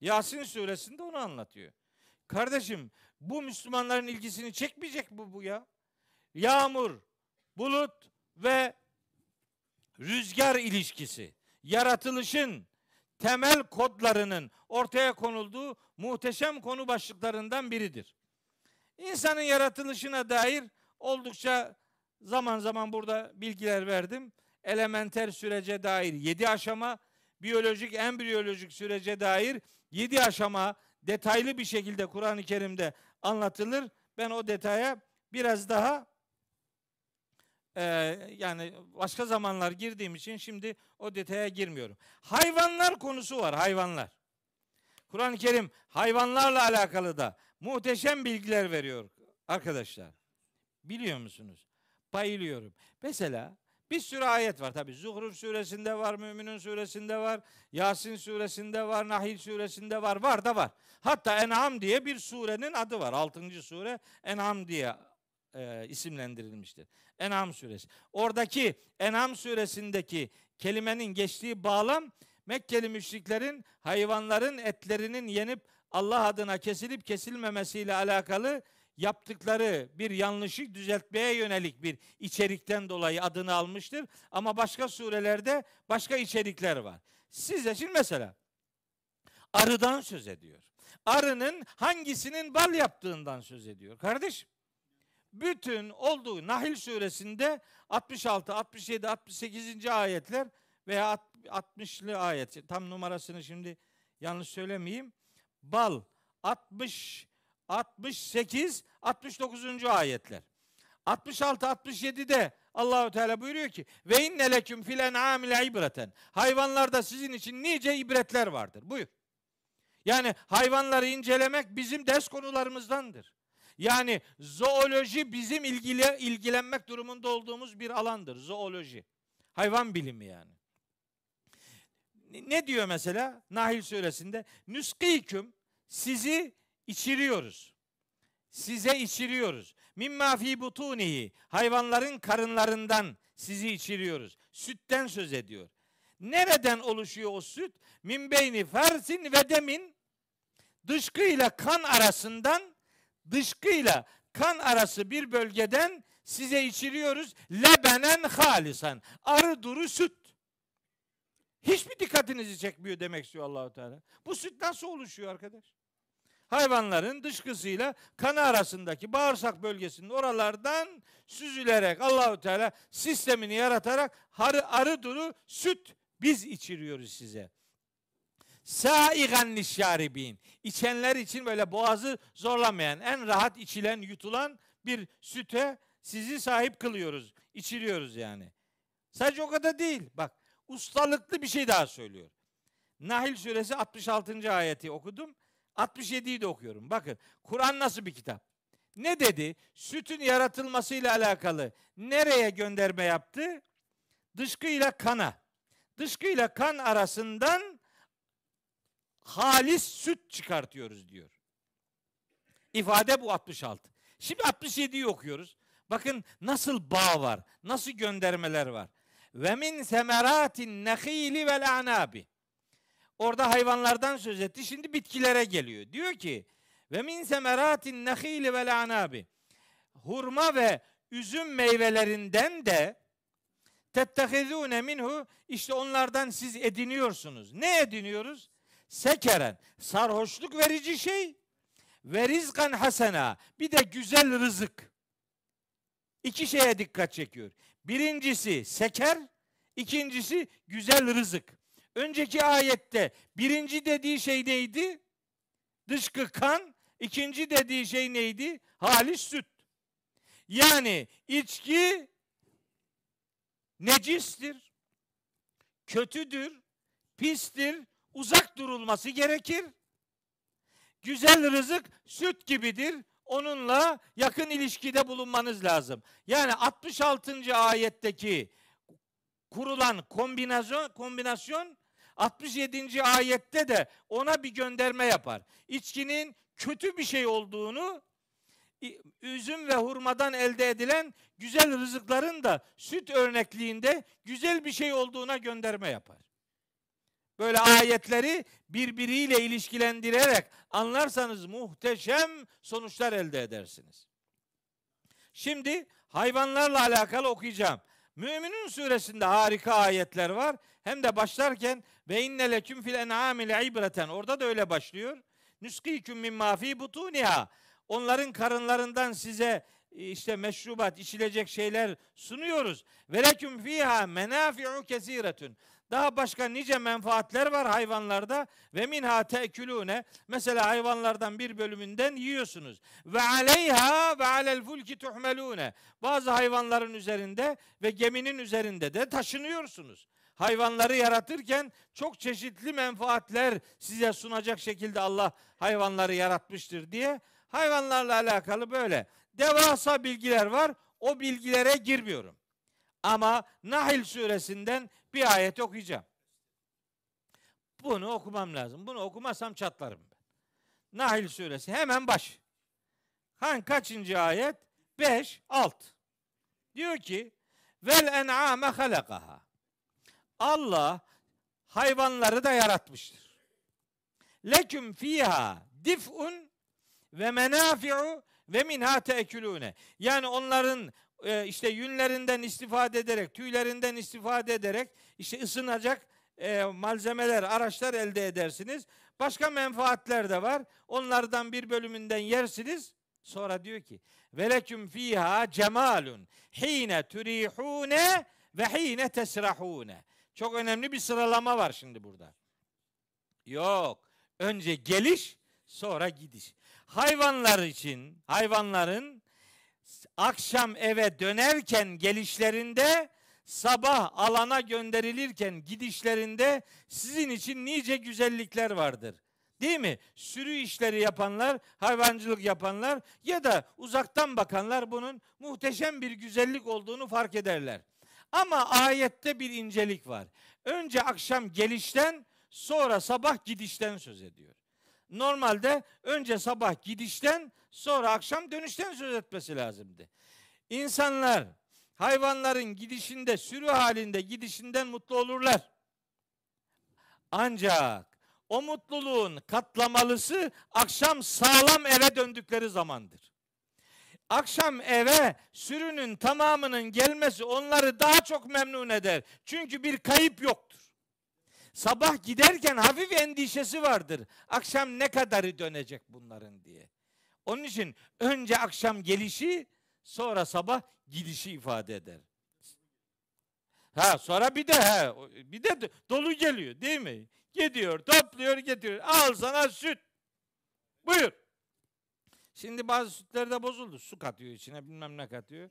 Yasin suresinde onu anlatıyor. Kardeşim bu Müslümanların ilgisini çekmeyecek bu bu ya. Yağmur, bulut ve rüzgar ilişkisi yaratılışın temel kodlarının ortaya konulduğu muhteşem konu başlıklarından biridir. İnsanın yaratılışına dair oldukça zaman zaman burada bilgiler verdim. Elementer sürece dair yedi aşama, biyolojik, embriyolojik sürece dair yedi aşama detaylı bir şekilde Kur'an-ı Kerim'de anlatılır. Ben o detaya biraz daha e, yani başka zamanlar girdiğim için şimdi o detaya girmiyorum. Hayvanlar konusu var, hayvanlar. Kur'an-ı Kerim hayvanlarla alakalı da muhteşem bilgiler veriyor arkadaşlar. Biliyor musunuz? Bayılıyorum. Mesela bir sürü ayet var tabi. Zuhruf suresinde var, Müminun suresinde var, Yasin suresinde var, Nahil suresinde var. Var da var. Hatta En'am diye bir surenin adı var. Altıncı sure En'am diye e, isimlendirilmiştir. En'am suresi. Oradaki En'am suresindeki kelimenin geçtiği bağlam Mekkeli müşriklerin hayvanların etlerinin yenip Allah adına kesilip kesilmemesiyle alakalı yaptıkları bir yanlışı düzeltmeye yönelik bir içerikten dolayı adını almıştır. Ama başka surelerde başka içerikler var. Size şimdi mesela arıdan söz ediyor. Arının hangisinin bal yaptığından söz ediyor. Kardeşim bütün olduğu Nahil suresinde 66, 67, 68. ayetler veya 60'lı ayet tam numarasını şimdi yanlış söylemeyeyim. Bal 60 68 69. ayetler. 66 67'de Allahü Teala buyuruyor ki ve inne leküm fil en'amil ibreten. Hayvanlarda sizin için nice ibretler vardır. Buyur. Yani hayvanları incelemek bizim ders konularımızdandır. Yani zooloji bizim ilgili ilgilenmek durumunda olduğumuz bir alandır. Zooloji. Hayvan bilimi yani. Ne diyor mesela Nahil suresinde? Nüskiküm sizi içiriyoruz. Size içiriyoruz. Mimma fi butunihi hayvanların karınlarından sizi içiriyoruz. Sütten söz ediyor. Nereden oluşuyor o süt? Min beyni fersin ve demin dışkıyla kan arasından dışkıyla kan arası bir bölgeden size içiriyoruz. Lebenen halisan. Arı duru süt. Hiçbir dikkatinizi çekmiyor demek istiyor Allahu Teala. Bu süt nasıl oluşuyor arkadaş? Hayvanların dışkısıyla kanı arasındaki bağırsak bölgesinin oralardan süzülerek Allahü Teala sistemini yaratarak arı, arı duru süt biz içiriyoruz size. Saigan nişaribin. İçenler için böyle boğazı zorlamayan, en rahat içilen, yutulan bir süte sizi sahip kılıyoruz. içiriyoruz yani. Sadece o kadar değil. Bak ustalıklı bir şey daha söylüyor. Nahil suresi 66. ayeti okudum. 67'yi de okuyorum. Bakın Kur'an nasıl bir kitap? Ne dedi? Sütün yaratılmasıyla alakalı nereye gönderme yaptı? Dışkıyla kana. Dışkıyla kan arasından halis süt çıkartıyoruz diyor. İfade bu 66. Şimdi 67'yi okuyoruz. Bakın nasıl bağ var, nasıl göndermeler var. Ve min semeratin nehili vel anabi. Orada hayvanlardan söz etti. Şimdi bitkilere geliyor. Diyor ki ve min semeratin nehili vel anabi. Hurma ve üzüm meyvelerinden de tettehizune minhu işte onlardan siz ediniyorsunuz. Ne ediniyoruz? Sekeren, sarhoşluk verici şey ve rizkan hasena bir de güzel rızık. İki şeye dikkat çekiyor. Birincisi seker, ikincisi güzel rızık. Önceki ayette birinci dediği şey neydi? Dışkı kan, ikinci dediği şey neydi? Halis süt. Yani içki necistir, kötüdür, pistir, uzak durulması gerekir. Güzel rızık süt gibidir. Onunla yakın ilişkide bulunmanız lazım. Yani 66. ayetteki kurulan kombinasyon kombinasyon 67. ayette de ona bir gönderme yapar. İçkinin kötü bir şey olduğunu üzüm ve hurmadan elde edilen güzel rızıkların da süt örnekliğinde güzel bir şey olduğuna gönderme yapar. Böyle ayetleri birbiriyle ilişkilendirerek anlarsanız muhteşem sonuçlar elde edersiniz. Şimdi hayvanlarla alakalı okuyacağım. Müminun suresinde harika ayetler var. Hem de başlarken ve inne leküm fil en'amil ibreten. Orada da öyle başlıyor. Nuskiküm mimma fi butuniha. Onların karınlarından size işte meşrubat, içilecek şeyler sunuyoruz. Ve leküm fiha menafi'u kesiretun. Daha başka nice menfaatler var hayvanlarda ve minha te'kulune. Mesela hayvanlardan bir bölümünden yiyorsunuz. Ve aleyha ve alel fulki tuhmelune. Bazı hayvanların üzerinde ve geminin üzerinde de taşınıyorsunuz. Hayvanları yaratırken çok çeşitli menfaatler size sunacak şekilde Allah hayvanları yaratmıştır diye hayvanlarla alakalı böyle devasa bilgiler var. O bilgilere girmiyorum. Ama Nahil suresinden bir ayet okuyacağım. Bunu okumam lazım. Bunu okumazsam çatlarım ben. Nahil suresi hemen baş. Han kaçıncı ayet? 5, 6. Diyor ki vel en'ame halakaha. Allah hayvanları da yaratmıştır. Leküm fiha dif'un ve menafi'u ve minha te'kulune. Yani onların e, işte yünlerinden istifade ederek, tüylerinden istifade ederek işte ısınacak e, malzemeler, araçlar elde edersiniz. Başka menfaatler de var. Onlardan bir bölümünden yersiniz. Sonra diyor ki veleküm fiha cemalun hine turihune ve hine tesrahune. Çok önemli bir sıralama var şimdi burada. Yok. Önce geliş, sonra gidiş. Hayvanlar için, hayvanların akşam eve dönerken gelişlerinde, sabah alana gönderilirken gidişlerinde sizin için nice güzellikler vardır. Değil mi? Sürü işleri yapanlar, hayvancılık yapanlar ya da uzaktan bakanlar bunun muhteşem bir güzellik olduğunu fark ederler. Ama ayette bir incelik var. Önce akşam gelişten, sonra sabah gidişten söz ediyor. Normalde önce sabah gidişten, sonra akşam dönüşten söz etmesi lazımdı. İnsanlar hayvanların gidişinde, sürü halinde gidişinden mutlu olurlar. Ancak o mutluluğun katlamalısı akşam sağlam eve döndükleri zamandır. Akşam eve sürünün tamamının gelmesi onları daha çok memnun eder. Çünkü bir kayıp yoktur. Sabah giderken hafif endişesi vardır. Akşam ne kadarı dönecek bunların diye. Onun için önce akşam gelişi sonra sabah gidişi ifade eder. Ha sonra bir de ha bir de dolu geliyor değil mi? Gidiyor, topluyor, getiriyor. Al sana süt. Buyur. Şimdi bazı sütlerde bozuldu. Su katıyor içine, bilmem ne katıyor.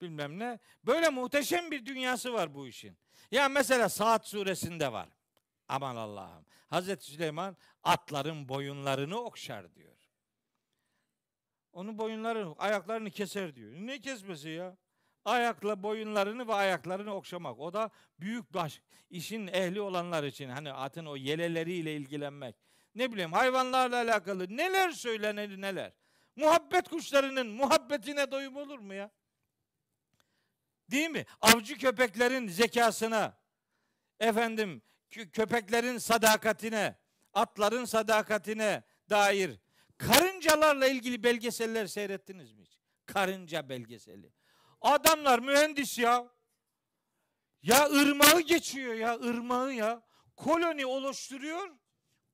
Bilmem ne. Böyle muhteşem bir dünyası var bu işin. Ya mesela Saat suresinde var. Aman Allah'ım. Hazreti Süleyman atların boyunlarını okşar diyor. Onun boyunları, ayaklarını keser diyor. Ne kesmesi ya? Ayakla boyunlarını ve ayaklarını okşamak. O da büyük baş işin ehli olanlar için hani atın o yeleleriyle ilgilenmek. Ne bileyim hayvanlarla alakalı neler söylenir neler. Muhabbet kuşlarının muhabbetine doyum olur mu ya? Değil mi? Avcı köpeklerin zekasına, efendim köpeklerin sadakatine, atların sadakatine dair karıncalarla ilgili belgeseller seyrettiniz mi hiç? Karınca belgeseli. Adamlar mühendis ya. Ya ırmağı geçiyor ya ırmağı ya. Koloni oluşturuyor.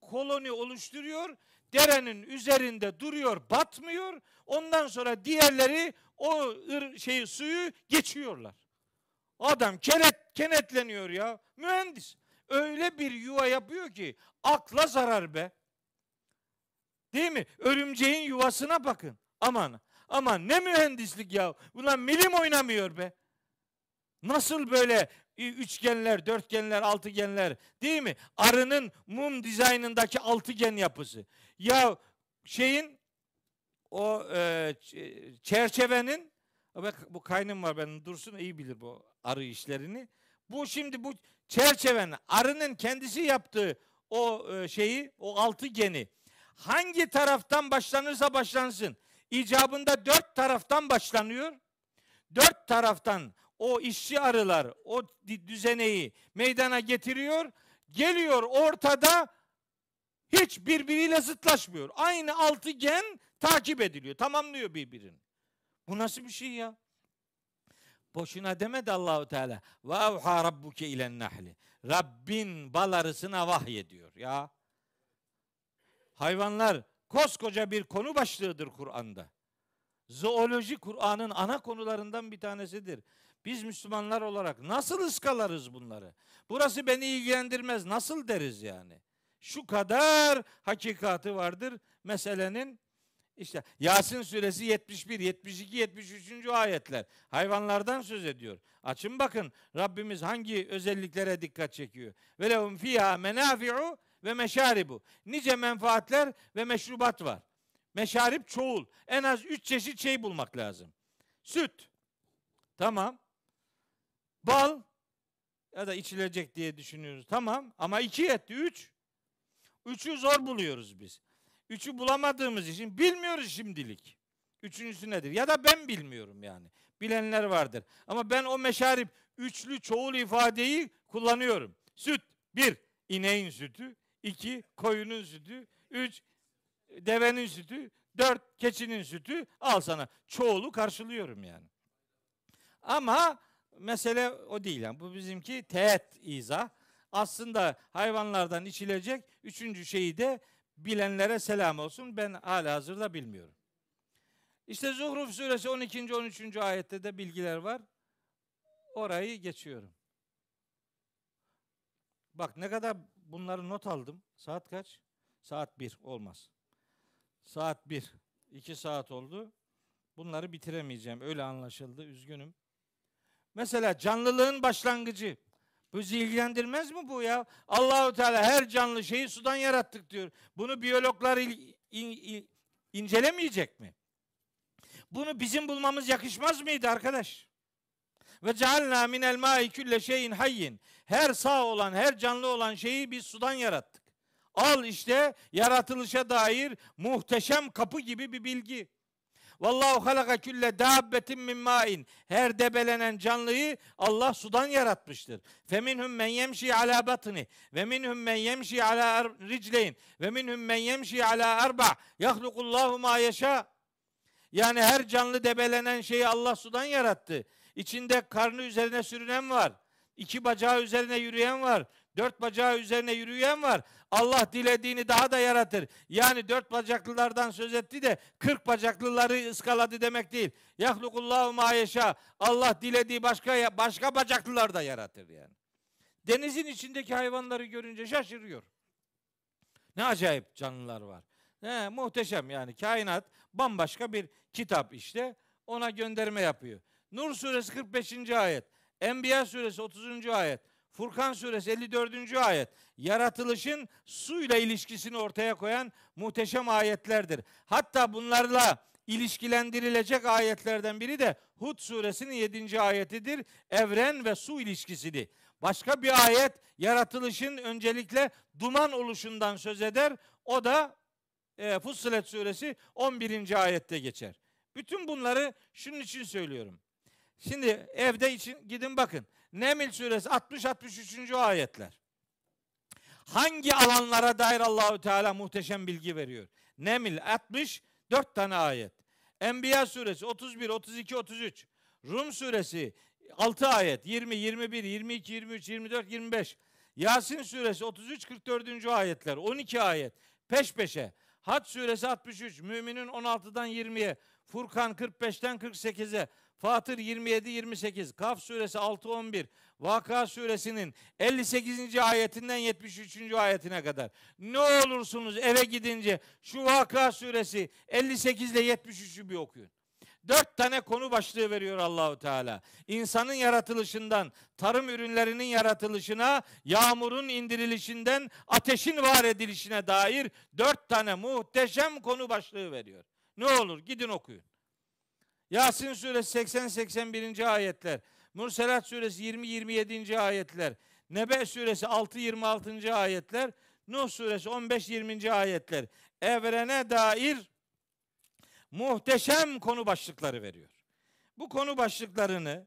Koloni oluşturuyor. Derenin üzerinde duruyor, batmıyor. Ondan sonra diğerleri o şeyi suyu geçiyorlar. Adam kenet kenetleniyor ya. Mühendis. Öyle bir yuva yapıyor ki akla zarar be. Değil mi? Örümceğin yuvasına bakın. Aman aman ne mühendislik ya. Ulan milim oynamıyor be. Nasıl böyle üçgenler, dörtgenler, altıgenler değil mi? Arının mum dizaynındaki altıgen yapısı. Ya şeyin o e, çerçevenin bak bu kaynım var benim dursun iyi bilir bu arı işlerini. Bu şimdi bu çerçevenin arının kendisi yaptığı o e, şeyi o altıgeni hangi taraftan başlanırsa başlansın icabında dört taraftan başlanıyor. Dört taraftan o işçi arılar o düzeneyi meydana getiriyor. Geliyor ortada hiç birbiriyle zıtlaşmıyor. Aynı altıgen takip ediliyor. Tamamlıyor birbirini. Bu nasıl bir şey ya? Boşuna demedi Allahu Teala. Ve evha rabbuke ilen nahli. Rabbin bal arısına vahyediyor ya. Hayvanlar koskoca bir konu başlığıdır Kur'an'da. Zooloji Kur'an'ın ana konularından bir tanesidir. Biz Müslümanlar olarak nasıl ıskalarız bunları? Burası beni ilgilendirmez. Nasıl deriz yani? Şu kadar hakikati vardır meselenin. İşte Yasin suresi 71, 72, 73. ayetler hayvanlardan söz ediyor. Açın bakın Rabbimiz hangi özelliklere dikkat çekiyor. Ve lehum fiha menafi'u ve meşaribu. Nice menfaatler ve meşrubat var. Meşarip çoğul. En az üç çeşit şey bulmak lazım. Süt. Tamam. Bal ya da içilecek diye düşünüyoruz. Tamam ama iki etti. Üç. Üçü zor buluyoruz biz. Üçü bulamadığımız için bilmiyoruz şimdilik. Üçüncüsü nedir? Ya da ben bilmiyorum yani. Bilenler vardır. Ama ben o meşarip üçlü çoğul ifadeyi kullanıyorum. Süt. Bir, ineğin sütü. iki koyunun sütü. Üç, devenin sütü. Dört, keçinin sütü. Al sana. Çoğulu karşılıyorum yani. Ama mesele o değil yani. Bu bizimki teğet izah. Aslında hayvanlardan içilecek üçüncü şeyi de bilenlere selam olsun. Ben hala hazırda bilmiyorum. İşte Zuhruf suresi 12. 13. ayette de bilgiler var. Orayı geçiyorum. Bak ne kadar bunları not aldım. Saat kaç? Saat 1 olmaz. Saat 1. 2 saat oldu. Bunları bitiremeyeceğim. Öyle anlaşıldı. Üzgünüm. Mesela canlılığın başlangıcı. Bizi ilgilendirmez mi bu ya? Allahu Teala her canlı şeyi sudan yarattık diyor. Bunu biyologlar il, in, in, incelemeyecek mi? Bunu bizim bulmamız yakışmaz mıydı arkadaş? Ve cealna minel ma'i külle şeyin hayyin. Her sağ olan, her canlı olan şeyi biz sudan yarattık. Al işte yaratılışa dair muhteşem kapı gibi bir bilgi. Vallahu halaka külle dabbetin min ma'in. Her debelenen canlıyı Allah sudan yaratmıştır. Feminhum men yemşi ala batni ve minhum men yemşi ala ricleyn ve minhum men yemşi ala arba. Yahlukullahu ma yeşa. Yani her canlı debelenen şeyi Allah sudan yarattı. İçinde karnı üzerine sürünen var. iki bacağı üzerine yürüyen var. Dört bacağı üzerine yürüyen var. Allah dilediğini daha da yaratır. Yani dört bacaklılardan söz etti de kırk bacaklıları ıskaladı demek değil. Yahlukullahu ma yeşa. Allah dilediği başka başka bacaklılar da yaratır yani. Denizin içindeki hayvanları görünce şaşırıyor. Ne acayip canlılar var. He, muhteşem yani kainat bambaşka bir kitap işte. Ona gönderme yapıyor. Nur suresi 45. ayet. Enbiya suresi 30. ayet. Furkan suresi 54. ayet yaratılışın suyla ilişkisini ortaya koyan muhteşem ayetlerdir. Hatta bunlarla ilişkilendirilecek ayetlerden biri de Hud suresinin 7. ayetidir. Evren ve su ilişkisini. Başka bir ayet yaratılışın öncelikle duman oluşundan söz eder. O da e, Fussilet suresi 11. ayette geçer. Bütün bunları şunun için söylüyorum. Şimdi evde için gidin bakın. Nemil suresi 60-63. ayetler. Hangi alanlara dair Allahü Teala muhteşem bilgi veriyor? Nemil 60 4 tane ayet. Enbiya suresi 31, 32, 33. Rum suresi 6 ayet 20, 21, 22, 23, 24, 25. Yasin suresi 33, 44. ayetler 12 ayet peş peşe. Hac suresi 63, Müminin 16'dan 20'ye, Furkan 45'ten 48'e, Fatır 27 28, Kaf suresi 6 11, Vaka suresinin 58. ayetinden 73. ayetine kadar. Ne olursunuz eve gidince şu Vaka suresi 58 ile 73'ü bir okuyun. Dört tane konu başlığı veriyor Allahu Teala. İnsanın yaratılışından, tarım ürünlerinin yaratılışına, yağmurun indirilişinden, ateşin var edilişine dair dört tane muhteşem konu başlığı veriyor. Ne olur gidin okuyun. Yasin suresi 80-81. ayetler. Murselat suresi 20-27. ayetler. Nebe suresi 6-26. ayetler. Nuh suresi 15-20. ayetler. Evrene dair muhteşem konu başlıkları veriyor. Bu konu başlıklarını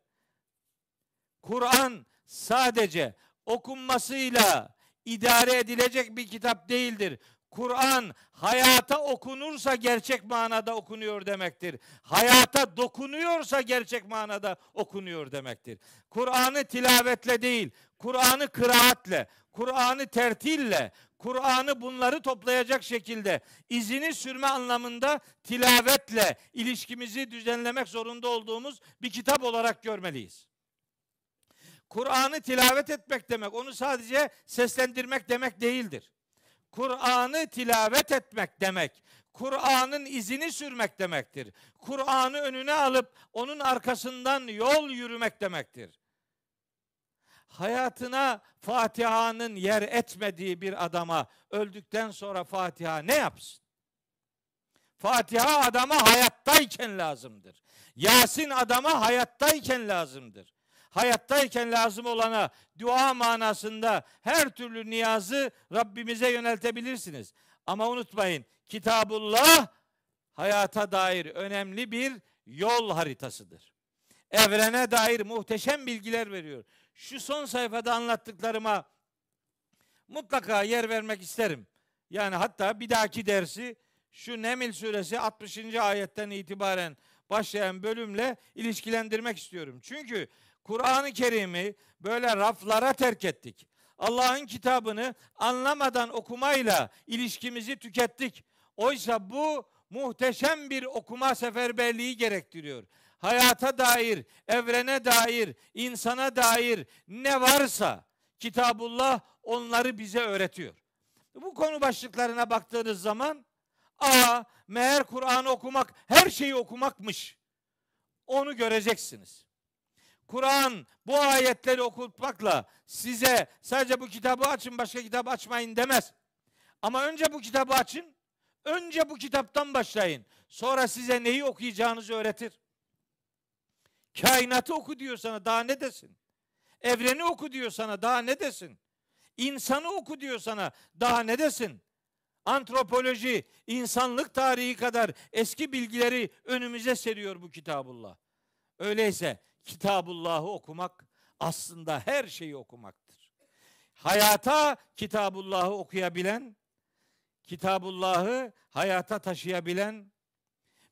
Kur'an sadece okunmasıyla idare edilecek bir kitap değildir. Kur'an hayata okunursa gerçek manada okunuyor demektir. Hayata dokunuyorsa gerçek manada okunuyor demektir. Kur'an'ı tilavetle değil, Kur'an'ı kıraatle, Kur'an'ı tertille, Kur'an'ı bunları toplayacak şekilde izini sürme anlamında tilavetle ilişkimizi düzenlemek zorunda olduğumuz bir kitap olarak görmeliyiz. Kur'an'ı tilavet etmek demek, onu sadece seslendirmek demek değildir. Kur'an'ı tilavet etmek demek, Kur'an'ın izini sürmek demektir. Kur'an'ı önüne alıp onun arkasından yol yürümek demektir. Hayatına Fatiha'nın yer etmediği bir adama öldükten sonra Fatiha ne yapsın? Fatiha adama hayattayken lazımdır. Yasin adama hayattayken lazımdır hayattayken lazım olana dua manasında her türlü niyazı Rabbimize yöneltebilirsiniz. Ama unutmayın Kitabullah hayata dair önemli bir yol haritasıdır. Evrene dair muhteşem bilgiler veriyor. Şu son sayfada anlattıklarıma mutlaka yer vermek isterim. Yani hatta bir dahaki dersi şu Nemil suresi 60. ayetten itibaren başlayan bölümle ilişkilendirmek istiyorum. Çünkü Kur'an-ı Kerim'i böyle raflara terk ettik. Allah'ın kitabını anlamadan okumayla ilişkimizi tükettik. Oysa bu muhteşem bir okuma seferberliği gerektiriyor. Hayata dair, evrene dair, insana dair ne varsa Kitabullah onları bize öğretiyor. Bu konu başlıklarına baktığınız zaman a meğer Kur'an'ı okumak her şeyi okumakmış. Onu göreceksiniz. Kur'an bu ayetleri okutmakla size sadece bu kitabı açın başka kitap açmayın demez. Ama önce bu kitabı açın. Önce bu kitaptan başlayın. Sonra size neyi okuyacağınızı öğretir. Kainatı oku diyor sana daha ne desin? Evreni oku diyor sana daha ne desin? İnsanı oku diyor sana daha ne desin? Antropoloji, insanlık tarihi kadar eski bilgileri önümüze seriyor bu kitabullah. Öyleyse Kitabullah'ı okumak aslında her şeyi okumaktır. Hayata Kitabullah'ı okuyabilen, Kitabullah'ı hayata taşıyabilen,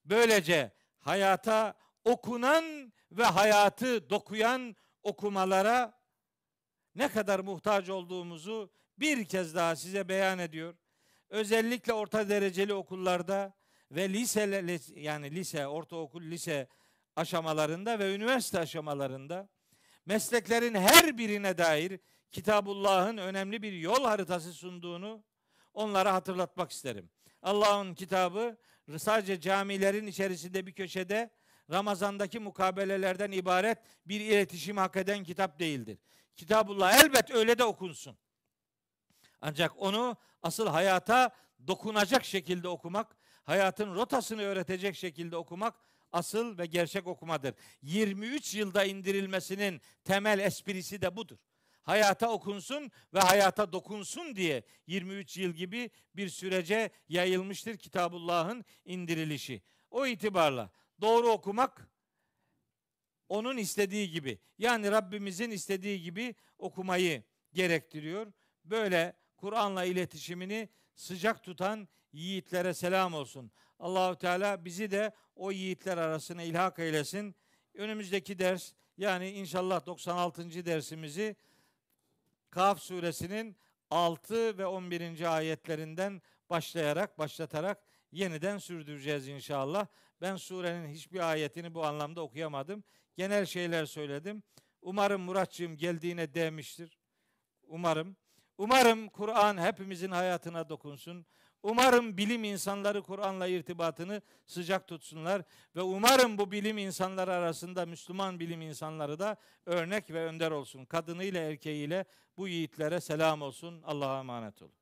böylece hayata okunan ve hayatı dokuyan okumalara ne kadar muhtaç olduğumuzu bir kez daha size beyan ediyor. Özellikle orta dereceli okullarda ve lise yani lise, ortaokul, lise aşamalarında ve üniversite aşamalarında mesleklerin her birine dair Kitabullah'ın önemli bir yol haritası sunduğunu onlara hatırlatmak isterim. Allah'ın kitabı sadece camilerin içerisinde bir köşede Ramazandaki mukabelelerden ibaret bir iletişim hak eden kitap değildir. Kitabullah elbet öyle de okunsun. Ancak onu asıl hayata dokunacak şekilde okumak, hayatın rotasını öğretecek şekilde okumak asıl ve gerçek okumadır. 23 yılda indirilmesinin temel esprisi de budur. Hayata okunsun ve hayata dokunsun diye 23 yıl gibi bir sürece yayılmıştır Kitabullah'ın indirilişi. O itibarla doğru okumak onun istediği gibi yani Rabbimizin istediği gibi okumayı gerektiriyor. Böyle Kur'an'la iletişimini sıcak tutan yiğitlere selam olsun. Allahu Teala bizi de o yiğitler arasına ilhak eylesin. Önümüzdeki ders yani inşallah 96. dersimizi Kaf suresinin 6 ve 11. ayetlerinden başlayarak, başlatarak yeniden sürdüreceğiz inşallah. Ben surenin hiçbir ayetini bu anlamda okuyamadım. Genel şeyler söyledim. Umarım Muratçığım geldiğine değmiştir. Umarım. Umarım Kur'an hepimizin hayatına dokunsun. Umarım bilim insanları Kur'an'la irtibatını sıcak tutsunlar ve umarım bu bilim insanları arasında Müslüman bilim insanları da örnek ve önder olsun. Kadınıyla erkeğiyle bu yiğitlere selam olsun. Allah'a emanet olun.